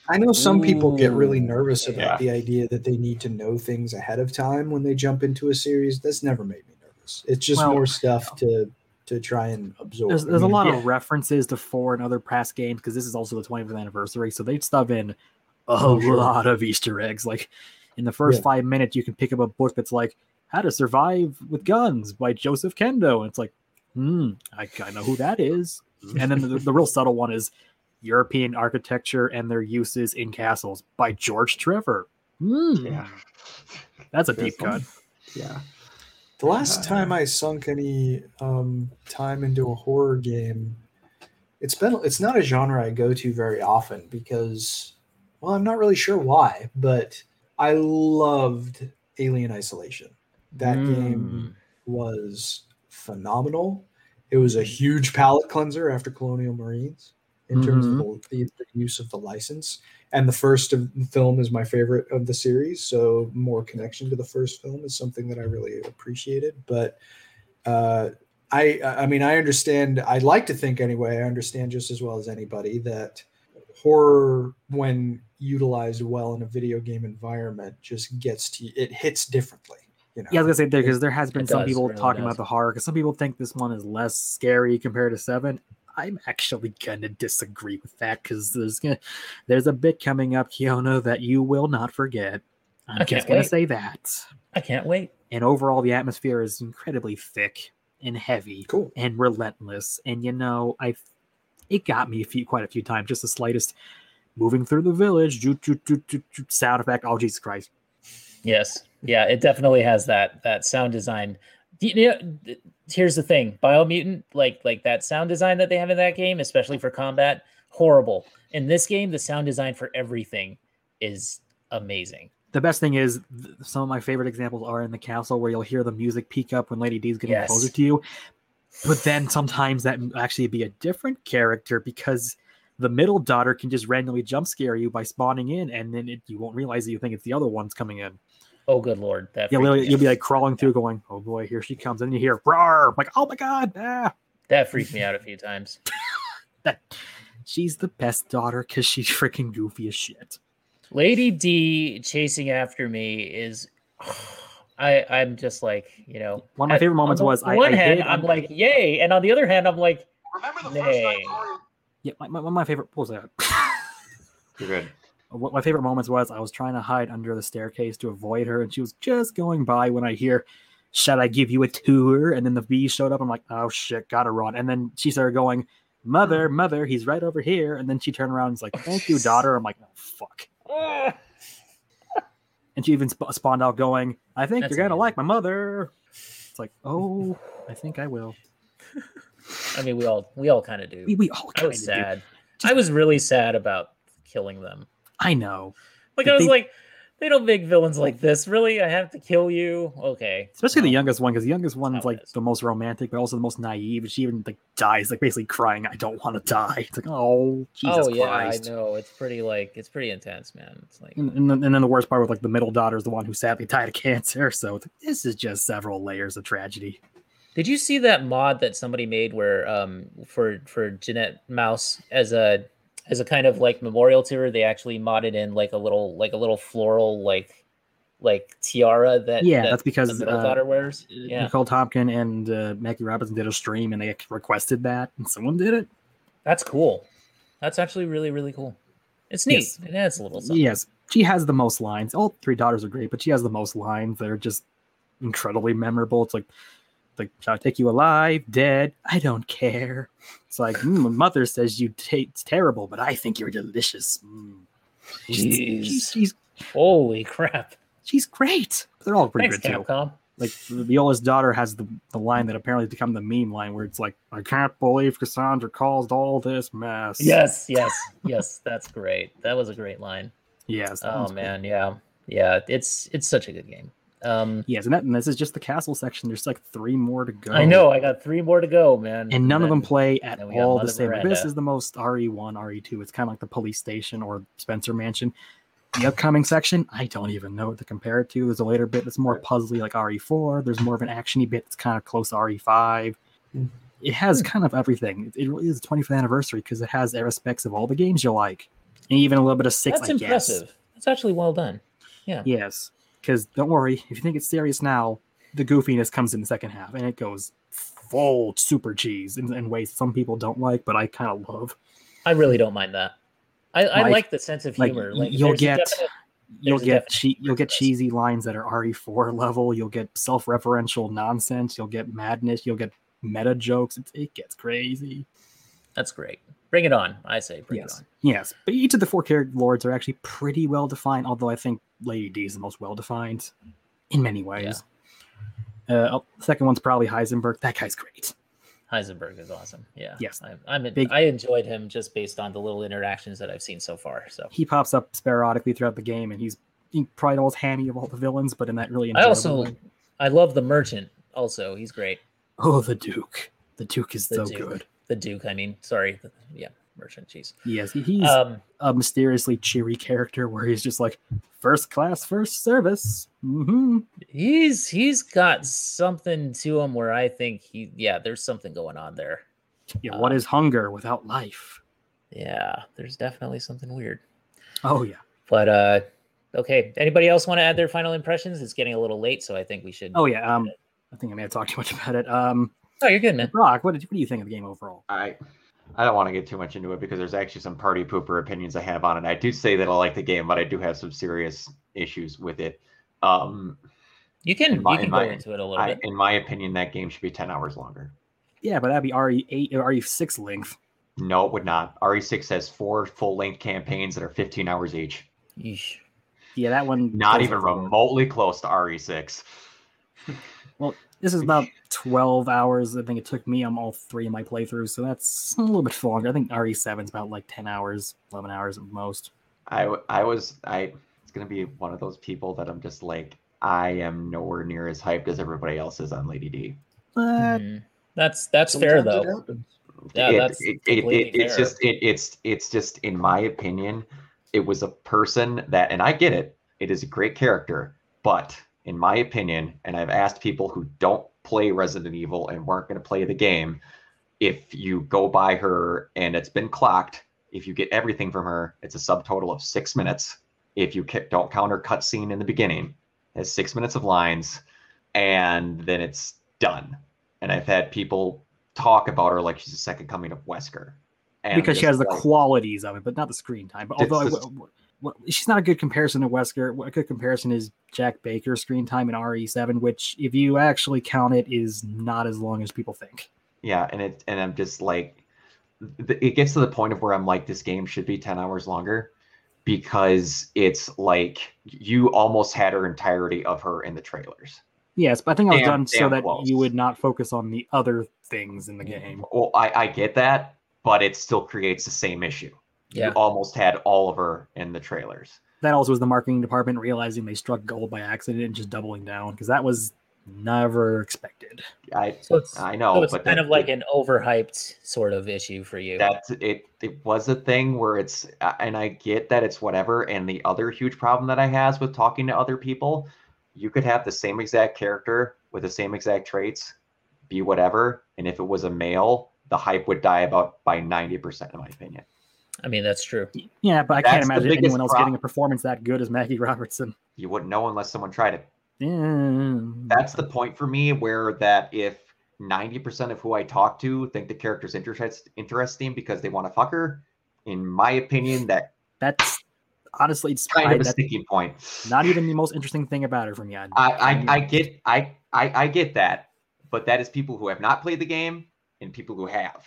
I know some people get really nervous about yeah. the idea that they need to know things ahead of time when they jump into a series. That's never made me nervous. It's just Well, more stuff to to try and absorb. There's, I there's a lot yeah. of references to four and other past games because this is also the 20th anniversary, so they'd stuff in a Oh, sure. lot of Easter eggs. Like In the first Yeah. five minutes, you can pick up a book that's like "How to Survive with Guns" by Joseph Kendo, and it's like, hmm, I, I know who that is. And then the, the real subtle one is European architecture and their uses in castles by George Trevor. Hmm, Yeah. that's a Very deep cut. Yeah. The last Uh, time I sunk any um, time into a horror game, it's been it's not a genre I go to very often because, well, I'm not really sure why, but I loved Alien Isolation. That Mm. game was phenomenal. It was a huge palate cleanser after Colonial Marines in terms of the, the use of the license. And the first of the film is my favorite of the series, so more connection to the first film is something that I really appreciated. But uh, I, I mean, I understand. I like to think anyway. I understand just as well as anybody that horror, when utilized well in a video game environment, just gets to it hits differently. You know, Yeah, I was gonna say there because there has been some does, people really talking does. about the horror because some people think this one is less scary compared to seven. I'm actually gonna disagree with that because there's gonna there's a bit coming up, Kiona, that you will not forget. I'm I just can't gonna wait. say that. I can't wait. And overall, the atmosphere is incredibly thick and heavy cool. and relentless. And you know, I it got me a few quite a few times. Just the slightest moving through the village, sound effect. Oh Jesus Christ! Yes. Yeah, it definitely has that that sound design. You know, here's the thing: Biomutant, like like that sound design that they have in that game, especially for combat, horrible. In this game, the sound design for everything is amazing. The best thing is th- some of my favorite examples are in the castle where you'll hear the music peak up when Lady D's getting Yes. closer to you. But then sometimes that actually be a different character because the middle daughter can just randomly jump scare you by spawning in, and then it, you won't realize that you think it's the other ones coming in. Oh, good lord! That You'll, literally- you'll be like crawling through, going, "Oh boy, here she comes!" And you hear "roar!" I'm like, "Oh my god!" Ah, that freaked me out a few times. that she's the best daughter because she's freaking goofy as shit. Lady D chasing after me is. I I'm just like you know. One of my favorite moments on the was I- one I hand hid I'm on- like yay, and on the other hand I'm like Remember the first night Nay. Yeah, my, my, one of my favorite. What was that? You're good. What my favorite moments was I was trying to hide under the staircase to avoid her, and she was just going by when I hear, "Shall I give you a tour?" And then the bee showed up. I'm like, "Oh shit, gotta run!" And then she started going, "Mother, mm. mother, he's right over here." And then she turned around and was like, "Thank you, daughter." I'm like, "Oh fuck!" And she even sp- spawned out going, "I think That's you're gonna amazing. like my mother." It's like, "Oh, I think I will." I mean, we all we all kind of do. We, we all I kind was of do. sad. I was really sad about killing them. I know, Like But I was they- like, they don't make villains like this. Really, I have to kill you? Okay. especially the youngest one because the youngest one's like the most romantic, but also the most naive. And she even like dies, like basically crying, "I don't want to die." It's like, oh, Jesus oh yeah, Christ. I know. It's pretty like it's pretty intense, man. It's like And, and, then, and then the worst part with like the middle daughter is the one who sadly died of cancer. So this is just several layers of tragedy. Did you see that mod that somebody made where um for for Jeannette Maus as a as a kind of like memorial to her, they actually modded in like a little like a little floral like like tiara that Yeah, that that's because, the middle uh, daughter wears. Yeah, Nicole Tompkin and uh, Maggie Robertson did a stream and they requested that, and someone did it. that's cool. That's actually really really cool. It's neat. Yes. It adds a little something. Yes, she has the most lines. All three daughters are great, but she has the most lines that are just incredibly memorable. It's like, like, shall I take you alive, dead? I don't care. It's like, mm, my mother says you taste terrible, but I think you're delicious. Mm. She's, she's, she's, Holy crap! she's great. They're all pretty Thanks, good too. Like Viola's daughter has the, the line that apparently become the meme line where it's like, I can't believe Cassandra caused all this mess. Yes, yes, yes. That's great. That was a great line. Yes. Oh one's cool. man, yeah, yeah. It's it's such a good game. Um, Yes, and, that, and this is just the castle section. There's like three more to go. I know. I got three more to go, man. and none of them play at then we got all the same. This is the most RE1, RE2. It's kind of like the police station or Spencer Mansion. The upcoming section, I don't even know what to compare it to. There's a later bit that's more puzzly, like RE4. There's more of an actiony bit that's kind of close to RE5. Hmm. It has kind of everything. It really is the 25th anniversary because it has aspects of all the games you like, and even a little bit of six. That's I guess. impressive. That's actually well done. Yeah. Yes, because don't worry, if you think it's serious now, the goofiness comes in the second half, and it goes full super cheese in, in ways some people don't like, but I kind of love. I really don't mind that. I, I Like- like the sense of humor. y- Like you'll get- definite- You'll get che- you'll get cheesy lines that are RE4 level. You'll get self-referential nonsense. You'll get madness. You'll get meta jokes. It, it gets crazy. That's great. Bring it on. I say bring yes, it on. yes. But each of the four character lords are actually pretty well defined. Although I think Lady D is the most well defined in many ways. Uh, oh, second one's probably Heisenberg. That guy's great. Heisenberg is awesome. Yeah. Yes. I, I'm a, Big- I enjoyed him just based on the little interactions that I've seen so far. So He pops up sporadically throughout the game, and he's probably the most hammy of all the villains, but in that really I also way. I love the merchant. Also, he's great. oh the Duke. The Duke is The so Duke. good. The Duke. I mean, sorry. The, yeah, merchant. Jeez. Yes, he's Um, a mysteriously cheery character where he's just like first class, first service. hmm he's he's got something to him where I think he yeah, there's something going on there. Yeah, what Uh, is hunger without life? Yeah, there's definitely something weird. Oh yeah. But uh okay, anybody else want to add their final impressions? It's getting a little late, so I think we should Oh yeah. Um, I think I may have talked too much about it. Um, Oh, you're good, man. Brock, what did what do you think of the game overall? I I don't want to get too much into it because there's actually some party pooper opinions I have on it. I do say that I like the game, but I do have some serious issues with it. Um, You can In my- you can in go my- into it a little I, bit. in my opinion, that game should be 10 hours longer. Yeah, but that'd be RE eight or RE six length. No, it would not. RE6 has four full length campaigns that are 15 hours each. Yeesh. Yeah, that one. Not even remotely close to E RE6. This is about twelve hours. I think it took me on all three of my playthroughs, so that's a little bit longer. I think RE7 is about like ten hours, eleven hours at most. I, I was I it's gonna be one of those people that I'm just like I am nowhere near as hyped as everybody else is on Lady D. But Mhm. That's that's fair Sometimes it though. Yeah, It- that's it, it, completely it- it's fair. just it, it's it's just in my opinion, it was a person that and I get it, it is a great character, but in my opinion, and I've asked people who don't play Resident Evil and weren't going to play the game, if you go by her and it's been clocked, if you get everything from her, it's a subtotal of six minutes. If you don't count her cutscene in the beginning, has six minutes of lines, and then it's done. And I've had people talk about her like she's the second coming of Wesker. And because she has the like, qualities of it, but not the screen time. But although I just- w- w- she's not a good comparison to Wesker. A good comparison is Jack Baker's screen time in RE7, which, if you actually count it, is not as long as people think. yeah, and it and I'm just like, it gets to the point of where I'm like, this game should be ten hours longer, because it's like you almost had her entirety of her in the trailers. Yes, but I think I was Damn- done so that close. you would not focus on the other things in the mm-hmm. game. Well, I, I get that, but it still creates the same issue. Yeah. You almost had Oliver in the trailers. That also was the marketing department realizing they struck gold by accident and just doubling down because that was never expected. I So it's I know, so it's but kind that- of like an overhyped sort of issue for you. that's it it was a thing where it's uh, and i get that it's whatever and the other huge problem that i has with talking to other people you could have the same exact character with the same exact traits be whatever and if it was a male the hype would die about by 90% in my opinion I mean, that's true. Yeah, but I That's can't imagine anyone else prob- getting a performance that good as Maggie Robertson. you wouldn't know unless someone tried it Yeah. that's the point for me where that if 90% of who i talk to think the character's interest, interesting because they want to fuck her in my opinion that That's honestly it's kind of a sticking point not even the most interesting thing about her from you. I, I, I get I, I I get that, but that is people who have not played the game and people who have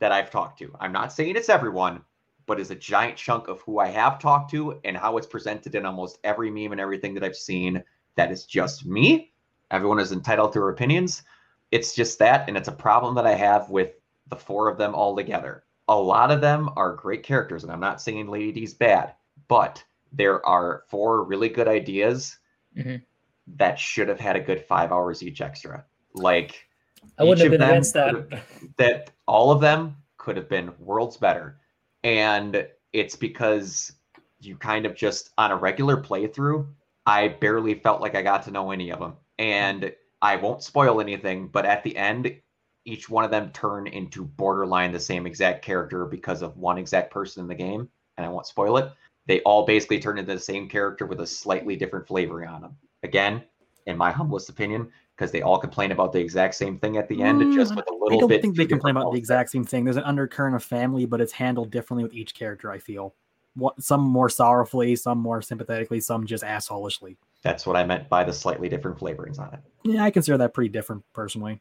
that I've talked to. I'm not saying it's everyone, but is a giant chunk of who I have talked to and how it's presented in almost every meme and everything that I've seen. That is just me. Everyone is entitled to their opinions. It's just that, and it's a problem that I have with the four of them all together. A lot of them are great characters, and I'm not saying Lady D's bad, but there are four really good ideas Mhm. that should have had a good five hours each extra. Like I wouldn't have been against that. that all of them could have been worlds better. And it's because you kind of just on a regular playthrough, I barely felt like I got to know any of them. And I won't spoil anything, but at the end, each one of them turn into borderline the same exact character because of one exact person in the game. And I won't spoil it. They all basically turn into the same character with a slightly different flavoring on them. Again, in my humblest opinion, because they all complain about the exact same thing at the end, Mm, just with a I little bit. I don't bit. think they complain about the exact same thing. There's an undercurrent of family, but it's handled differently with each character. I feel. What, some more sorrowfully, some more sympathetically, some just assholishly. That's what I meant by the slightly different flavorings on it. Yeah, I consider that pretty different personally.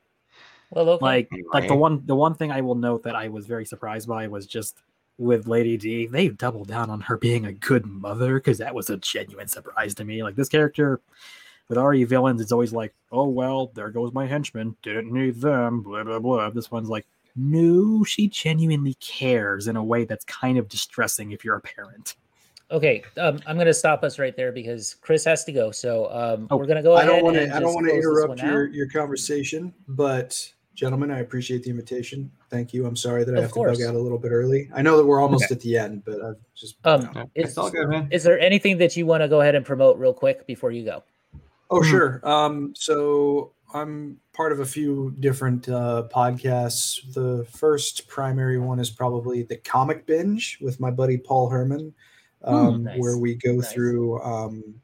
Well, okay. Like, like the one, the one thing I will note that I was very surprised by was just with Lady D, they've doubled down on her being a good mother because that was a genuine surprise to me. Like this character with RE villains, it's always like, oh well, there goes my henchman, didn't need them, blah blah blah. This one's like, no, she genuinely cares in a way that's kind of distressing if you're a parent. Okay, um, I'm going to stop us right there because Chris has to go. So um, Oh, we're going to go I ahead. don't want to. and I don't want to interrupt one out. your your conversation, but gentlemen, I appreciate the invitation. Thank you. I'm sorry that I have course. to bug out a little bit early. I know that we're almost at the end, but I've just. Um, Yeah, It's- It's all good, man. Is there anything that you want to go ahead and promote real quick before you go? Oh, Mhm. sure. Um, so I'm part of a few different uh, podcasts. The first primary one is probably the Comic Binge with my buddy Paul Herman, um, nice. where we go Nice. through um,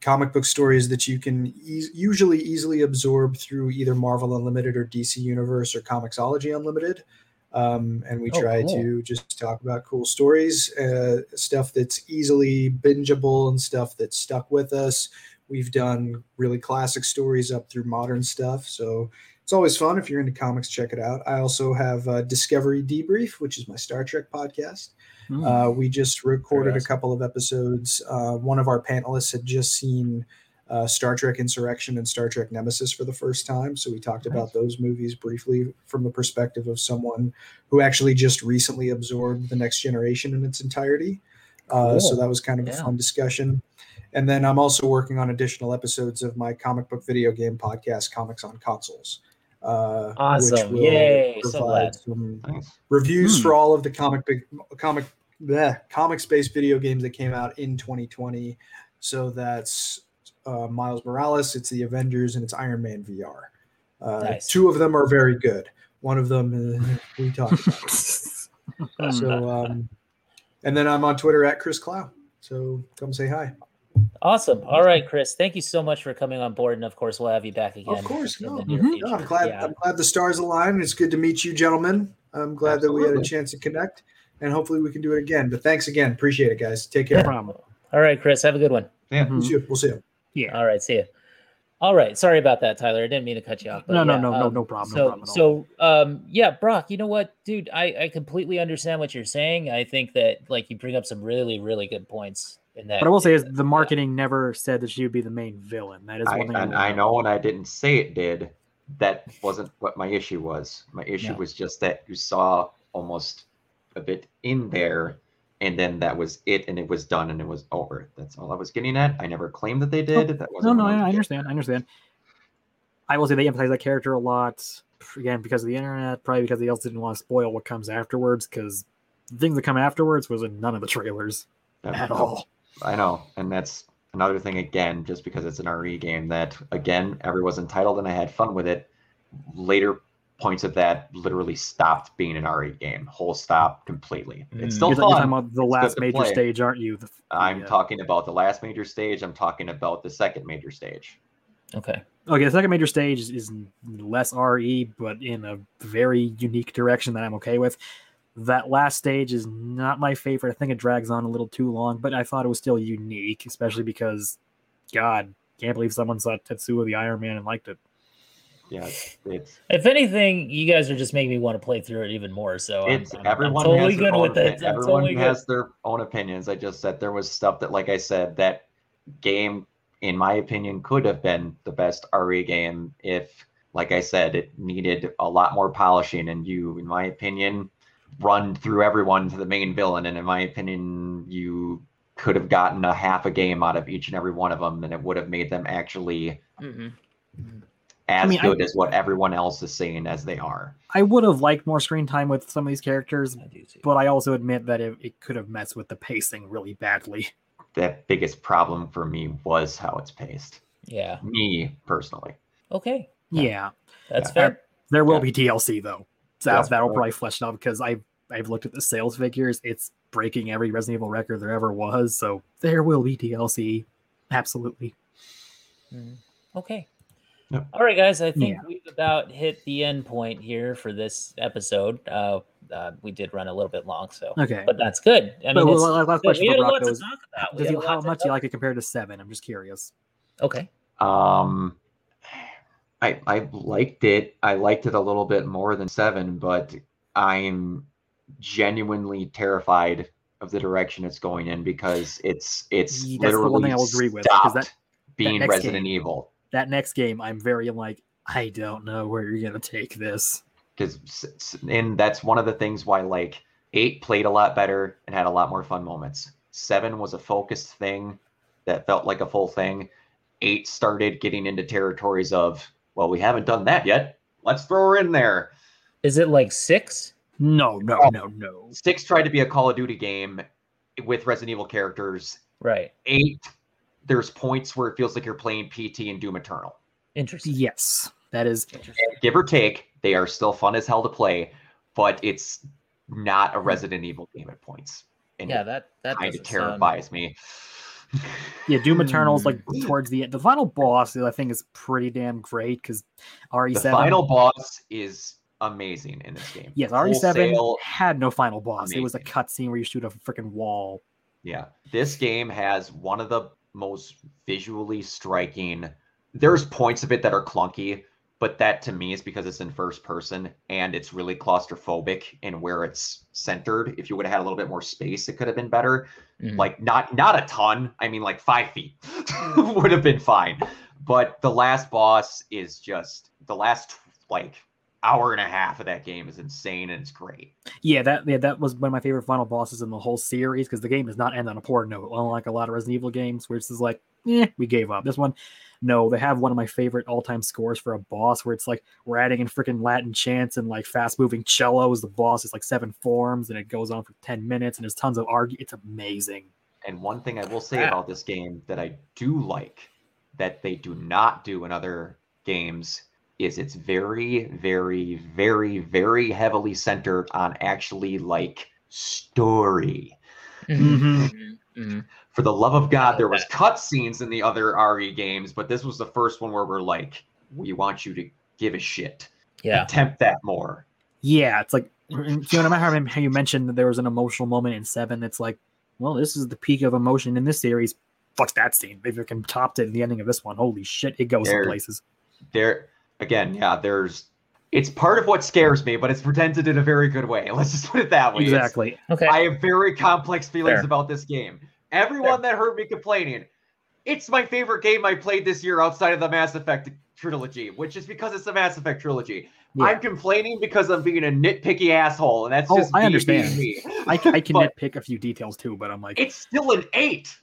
comic book stories that you can e- usually easily absorb through either Marvel Unlimited or DC Universe or Comixology Unlimited. Um, and we Oh, try cool. to just talk about cool stories, uh, stuff that's easily bingeable and stuff that's stuck with us. We've done really classic stories up through modern stuff. So it's always fun. If you're into comics, check it out. I also have uh, Discovery Debrief, which is my Star Trek podcast. Hmm. Uh, we just recorded a couple of episodes. Uh, one of our panelists had just seen uh, Star Trek Insurrection and Star Trek Nemesis for the first time. So we talked about those movies briefly from the perspective of someone who actually just recently absorbed The Next Generation in its entirety. Uh, so that was kind of a fun discussion. And then I'm also working on additional episodes of my comic book video game podcast, Comics on Consoles. Uh, Awesome. Yay. So some Nice. reviews Hmm. for all of the comic big comic bleh, comics based video games that came out in 2020 so that's uh, miles morales it's the avengers and it's iron man vr uh, Nice. two of them are very good one of them uh, we talked about so um, and then i'm on twitter at chris clow so come say hi Awesome. All right, Chris. Thank you so much for coming on board, and of course, we'll have you back again. of course no, the near Mhm. no i'm glad Yeah. i'm glad the stars aligned it's good to meet you gentlemen i'm glad that we had a chance to connect and hopefully we can do it again but thanks again appreciate it guys take no care problem. All right, Chris. Have a good one. Yeah. Mhm. we'll see you, we'll see you. Yeah. All right. See you. All right. Sorry about that, Tyler. I didn't mean to cut you off. but No, no, yeah, no, no, um, no problem, no So, problem at all. so, um, yeah, Brock. You know what, dude? I I completely understand what you're saying. I think that like you bring up some really really good points in that. What I will say is the marketing never said that she would be the main villain. That is I, one thing. and will I know, and I didn't say it did. That wasn't what my issue was. My issue No. was just that you saw almost a bit in there, and then that was it, and it was done, and it was over. That's all I was getting at. I never claimed that they did. Oh, that No, wasn't no, what I, I understand. I understand. I will say they emphasize that character a lot. Again, because of the internet, probably because they also didn't want to spoil what comes afterwards. Because the things that come afterwards was in none of the trailers at. at all. I know, and that's another thing again, just because it's an RE game that again everyone's entitled and I had fun with it. Later points of that literally stopped being an RE game. Whole stop completely. It's Mm. still You're, you're talking about the It's last major play. stage, aren't you? The, I'm the, uh, talking about the last major stage. I'm talking about the second major stage. okay. Okay, the second major stage is, is less RE, but in a very unique direction that I'm okay with. That last stage is not my favorite. I think it drags on a little too long, but I thought it was still unique, especially because, God, can't believe someone saw Tetsuo the Iron Man and liked it. Yeah, it's, it's, If anything, you guys are just making me want to play through it even more. So I'm- it's I'm, I'm, everyone totally has their good own, with it. opi- I'm everyone totally good. has their own opinions. I just said there was stuff that, like I said, that game, in my opinion, could have been the best RE game if, like I said, it needed a lot more polishing. And you, in my opinion, run through everyone to the main villain. And in my opinion, you could have gotten a half a game out of each and every one of them, and it would have made them actually Mhm. as mean, I- good as what everyone else is saying as they are. I would have liked more screen time with some of these characters, I do but I also admit that it, it could have messed with the pacing really badly. The biggest problem for me was how it's paced. Yeah. Me personally. Okay. Yeah. Yeah. That's Yeah. fair. There will Yeah. be DLC though. So Yeah. that'll probably flesh it out because I've I've looked at the sales figures. It's breaking every Resident Evil record there ever was. So there will be DLC. Absolutely. Mhm. Okay. Yep. All right, guys. I think Yeah. we've about hit the end point here for this episode. Uh, uh, we did run a little bit long. So, Okay. but that's good. I But mean, it's, well, last question we for had a Brock lot to talk about. Does you, how much do you like it compared to seven? I'm just curious. Okay. Um, I I liked it. I liked it a little bit more than seven, but I'm genuinely terrified of the direction it's going in because it's it's that's the literally one thing I will agree with, 'cause that- being next Resident game- Evil. That next game, I'm very like, I don't know where you're gonna take this. because and that's one of the things why like eight played a lot better and had a lot more fun moments seven was a focused thing that felt like a full thing eight started getting into territories of well we haven't done that yet let's throw her in there Is it like six? No, no, Oh. no, no. six tried to be a call of duty game with resident evil characters Right. eight there's points where it feels like you're playing pt and doom eternal Interesting. Yes, that is. give or take they are still fun as hell to play but it's not a hmm. resident evil game at points and Yeah, that that kind of doesn't sound- terrifies me Yeah, Doom Eternal's like Hmm. towards the end. The final boss, I think, is pretty damn great because RE7. The final boss is amazing in this game. Yes, RE7 Wholesale- had no final boss. It was a cutscene where you shoot a freaking wall. Yeah. This game has one of the most visually striking. There's points of it that are clunky, but that to me is because it's in first person and it's really claustrophobic in where it's centered. If you would have had a little bit more space, it could have been better. Mhm. Like not not a ton. I mean like five feet would have been fine. But the last boss is just the last like hour and a half of that game is insane and it's great. Yeah, that yeah, that was one of my favorite final bosses in the whole series because the game does not end on a poor note, unlike a lot of Resident Evil games where it's just like, eh, we gave up. This one, no, they have one of my favorite all-time scores for a boss where it's like we're adding in freaking Latin chants and like fast-moving cellos. The boss is like seven forms and it goes on for ten minutes and there's tons of argue. It's amazing. And one thing I will say Wow. about this game that I do like that they do not do in other games is it's very, very, very, very heavily centered on actually like story. Mhm, Mhm. mhm, mhm. For the love of God, there was that. cutscenes in the other RE games, but this was the first one where we're like, we want you to give a shit. Yeah. Attempt that more. Yeah, it's like you know, no matter how you mentioned that there was an emotional moment in seven. It's like, well, this is the peak of emotion in this series. Fuck that scene. If They freaking topped it in the ending of this one. Holy shit, it goes There- some places. There again, yeah, there's it's part of what scares me, but it's presented in a very good way. Let's just put it that way. It's- Exactly. Okay. I have very complex feelings Fair. about this game. Everyone that heard me complaining, it's my favorite game I played this year outside of the Mass Effect trilogy, which is because it's the Mass Effect trilogy. Yeah. I'm complaining because I'm being a nitpicky asshole, and that's Oh, just I me understand. me. I, I can nitpick a few details too, but I'm like, it's still an eight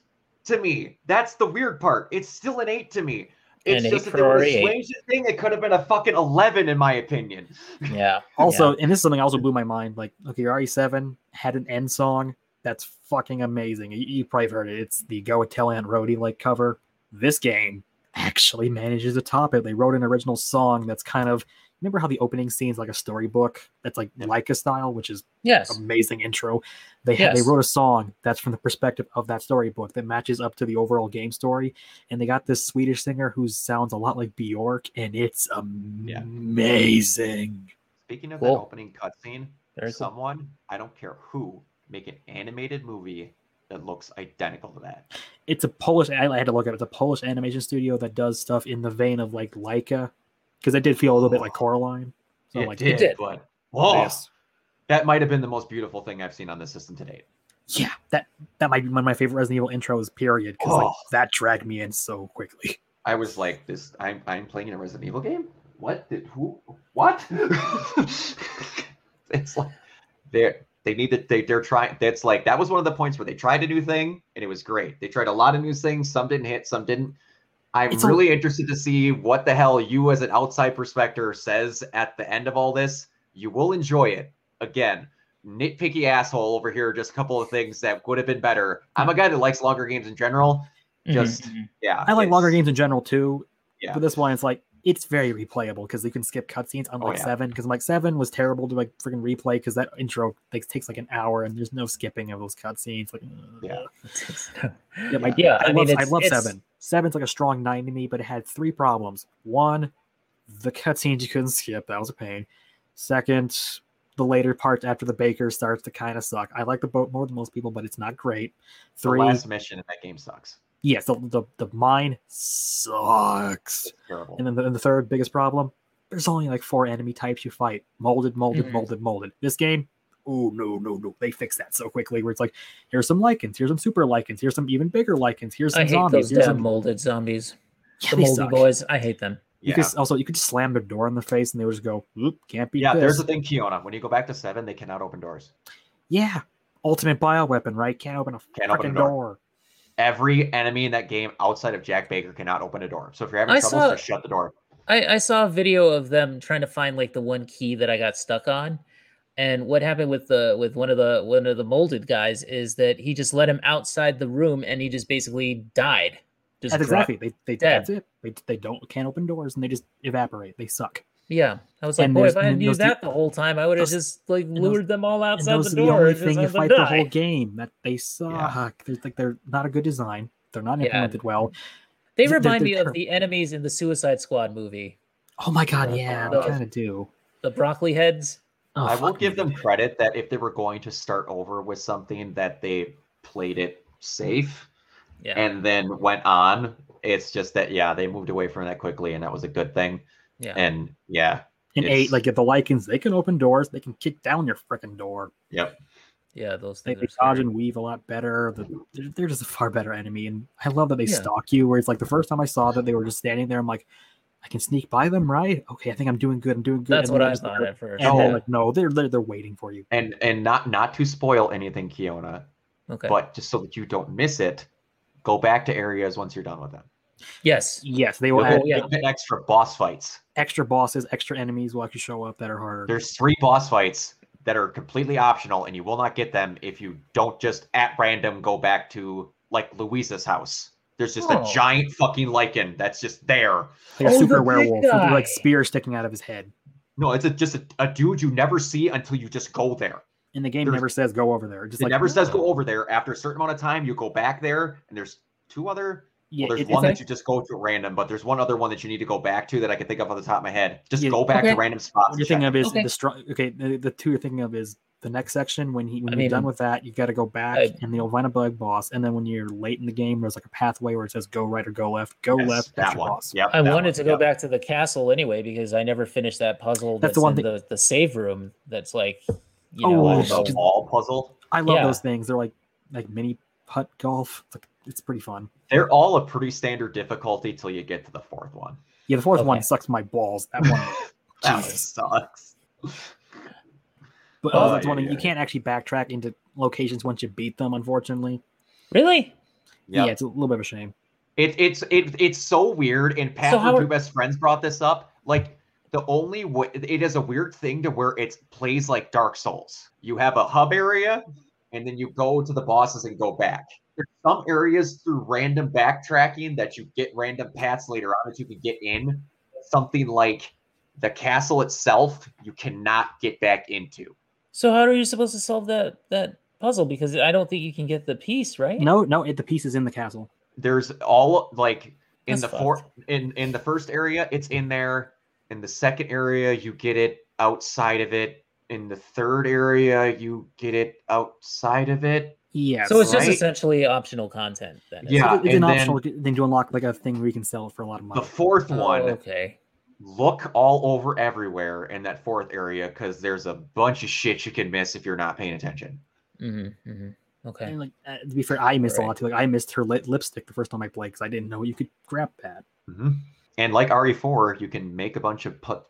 to me. That's the weird part. It's still an eight to me. It's An just eight that there for was a strange thing. It could have been a fucking eleven, in my opinion. Yeah. also, and this is something also blew my mind. Like, okay, RE7 had an end song that's fucking amazing. You, you probably have heard it. It's the Go Tell Aunt Rhodey like cover. This game actually manages to top it. They wrote an original song that's kind of remember how the opening scene is like a storybook that's like Laika style, which is Yes. amazing intro. They had Yes. they wrote a song that's from the perspective of that storybook that matches up to the overall game story, and they got this Swedish singer who sounds a lot like Bjork, and it's amazing. Speaking of Cool. that opening cutscene, Very cool. someone I don't care who make an animated movie that looks identical to that. It's a Polish. I had to look at it. It's a Polish animation studio that does stuff in the vein of like Laika, because it did feel a little bit like Coraline. So it like, did, did. but whoa, yes. that might have been the most beautiful thing I've seen on this system to date. yeah, that that might be one of my favorite Resident Evil intros. Period, because like Oh. that dragged me in so quickly. I was like, "This, I'm, I'm playing a Resident Evil game. What? Did, who? What?" it's like they're they need to they, they're trying. That's like that was one of the points where they tried a new thing and it was great. They tried a lot of new things. Some didn't hit. Some didn't. I'm It's a- really interested to see what the hell you, as an outside perspective, says at the end of all this. You will enjoy it. Again, nitpicky asshole over here. Just a couple of things that would have been better. I'm a guy that likes longer games in general. Mhm, Just mhm. yeah, I like longer games in general too, Yeah. but this one it's like it's very replayable because you can skip cutscenes. Unlike Oh, yeah. seven, because like seven was terrible to like freaking replay because that intro takes takes like an hour and there's no skipping of those cutscenes. Like, Yeah. yeah, like, Yeah, I, I mean, love, I love it's- seven. Seven's like a strong nine to me, but it had three problems. One, the cutscenes you couldn't skip. That was a pain. Second, the later part after the baker starts to kind of suck. I like the boat more than most people, but it's not great. The Three, last mission in that game sucks. Yes, the, the the mine sucks. Terrible. And then the, and the third biggest problem, there's only like four enemy types you fight: molded, molded, Mhm. molded, molded. This game, oh no, no, no, they fix that so quickly. Where it's like, here's some lycans, here's some super lycans, here's some even bigger lycans, here's some I hate zombies, those here's damn some molded zombies. Yeah, The they moldy suck. boys. I hate them. You yeah. could also you could just slam their door in the face and they would just go, "Oop, can't be. yeah, this." there's the thing, Kiona. When you go back to seven, they cannot open doors. Yeah, ultimate bioweapon, right? Can't open a Can't open a door. door. Every enemy in that game outside of Jack Baker cannot open a door. So if you're having I trouble, saw- just shut the door. I, I saw a video of them trying to find like the one key that I got stuck on. And what happened with the with one of the one of the molded guys is that he just let him outside the room and he just basically died. Just That's exactly. They, they dead. that's it. They, they don't can't open doors and they just evaporate. They suck. Yeah, I was like, And boy, if I had and knew that the whole time, I would have just like those- lured them all And outside those the are the only thing you have them fight the whole game. That they suck. They're like they're not a good design. They're not Yeah. implemented well. They They're- remind they're me of ter- the enemies in the Suicide Squad movie, Oh my god, yeah, they Those- kind of do. the broccoli heads. Oh, I will give me. them credit that if they were going to start over with something that they played it safe Yeah, and then went on. It's just that yeah, they moved away from that quickly, and that was a good thing. Yeah. And yeah, And it's- eight, like if the lycans, they can open doors. They can kick down your freaking door. yep. yeah, those They, things they are dodge and weave a lot better. They're, they're just a far better enemy, and I love that they Yeah. stalk you. Where it's like the first time I saw that they were just standing there, I'm like, I can sneak by them, right? Okay, I think I'm doing good. I'm doing good. That's and what then I just- thought at first. And No. Oh. like, no, they're, they're they're waiting for you. And and not not to spoil anything, Kiona, Okay. but just so that you don't miss it, go back to areas once you're done with them. yes. Yes, they will You'll add yeah. you'll get extra boss fights. Extra bosses, extra enemies will actually show up that are harder. There's three boss fights that are completely optional, and you will not get them if you don't just at random go back to like Luiza's house. There's just Oh. a giant fucking lycan that's just there. like a Oh, super werewolf with like spear sticking out of his head. No, it's a, just a, a dude you never see until you just go there. And the game There's- never says go over there. It Just It like never says go over there. After a certain amount of time, you go back there, and there's two other. Yeah, well, there's it- one it's that you just go to random, but there's one other one that you need to go back to that I can think of off the top of my head. Just Yeah, go back okay. to random spots. what you're thinking of is Okay. the strong. Okay, the, the two you're thinking of is the next section when he when I you're mean, done with that, you got to go back I- and you'll find a bug boss. And then when you're late in the game, there's like a pathway where it says go right or go left. Go Yes, left. that That's your one. boss. Yep, I that wanted one, to go yep. back to the castle anyway because I never finished that puzzle. That's That's, the one in thing- the, the save room. That's like, you oh, know, Oh, I know. the wall puzzle. I love Yeah. those things. They're like like mini putt golf. Like, it's pretty fun. They're all a pretty standard difficulty till you get to the fourth one. Yeah, the fourth Okay. one sucks my balls. That one. That one sucks. But Oh, that's one yeah, thing- you can't actually backtrack into locations once you beat them. Unfortunately, really? Yep. yeah, it's a little bit of a shame. It, it's it, it's so weird. And Pat So how from Two Best Friends brought this up. Like the only way it is a weird thing to where it plays like Dark Souls. You have a hub area, and then you go to the bosses and go back. There's some areas through random backtracking that you get random paths later on that you can get in. Something like the castle itself, you cannot get back into. So how are you supposed to solve that that puzzle? Because I don't think you can get the piece right. No, no, it, the piece is in the castle. there's all like in That's the fourth in in the first area it's in there in the second area you get it outside of it in the third area you get it outside of it Yeah. So it's just essentially optional content then. isn't Yeah, it? it's an then- optional thing to unlock like a thing where you can sell it for a lot of money. the fourth Oh, one okay. look all over everywhere in that fourth area because there's a bunch of shit you can miss if you're not paying attention Mm-hmm, mm-hmm. Okay. And like uh, to be fair, I missed a lot too. Like I missed her lip- lipstick the first time I played because I didn't know you could grab that. Mhm. and like re4 you can make a bunch of put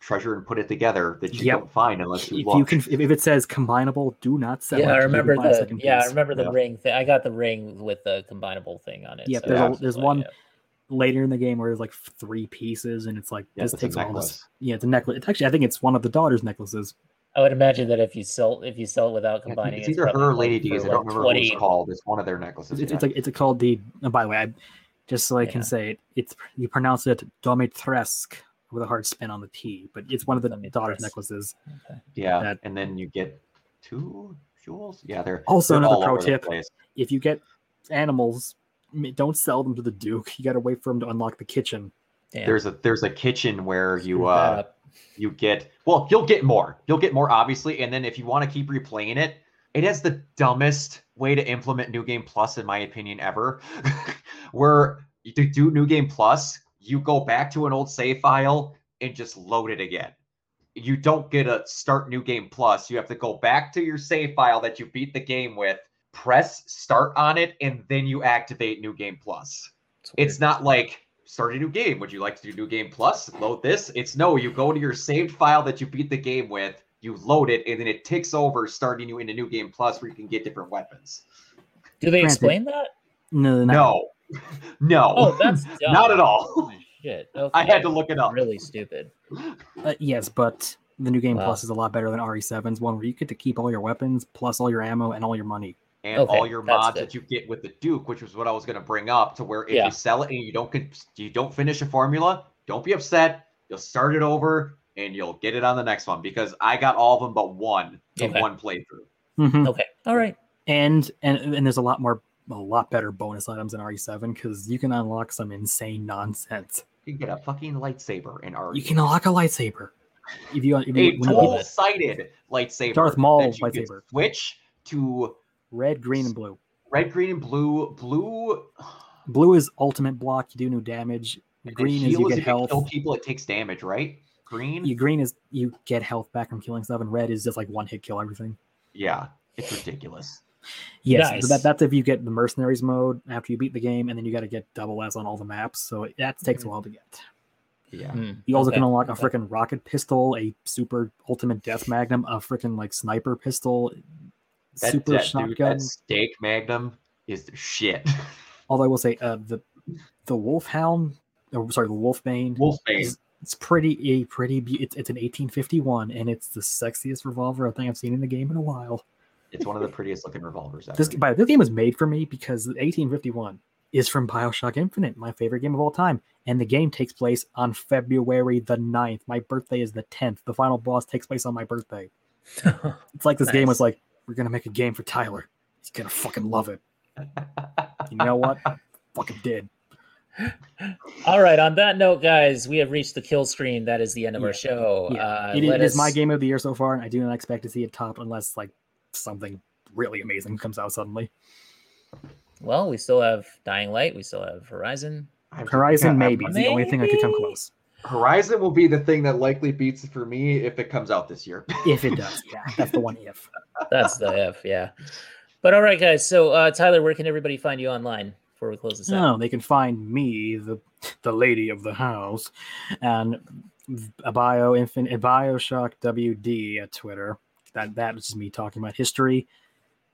treasure and put it together that you Yep. don't find unless you If look you can, if, if it says combinable, do not sell it. Yeah, I You can remember buy a the yeah, I remember the Yeah. ring thing. I got the ring with the combinable thing on it. Yep, so there's, a- a, there's one yeah. later in the game where there's like three pieces, and it's like Yeah, this it's takes all this. necklace. Yeah, it's a necklace. It's actually I think it's one of the daughter's necklaces. I would imagine that if you sell if you sell it without combining, it's either her or Lady like D's. for I don't remember 20 what it's called. It's one of their necklaces. It's, yeah. it's like it's called the. oh, by the way, I, just so I can say it, it's you pronounce it Domitresk with a hard spin on the T, but it's one of the Domitresk. daughter's necklaces. Okay. yeah, that- and then you get two jewels. Yeah, they're Also, they're another all pro over tip: place. if you get animals, don't sell them to the Duke. You got to wait for him to unlock the kitchen. Damn. There's a there's a kitchen where you uh. You get well, you'll get more. You'll get more, obviously. And then if you want to keep replaying it, it has the dumbest way to implement New Game Plus, in my opinion, ever. Where to do New Game Plus, you go back to an old save file and just load it again. You don't get a start New Game Plus. You have to go back to your save file that you beat the game with, press start on it, and then you activate New Game Plus. It's not like start a new game. Would you like to do New Game Plus? Load this. It's no, you go to your saved file that you beat the game with, you load it, and then it ticks over, starting you into New Game Plus where you can get different weapons. Do they Granted. explain that? No, no. No. No. Oh, that's dumb. not at all. Holy shit. I had to look it up. Really stupid. Uh, yes, but the new game Wow. plus is a lot better than RE7's one, where you get to keep all your weapons, plus all your ammo and all your money. and Okay, all your mods good. that you get with the Duke, which was what I was going to bring up, to where if Yeah. you sell it and you don't you don't finish a formula, don't be upset. You'll start it over and you'll get it on the next one because I got all of them but one in Okay. one playthrough. Mhm. Okay. All right. And and and there's a lot more, a lot better bonus items in RE7 because you can unlock some insane nonsense. You can get a fucking lightsaber in RE. You can unlock a lightsaber. If you, if you a you dual-sided lightsaber. Darth Maul you lightsaber. Switch to red, green, and blue. red, green, and blue. Blue. Blue is ultimate block. You do no damage. Green is you get health. kill people. It takes damage, right? Green. You green is you get health back from killing stuff, and red is just like one hit kill everything. Yeah, it's ridiculous. Yes, Nice. that, that's if you get the mercenaries mode after you beat the game, and then you got to get double S on all the maps. So that takes a while to get. Yeah. Hmm. You also Okay, can unlock a okay. freaking rocket pistol, a super ultimate death magnum, a freaking like sniper pistol, That, super that, dude, shotgun. that steak magnum is the shit. Although I will say, uh, the the wolfhound, or sorry, the wolfbane, Wolfbane. is it's pretty a pretty. It's it's an 1851, and it's the sexiest revolver I think I've seen in the game in a while. It's one of the prettiest looking revolvers ever. This by this game was made for me because 1851 is from Bioshock Infinite, my favorite game of all time, and the game takes place on February the 9th. My birthday is the 10th. The final boss takes place on my birthday. It's like this game was like, we're gonna make a game for Tyler. He's gonna fucking love it. You know what? fucking did. All right. On that note, guys, we have reached the kill screen. That is the end of our show. Yeah, Uh, it, let it is my game of the year so far, and I do not expect to see it top unless like something really amazing comes out suddenly. Well, we still have Dying Light. We still have Horizon. I'm- Horizon yeah, maybe is the only thing that could come close. Horizon will be the thing that likely beats it for me if it comes out this year. If it does, yeah, that's the one if. That's the if, Yeah. But all right, guys. So, uh, Tyler, where can everybody find you online before we close this out? No, they can find me, the the lady of the house, and a bio infinite Bioshock WD at Twitter. That that is just me talking about history,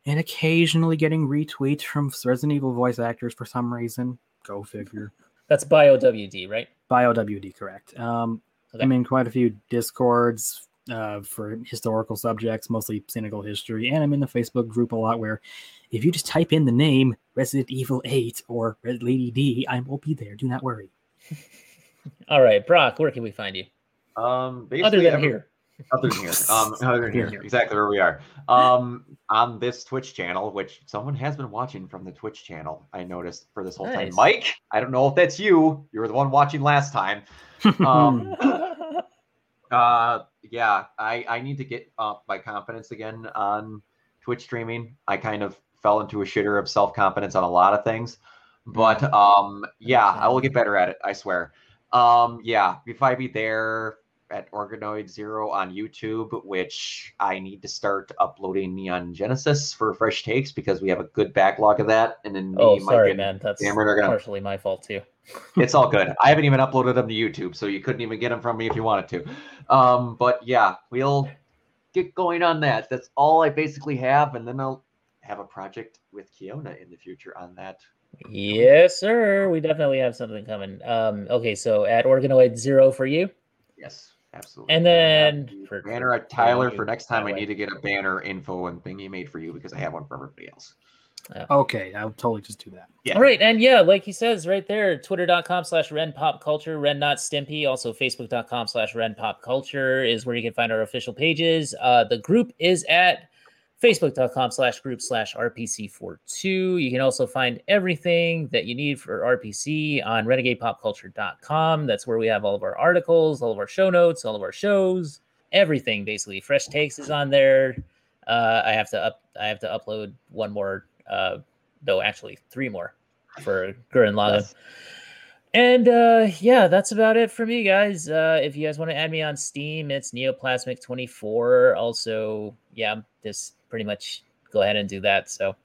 and occasionally getting retweets from Resident Evil voice actors for some reason. Go figure. That's Bio WD, right? Bio WD, correct. Um, Okay. I'm in quite a few discords uh, for historical subjects, mostly cynical history, and I'm in the Facebook group a lot. Where if you just type in the name Resident Evil 8 or Red Lady D, I will be there. Do not worry. All right, Brock, where can we find you? Um, basically Other than every- here. Other than here. Um, other than Here, here. here. Exactly where we are. Um, on this Twitch channel, which someone has been watching from the Twitch channel, I noticed for this whole time. Mike, I don't know if that's you. You were the one watching last time. Um, uh, yeah, I I need to get up my confidence again on Twitch streaming. I kind of fell into a shitter of self confidence on a lot of things, but um, yeah, I will get better at it. I swear. Um, yeah, if I be there at Organoid Zero on YouTube, which I need to start uploading Neon Genesis for fresh takes because we have a good backlog of that, and then me, oh, Mike, sorry, and man. That's Cameron are gonna partially my fault too. it's all good. I haven't even uploaded them to YouTube, so you couldn't even get them from me if you wanted to. Um, but yeah, we'll get going on that. That's all I basically have, and then I'll have a project with Kiona in the future on that. Yes, sir. We definitely have something coming. Um, okay, so at Organoid Zero for you. Yes, absolutely. And then for- banner at Tyler for next time. I need to get a banner info and thingy made for you because I have one for everybody else. okay, I'll totally just do that. Yeah. All right, and yeah, like he says right there, twitter.com slash Ren Pop Culture, Ren Not Stimpy, also facebook.com slash Ren Pop Culture is where you can find our official pages. Uh, the group is at facebook.com slash group slash rpc42 you can also find everything that you need for rpc on renegadepopculture.com that's where we have all of our articles all of our show notes all of our shows everything basically fresh takes is on there uh, i have to up i have to upload one more uh, no actually three more for Gurren Lagann. Yes. And uh, yeah, that's about it for me, guys. Uh, if you guys want to add me on Steam, it's Neoplasmic24. Also, yeah, just pretty much go ahead and do that. So,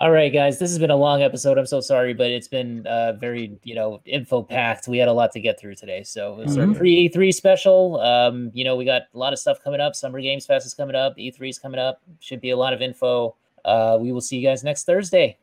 all right, guys, this has been a long episode. I'm so sorry, but it's been uh, very, you know, info packed. We had a lot to get through today. So it's our Mhm. pre E3 special. Um, you know, we got a lot of stuff coming up. Summer Games Fest is coming up. E3 is coming up. Should be a lot of info. Uh, we will see you guys next Thursday.